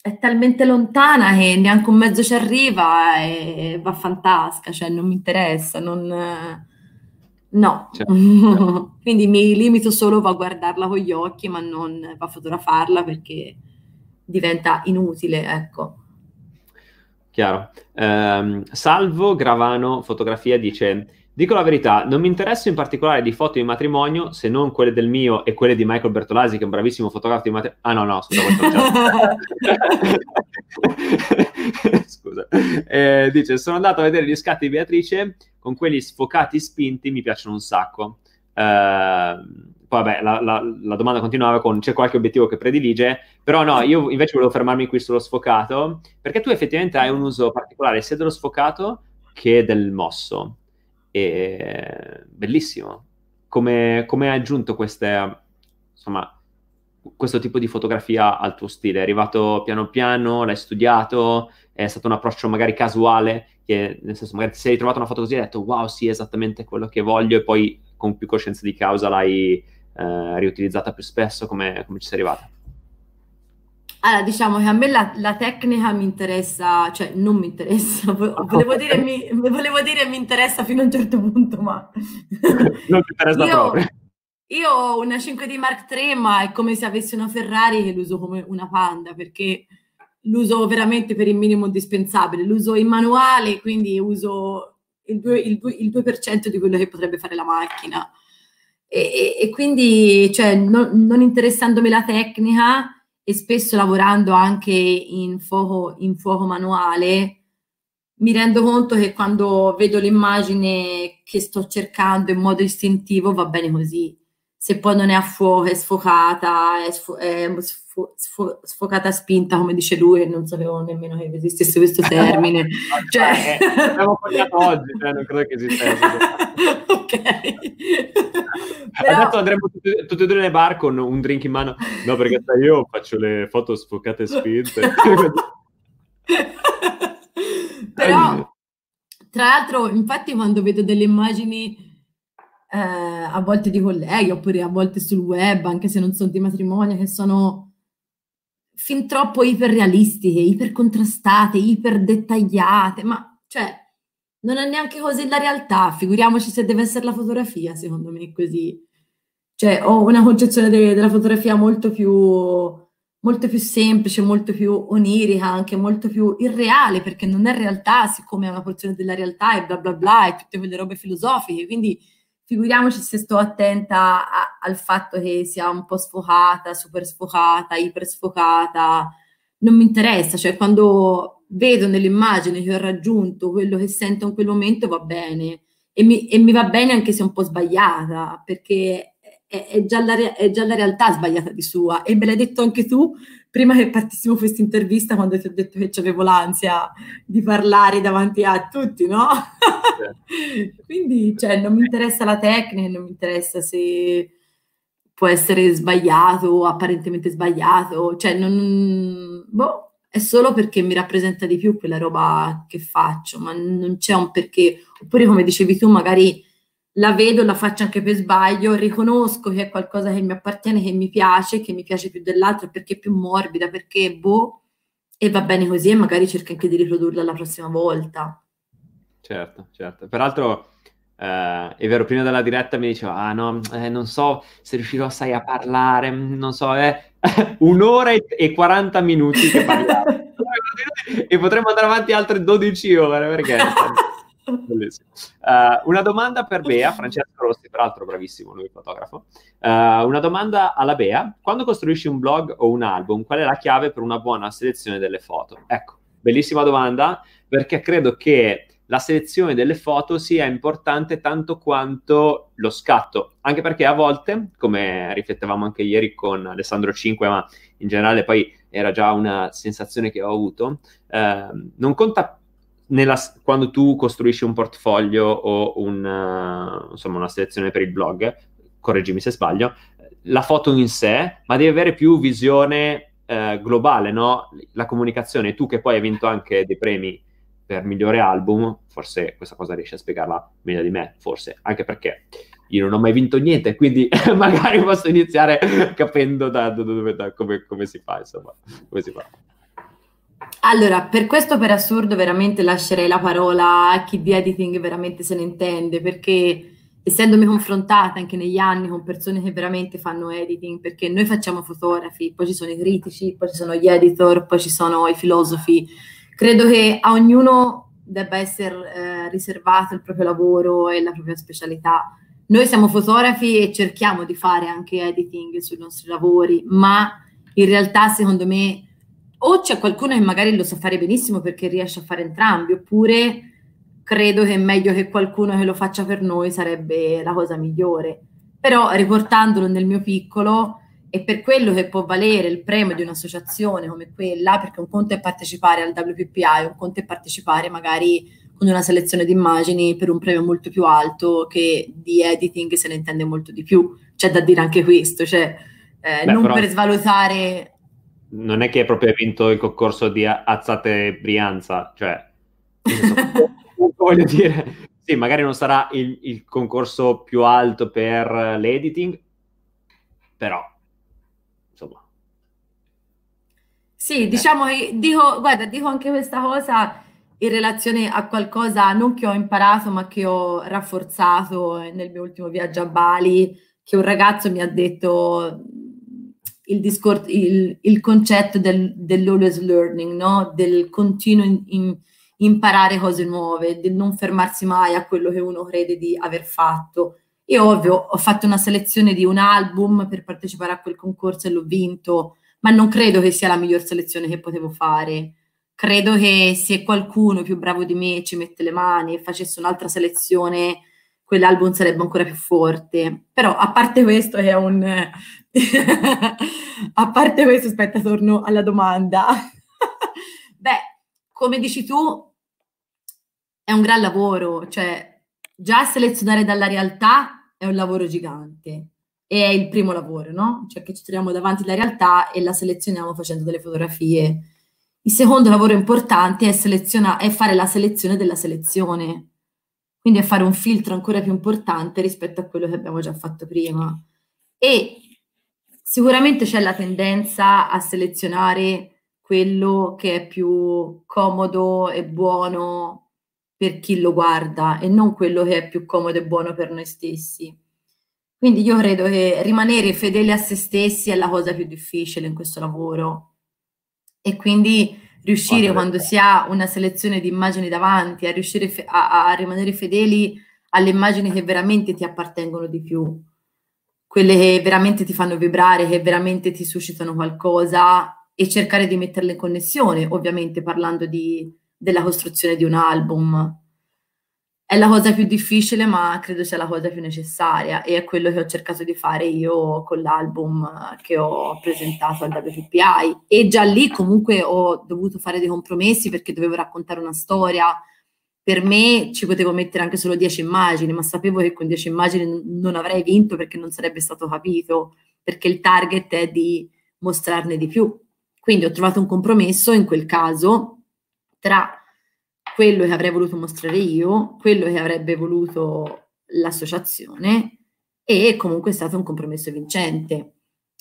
è talmente lontana che neanche un mezzo ci arriva e va fantastica, cioè non mi interessa, non... No, certo. [laughs] quindi mi limito solo a guardarla con gli occhi, ma non a fotografarla perché diventa inutile, ecco. Chiaro. Um, Salvo Gravano Fotografia dice Dico la verità, non mi interesso in particolare di foto di matrimonio, se non quelle del mio e quelle di Michael Bertolasi, che è un bravissimo fotografo di matrimonio. Ah no, no, scusa. [laughs] [laughs] scusa. Eh, dice, sono andato a vedere gli scatti di Beatrice, con quelli sfocati spinti mi piacciono un sacco. Eh, poi vabbè, la, la, la, domanda continuava con c'è qualche obiettivo che predilige, però no, io invece volevo fermarmi qui sullo sfocato, perché tu effettivamente hai un uso particolare sia dello sfocato che del mosso e bellissimo. Come, come hai aggiunto queste, insomma, questo tipo di fotografia al tuo stile? È arrivato piano piano, l'hai studiato, è stato un approccio magari casuale, che nel senso magari ti sei ritrovato una foto così e hai detto wow, sì, è esattamente quello che voglio e poi con più coscienza di causa l'hai eh, riutilizzata più spesso, come, come ci sei arrivata? Allora, diciamo che a me la, la, tecnica mi interessa, cioè non mi interessa, volevo dire, mi, volevo dire mi interessa fino a un certo punto, ma... [laughs] non ti interessa io, proprio. Io ho una 5D Mark III, ma è come se avessi una Ferrari che l'uso come una Panda, perché l'uso veramente per il minimo indispensabile. L'uso in manuale, quindi uso il 2%, il 2, il 2% di quello che potrebbe fare la macchina. E, e, e quindi, cioè, no, non interessandomi la tecnica e spesso lavorando anche in fuoco, in fuoco manuale, mi rendo conto che quando vedo l'immagine che sto cercando in modo istintivo va bene così. Se poi non è a fuoco, è sfocata, è, sfo- è sfocata spinta, come dice lui, non sapevo nemmeno che esistesse questo [laughs] termine. cioè... Abbiamo parlato oggi, cioè non credo che esistesse. [laughs] ok. Però... Adesso andremo tutti, tutti e due nei bar con un drink in mano. No, perché sai, io faccio le foto sfocate e spinte. [laughs] Però, tra l'altro, infatti, quando vedo delle immagini eh, a volte di colleghi oppure a volte sul web, anche se non sono di matrimonio, che sono fin troppo iperrealistiche, ipercontrastate, iperdettagliate, ma cioè non è neanche così la realtà, figuriamoci se deve essere la fotografia, secondo me così. Cioè, ho una concezione de- della fotografia molto più, molto più semplice, molto più onirica, anche molto più irreale, perché non è realtà, siccome è una porzione della realtà e bla bla bla, e tutte quelle robe filosofiche, quindi figuriamoci se sto attenta a, al fatto che sia un po' sfocata, super sfocata, iper sfocata, non mi interessa, cioè quando vedo nell'immagine che ho raggiunto quello che sento in quel momento va bene. E mi, e mi va bene anche se è un po' sbagliata, perché è, è, già la, è, già la, realtà sbagliata di sua e me l'hai detto anche tu prima che partissimo questa intervista quando ti ho detto che avevo l'ansia di parlare davanti a tutti, no? Certo. [laughs] Quindi cioè, non mi interessa la tecnica, non mi interessa se può essere sbagliato o apparentemente sbagliato, cioè non... Boh, è solo perché mi rappresenta di più quella roba che faccio, ma non c'è un perché. Oppure come dicevi tu, magari la vedo, la faccio anche per sbaglio, riconosco che è qualcosa che mi appartiene, che mi piace, che mi piace più dell'altro perché è più morbida, perché boh, e va bene così e magari cerco anche di riprodurla la prossima volta. Certo, certo. Peraltro, eh, è vero, prima della diretta mi diceva, ah no, eh, non so se riuscirò, sai, a parlare, non so, eh, [laughs] un'ora e 40 minuti che parliamo. [laughs] e potremmo andare avanti altre 12 ore, perché... [laughs] [laughs] Uh, una domanda per Bea, Francesco Rossi, peraltro bravissimo lui fotografo. Uh, una domanda alla Bea: quando costruisci un blog o un album, qual è la chiave per una buona selezione delle foto? Ecco, bellissima domanda, perché credo che la selezione delle foto sia importante tanto quanto lo scatto, anche perché a volte, come riflettevamo anche ieri con Alessandro 5, ma in generale poi era già una sensazione che ho avuto, eh, non conta nella, quando tu costruisci un portfolio o un, uh, insomma, una selezione per il blog, correggimi se sbaglio, la foto in sé, ma devi avere più visione uh, globale, no? La comunicazione, tu che poi hai vinto anche dei premi per migliore album, forse questa cosa riesci a spiegarla meglio di me, forse, anche perché io non ho mai vinto niente, quindi [laughs] magari posso iniziare capendo da, da, da come, come, si fa, insomma, come si fa. Allora, per questo per assurdo veramente lascerei la parola a chi di editing veramente se ne intende, perché essendomi confrontata anche negli anni con persone che veramente fanno editing, perché noi facciamo fotografi, poi ci sono i critici, poi ci sono gli editor, poi ci sono i filosofi, credo che a ognuno debba essere eh, riservato il proprio lavoro e la propria specialità. Noi siamo fotografi e cerchiamo di fare anche editing sui nostri lavori, ma in realtà secondo me o c'è qualcuno che magari lo sa fare benissimo perché riesce a fare entrambi, oppure credo che è meglio che qualcuno che lo faccia per noi sarebbe la cosa migliore. Però riportandolo nel mio piccolo, è per quello che può valere il premio di un'associazione come quella, perché un conto è partecipare al WPPI, un conto è partecipare magari con una selezione di immagini per un premio molto più alto che di editing se ne intende molto di più. C'è da dire anche questo, cioè eh, Beh, non però... per svalutare non è che proprio hai vinto il concorso di Azzate Brianza, cioè, [laughs] voglio dire, sì, magari non sarà il, il, concorso più alto per l'editing, però, insomma. Sì, diciamo, dico, guarda, dico anche questa cosa in relazione a qualcosa non che ho imparato, ma che ho rafforzato nel mio ultimo viaggio a Bali, che un ragazzo mi ha detto il, discor- il, il concetto del, dell'always learning, no? del continuo in, in, imparare cose nuove, del non fermarsi mai a quello che uno crede di aver fatto. Io ovvio ho fatto una selezione di un album per partecipare a quel concorso e l'ho vinto, ma non credo che sia la miglior selezione che potevo fare. Credo che se qualcuno più bravo di me ci mette le mani e facesse un'altra selezione, quell'album sarebbe ancora più forte. Però a parte questo è un... [laughs] a parte questo, aspetta, torno alla domanda. [laughs] Beh, come dici tu, è un gran lavoro, cioè già selezionare dalla realtà è un lavoro gigante e è il primo lavoro, no? Cioè che ci troviamo davanti alla realtà e la selezioniamo facendo delle fotografie. Il secondo lavoro importante è, seleziona- è fare la selezione della selezione quindi a fare un filtro ancora più importante rispetto a quello che abbiamo già fatto prima. E sicuramente c'è la tendenza a selezionare quello che è più comodo e buono per chi lo guarda e non quello che è più comodo e buono per noi stessi. Quindi io credo che rimanere fedeli a se stessi è la cosa più difficile in questo lavoro. E quindi riuscire quando si ha una selezione di immagini davanti, a riuscire fe- a, a, rimanere fedeli alle immagini che veramente ti appartengono di più, quelle che veramente ti fanno vibrare, che veramente ti suscitano qualcosa e cercare di metterle in connessione, ovviamente parlando di, della costruzione di un album. È la cosa più difficile, ma credo sia la cosa più necessaria e è quello che ho cercato di fare io con l'album che ho presentato al WPI. E già lì comunque ho dovuto fare dei compromessi perché dovevo raccontare una storia. Per me ci potevo mettere anche solo 10 immagini, ma sapevo che con 10 immagini non avrei vinto perché non sarebbe stato capito, perché il target è di mostrarne di più. Quindi ho trovato un compromesso in quel caso tra quello che avrei voluto mostrare io, quello che avrebbe voluto l'associazione e comunque è stato un compromesso vincente.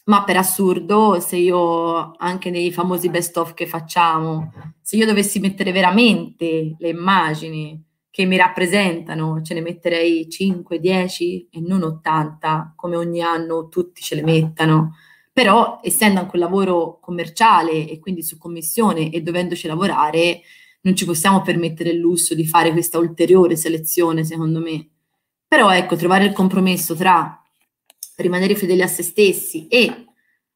Ma per assurdo, se io anche nei famosi best of che facciamo, se io dovessi mettere veramente le immagini che mi rappresentano, ce ne metterei 5, 10 e non 80, come ogni anno tutti ce le mettano. Però, essendo anche un lavoro commerciale e quindi su commissione e dovendoci lavorare, non ci possiamo permettere il lusso di fare questa ulteriore selezione, secondo me. Però ecco, trovare il compromesso tra rimanere fedeli a se stessi e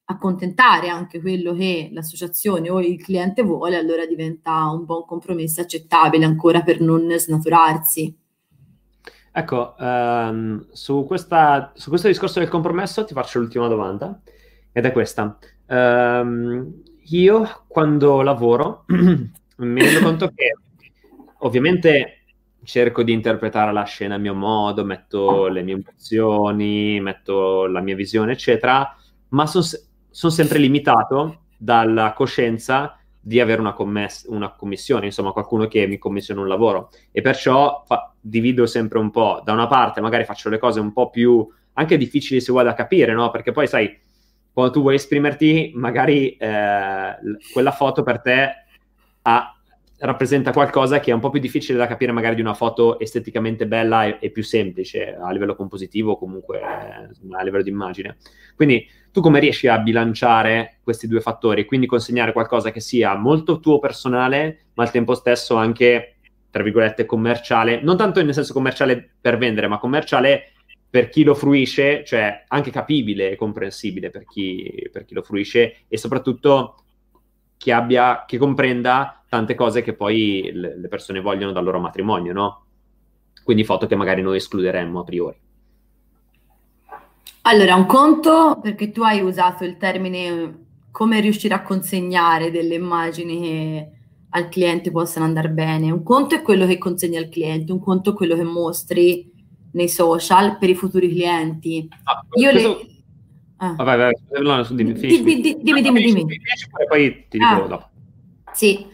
accontentare anche quello che l'associazione o il cliente vuole, allora diventa un buon compromesso accettabile ancora per non snaturarsi. Ecco, um, su, questa, su, questo discorso del compromesso ti faccio l'ultima domanda ed è questa. Um, io quando lavoro [clears throat] mi rendo conto che ovviamente cerco di interpretare la scena a mio modo, metto le mie emozioni, metto la mia visione, eccetera, ma sono son sempre limitato dalla coscienza di avere una, commess- una, commissione, insomma qualcuno che mi commissiona un lavoro e perciò fa- divido sempre un po'. Da una parte magari faccio le cose un po' più anche difficili se vuoi da capire, no? Perché poi sai, quando tu vuoi esprimerti, magari eh, quella foto per te ha, rappresenta qualcosa che è un po' più difficile da capire magari di una foto esteticamente bella e, e più semplice a livello compositivo o comunque eh, a livello di immagine. Quindi tu come riesci a bilanciare questi due fattori? Quindi consegnare qualcosa che sia molto tuo personale, ma al tempo stesso anche, tra virgolette, commerciale, non tanto nel senso commerciale per vendere, ma commerciale per chi lo fruisce, cioè anche capibile e comprensibile per chi, per chi lo fruisce e soprattutto che, abbia, che comprenda tante cose che poi le, persone vogliono dal loro matrimonio, no? Quindi foto che magari noi escluderemmo a priori. Allora, un conto, perché tu hai usato il termine come riuscire a consegnare delle immagini che al cliente possano andare bene. Un conto è quello che consegni al cliente, un conto è quello che mostri nei social per i futuri clienti. Ah, Io questo... le Ah. Vai, vai, no, dimmi, dimmi, dimmi, dimmi. Poi ti dico ah. dopo. Sì,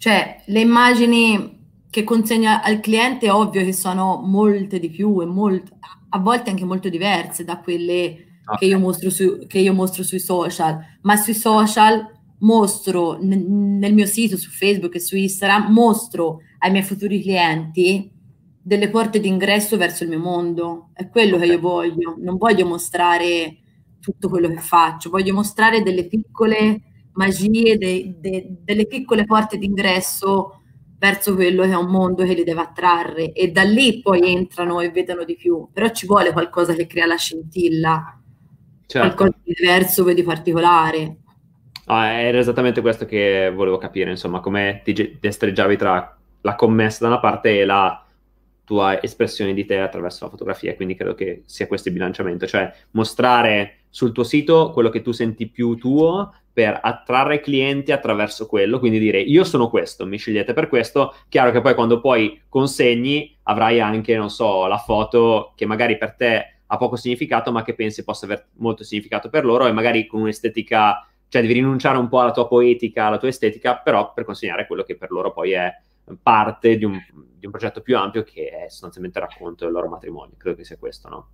cioè le immagini che consegna al cliente è ovvio che sono molte di più e molto, a volte anche molto diverse da quelle okay. che, io mostro su, che io mostro sui social, ma sui social mostro n- nel mio sito, su Facebook e su Instagram, mostro ai miei futuri clienti delle porte d'ingresso verso il mio mondo. È quello okay. che io voglio. Non voglio mostrare tutto quello che faccio, voglio mostrare delle piccole magie, de, de, delle piccole porte d'ingresso verso quello che è un mondo che li deve attrarre e da lì poi entrano e vedono di più, però ci vuole qualcosa che crea la scintilla, certo. qualcosa di diverso e di particolare. Ah, era esattamente questo che volevo capire, insomma, come ti destreggiavi tra la commessa da una parte e la tua espressione di te attraverso la fotografia, quindi credo che sia questo il bilanciamento, cioè mostrare sul tuo sito quello che tu senti più tuo per attrarre clienti attraverso quello, quindi dire io sono questo, mi scegliete per questo, chiaro che poi quando poi consegni avrai anche, non so, la foto che magari per te ha poco significato, ma che pensi possa avere molto significato per loro e magari con un'estetica, cioè devi rinunciare un po' alla tua poetica, alla tua estetica, però per consegnare quello che per loro poi è parte di un, di un progetto più ampio che è sostanzialmente il racconto del loro matrimonio. Credo che sia questo, no?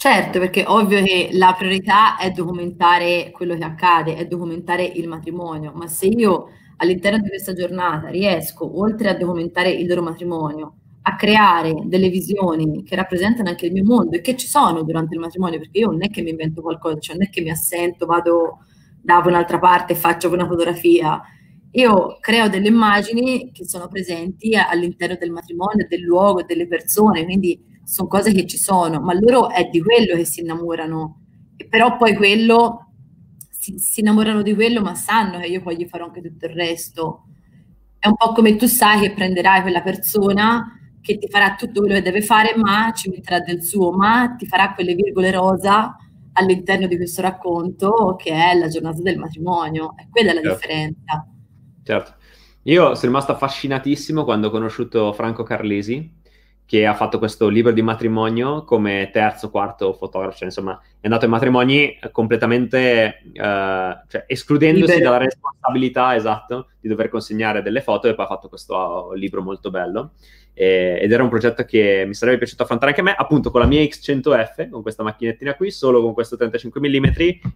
Certo, perché ovvio che la priorità è documentare quello che accade, è documentare il matrimonio, ma se io all'interno di questa giornata riesco, oltre a documentare il loro matrimonio, a creare delle visioni che rappresentano anche il mio mondo e che ci sono durante il matrimonio, perché io non è che mi invento qualcosa, cioè non è che mi assento, vado da un'altra parte e faccio una fotografia, io creo delle immagini che sono presenti all'interno del matrimonio, del luogo, delle persone, quindi sono cose che ci sono, ma loro è di quello che si innamorano. Però poi quello, si, si innamorano di quello, ma sanno che io poi gli farò anche tutto il resto. È un po' come tu sai che prenderai quella persona che ti farà tutto quello che deve fare, ma ci metterà del suo, ma ti farà quelle virgole rosa all'interno di questo racconto che è la giornata del matrimonio. E quella è la certo. differenza. Certo. Io sono rimasto affascinatissimo quando ho conosciuto Franco Carlesi, che ha fatto questo libro di matrimonio come terzo, quarto fotografo, cioè, insomma è andato ai matrimoni completamente uh, cioè, escludendosi Libero. dalla responsabilità, esatto, di dover consegnare delle foto e poi ha fatto questo libro molto bello eh, ed era un progetto che mi sarebbe piaciuto affrontare anche a me, appunto con la mia X100F, con questa macchinettina qui, solo con questo 35 mm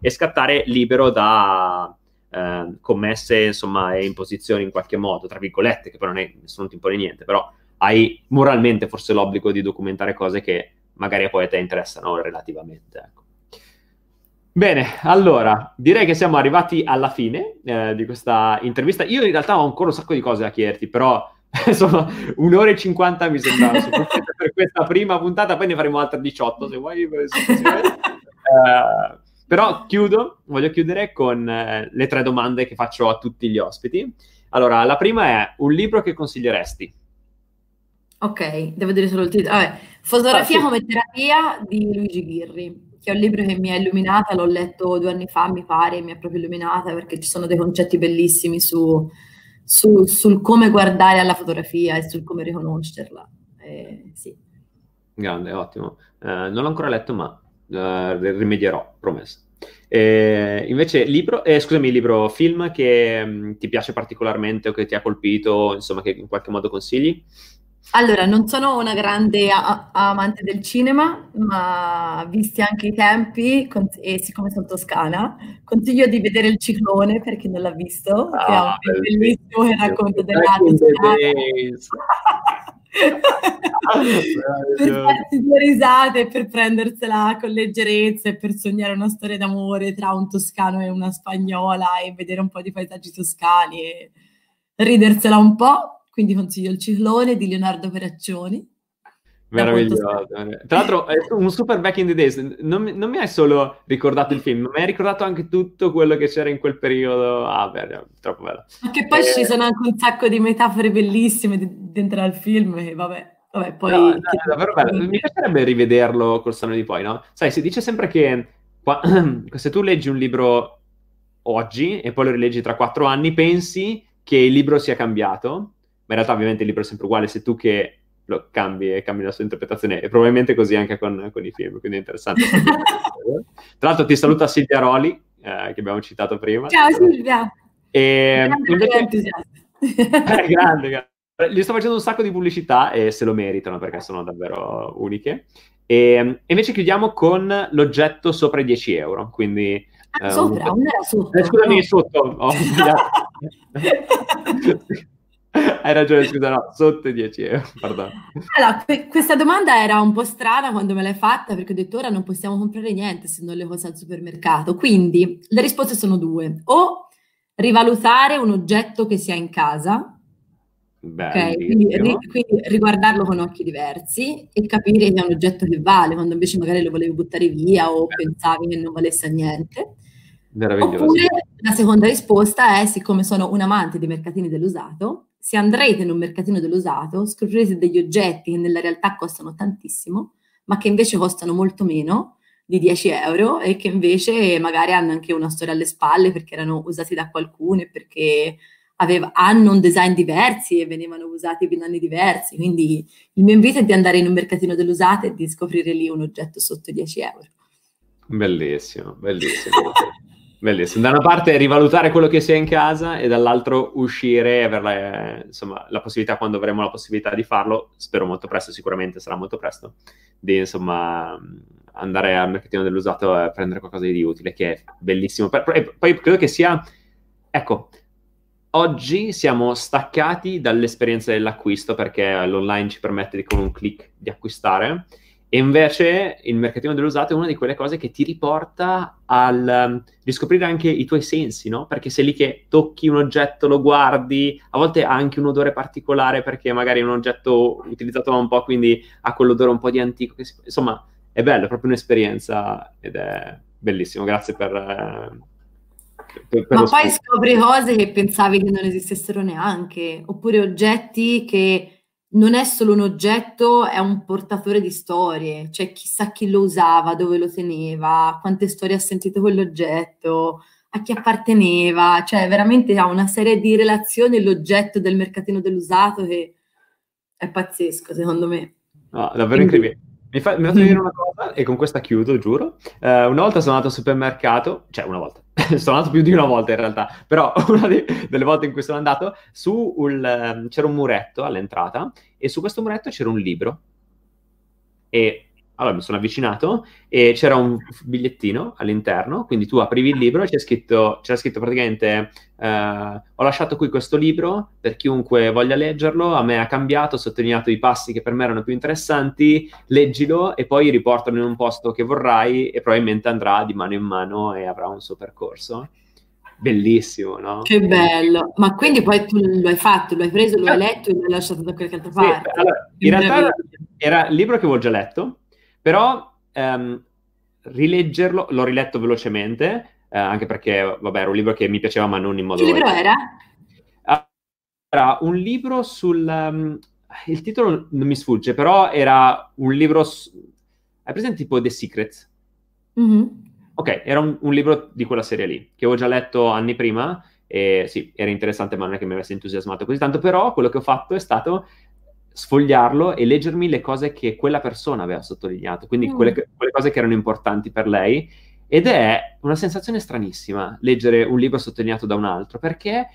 e scattare libero da eh, commesse, insomma, e imposizioni in qualche modo, tra virgolette, che però non è, nessuno ti impone niente, però hai moralmente forse l'obbligo di documentare cose che magari poi a te interessano relativamente, ecco. Bene, allora direi che siamo arrivati alla fine eh, di questa intervista. Io in realtà ho ancora un sacco di cose da chiederti, però [laughs] insomma, un'ora e cinquanta mi sembra [laughs] sufficiente per questa prima puntata, poi ne faremo altre 18 se vuoi. uh, [laughs] però chiudo, voglio chiudere con uh, le tre domande che faccio a tutti gli ospiti. Allora, la prima è un libro che consiglieresti? Ok, devo dire solo il titolo. Vabbè, Fotografia sì. come terapia di Luigi Ghirri, che è un libro che mi ha illuminata, l'ho letto due anni fa, mi pare, mi ha proprio illuminata perché ci sono dei concetti bellissimi su su, sul come guardare alla fotografia e sul come riconoscerla. Eh, sì. Grande, ottimo. Uh, non l'ho ancora letto, ma uh, rimedierò, promesso. Eh, invece, libro, eh, scusami, libro, film che mh, mm, ti piace particolarmente o che ti ha colpito, insomma, che in qualche modo consigli? Allora, non sono una grande a- amante del cinema, ma visti anche i tempi, con- e siccome sono toscana, consiglio di vedere Il Ciclone per chi non l'ha visto, che è un ah, film bellissimo che racconta della Toscana. [laughs] per farsi due risate, per prendersela con leggerezza e per sognare una storia d'amore tra un toscano e una spagnola e vedere un po' di paesaggi toscani e ridersela un po' quindi consiglio il ciclone di Leonardo Peraccioni. Meraviglioso. Tra l'altro è un super back in the days, non, non, mi hai solo ricordato il film, ma mi hai ricordato anche tutto quello che c'era in quel periodo. Ah, beh, troppo bello. Ma che poi eh... ci sono anche un sacco di metafore bellissime dentro al film e vabbè. Vabbè, poi... No, no, davvero bello. Mi piacerebbe rivederlo col sonno di poi, no? Sai, si dice sempre che qua, [clears throat] se tu leggi un libro oggi e poi lo rileggi tra quattro anni, pensi che il libro sia cambiato, in realtà ovviamente il libro è sempre uguale, sei tu che lo cambi e cambi la sua interpretazione e probabilmente così anche con, con i film, quindi è interessante. [laughs] Tra l'altro ti saluta Silvia Roli, eh, che abbiamo citato prima. Ciao Silvia! E, grande, invece... eh, grande, grande. Gli sto facendo un sacco di pubblicità e se lo meritano perché sono davvero uniche. E invece chiudiamo con l'oggetto sopra i 10 euro, quindi... Ah, eh, sopra, un... era sotto. Eh, scusami, no. sotto. [laughs] Oh, [laughs] [laughs] Hai ragione, scusa, no, sotto i 10 euro, perdono. Allora, que- questa domanda era un po' strana quando me l'hai fatta perché ho detto ora non possiamo comprare niente se non le cose al supermercato. Quindi le risposte sono due. O rivalutare un oggetto che si ha in casa, okay? quindi, ri- quindi, riguardarlo con occhi diversi e capire che è un oggetto che vale, quando invece magari lo volevi buttare via o Beh. pensavi che non valesse a niente. Oppure la seconda risposta è, siccome sono un amante dei mercatini dell'usato, se andrete in un mercatino dell'usato, scoprirete degli oggetti che nella realtà costano tantissimo, ma che invece costano molto meno di 10 euro e che invece magari hanno anche una storia alle spalle perché erano usati da qualcuno e perché aveva, hanno un design diversi e venivano usati in anni diversi. Quindi il mio invito è di andare in un mercatino dell'usato e di scoprire lì un oggetto sotto 10 euro. Bellissimo, bellissimo. [laughs] Bellissimo. Da una parte rivalutare quello che si ha in casa e dall'altro uscire e avere eh, insomma, la possibilità, quando avremo la possibilità di farlo, spero molto presto, sicuramente sarà molto presto, di insomma andare al mercatino dell'usato e prendere qualcosa di utile, che è bellissimo. E poi credo che sia, ecco, oggi siamo staccati dall'esperienza dell'acquisto perché l'online ci permette di, con un click di acquistare E invece il mercatino dell'usato è una di quelle cose che ti riporta al um, riscoprire anche i tuoi sensi, no? Perché sei lì che tocchi un oggetto, lo guardi, a volte ha anche un odore particolare perché magari è un oggetto utilizzato da un po', quindi ha quell'odore un po' di antico. Si... Insomma, è bello, è proprio un'esperienza ed è bellissimo. Grazie per... Eh, per, per Ma poi scopri cose che pensavi che non esistessero neanche, oppure oggetti che non è solo un oggetto, è un portatore di storie, cioè chissà chi lo usava, dove lo teneva, quante storie ha sentito quell'oggetto, a chi apparteneva, cioè veramente ha una serie di relazioni l'oggetto del mercatino dell'usato che è pazzesco secondo me. No, davvero incredibile. Mi fa, mi fa dire una cosa, e con questa chiudo, giuro. Uh, una volta sono andato al supermercato, cioè una volta, [laughs] sono andato più di una volta in realtà, però [laughs] una di, delle volte in cui sono andato, su un, um, c'era un muretto all'entrata, e su questo muretto c'era un libro. E allora mi sono avvicinato e c'era un bigliettino all'interno, quindi tu aprivi il libro e c'è scritto, c'era scritto praticamente eh, ho lasciato qui questo libro per chiunque voglia leggerlo, a me ha cambiato, ho sottolineato i passi che per me erano più interessanti, leggilo e poi riportalo in un posto che vorrai e probabilmente andrà di mano in mano e avrà un suo percorso. Bellissimo, no? Che bello! Ma quindi poi tu lo hai fatto, lo hai preso, lo hai letto e l'hai lasciato da qualche altra parte? Sì, allora, in realtà era il libro che avevo già letto, però ehm, rileggerlo, l'ho riletto velocemente, eh, anche perché, vabbè, era un libro che mi piaceva, ma non in modo... Che libro era? Era un libro sul... Um, il titolo non mi sfugge, però era un libro... Su... Hai presente tipo The Secret? Mm-hmm. Ok, era un, un, libro di quella serie lì, che avevo già letto anni prima, e sì, era interessante, ma non è che mi avesse entusiasmato così tanto, però quello che ho fatto è stato sfogliarlo e leggermi le cose che quella persona aveva sottolineato, quindi mm. quelle, quelle, cose che erano importanti per lei. Ed è una sensazione stranissima leggere un libro sottolineato da un altro, perché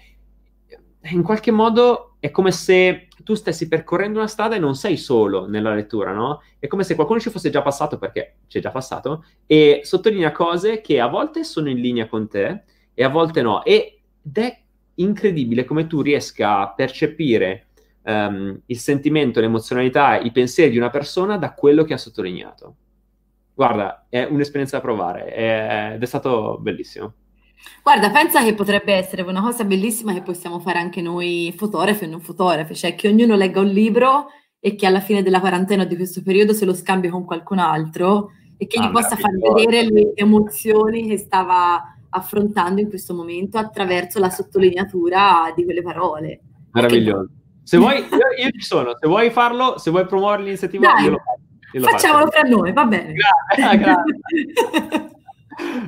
in qualche modo è come se tu stessi percorrendo una strada e non sei solo nella lettura, no? È come se qualcuno ci fosse già passato, perché ci è già passato, e sottolinea cose che a volte sono in linea con te e a volte no. Ed è incredibile come tu riesca a percepire um, il sentimento, l'emozionalità, i pensieri di una persona da quello che ha sottolineato. Guarda, è un'esperienza da provare è, ed è stato bellissimo. Guarda, pensa che potrebbe essere una cosa bellissima che possiamo fare anche noi fotografi e non fotografi, cioè che ognuno legga un libro e che alla fine della quarantena di questo periodo se lo scambi con qualcun altro e che ah, gli possa far vedere le emozioni che stava affrontando in questo momento attraverso la sottolineatura di quelle parole. Meraviglioso. Se vuoi, io, io, ci sono, se vuoi farlo, se vuoi promuovere l'iniziativa, Dai, io lo faccio. Io lo facciamolo faccio. fra noi, va bene. [laughs] Grazie, [laughs]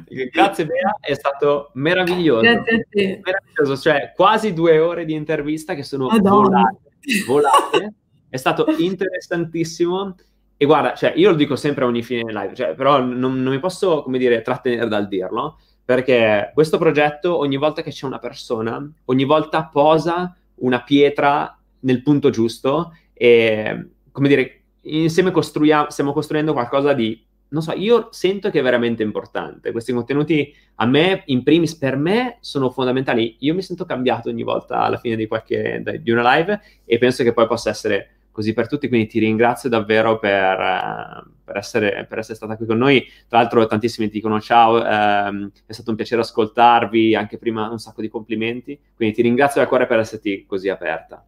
grazie. grazie Bea, è stato meraviglioso. Grazie a te. Meraviglioso, cioè quasi due ore di intervista che sono volate, volate. È stato interessantissimo. E guarda, cioè, io lo dico sempre a ogni fine live, cioè, però non, non mi posso, come dire, trattenere dal dirlo, perché questo progetto, ogni volta che c'è una persona, ogni volta posa una pietra nel punto giusto e, come dire, insieme costruiamo, stiamo costruendo qualcosa di, non so, io sento che è veramente importante. Questi contenuti a me, in primis, per me sono fondamentali. Io mi sento cambiato ogni volta alla fine di, qualche, di una live e penso che poi possa essere così per tutti, quindi ti ringrazio davvero per, per, essere, per essere, stata qui con noi. Tra l'altro tantissimi ti dicono ciao, ehm, è stato un piacere ascoltarvi, anche prima un sacco di complimenti, quindi ti ringrazio da cuore per esserti così aperta.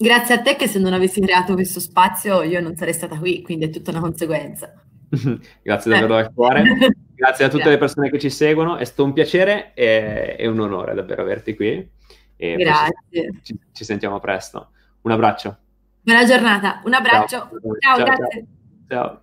Grazie a te che se non avessi creato questo spazio io non sarei stata qui, quindi è tutta una conseguenza. [laughs] Grazie davvero dal cuore. [laughs] Grazie a tutte Grazie. le persone che ci seguono, è stato un piacere e, e un onore davvero averti qui. E Grazie. Ci, ci sentiamo presto. Un abbraccio. Buona giornata, un abbraccio. Ciao, ciao, ciao grazie. Ciao.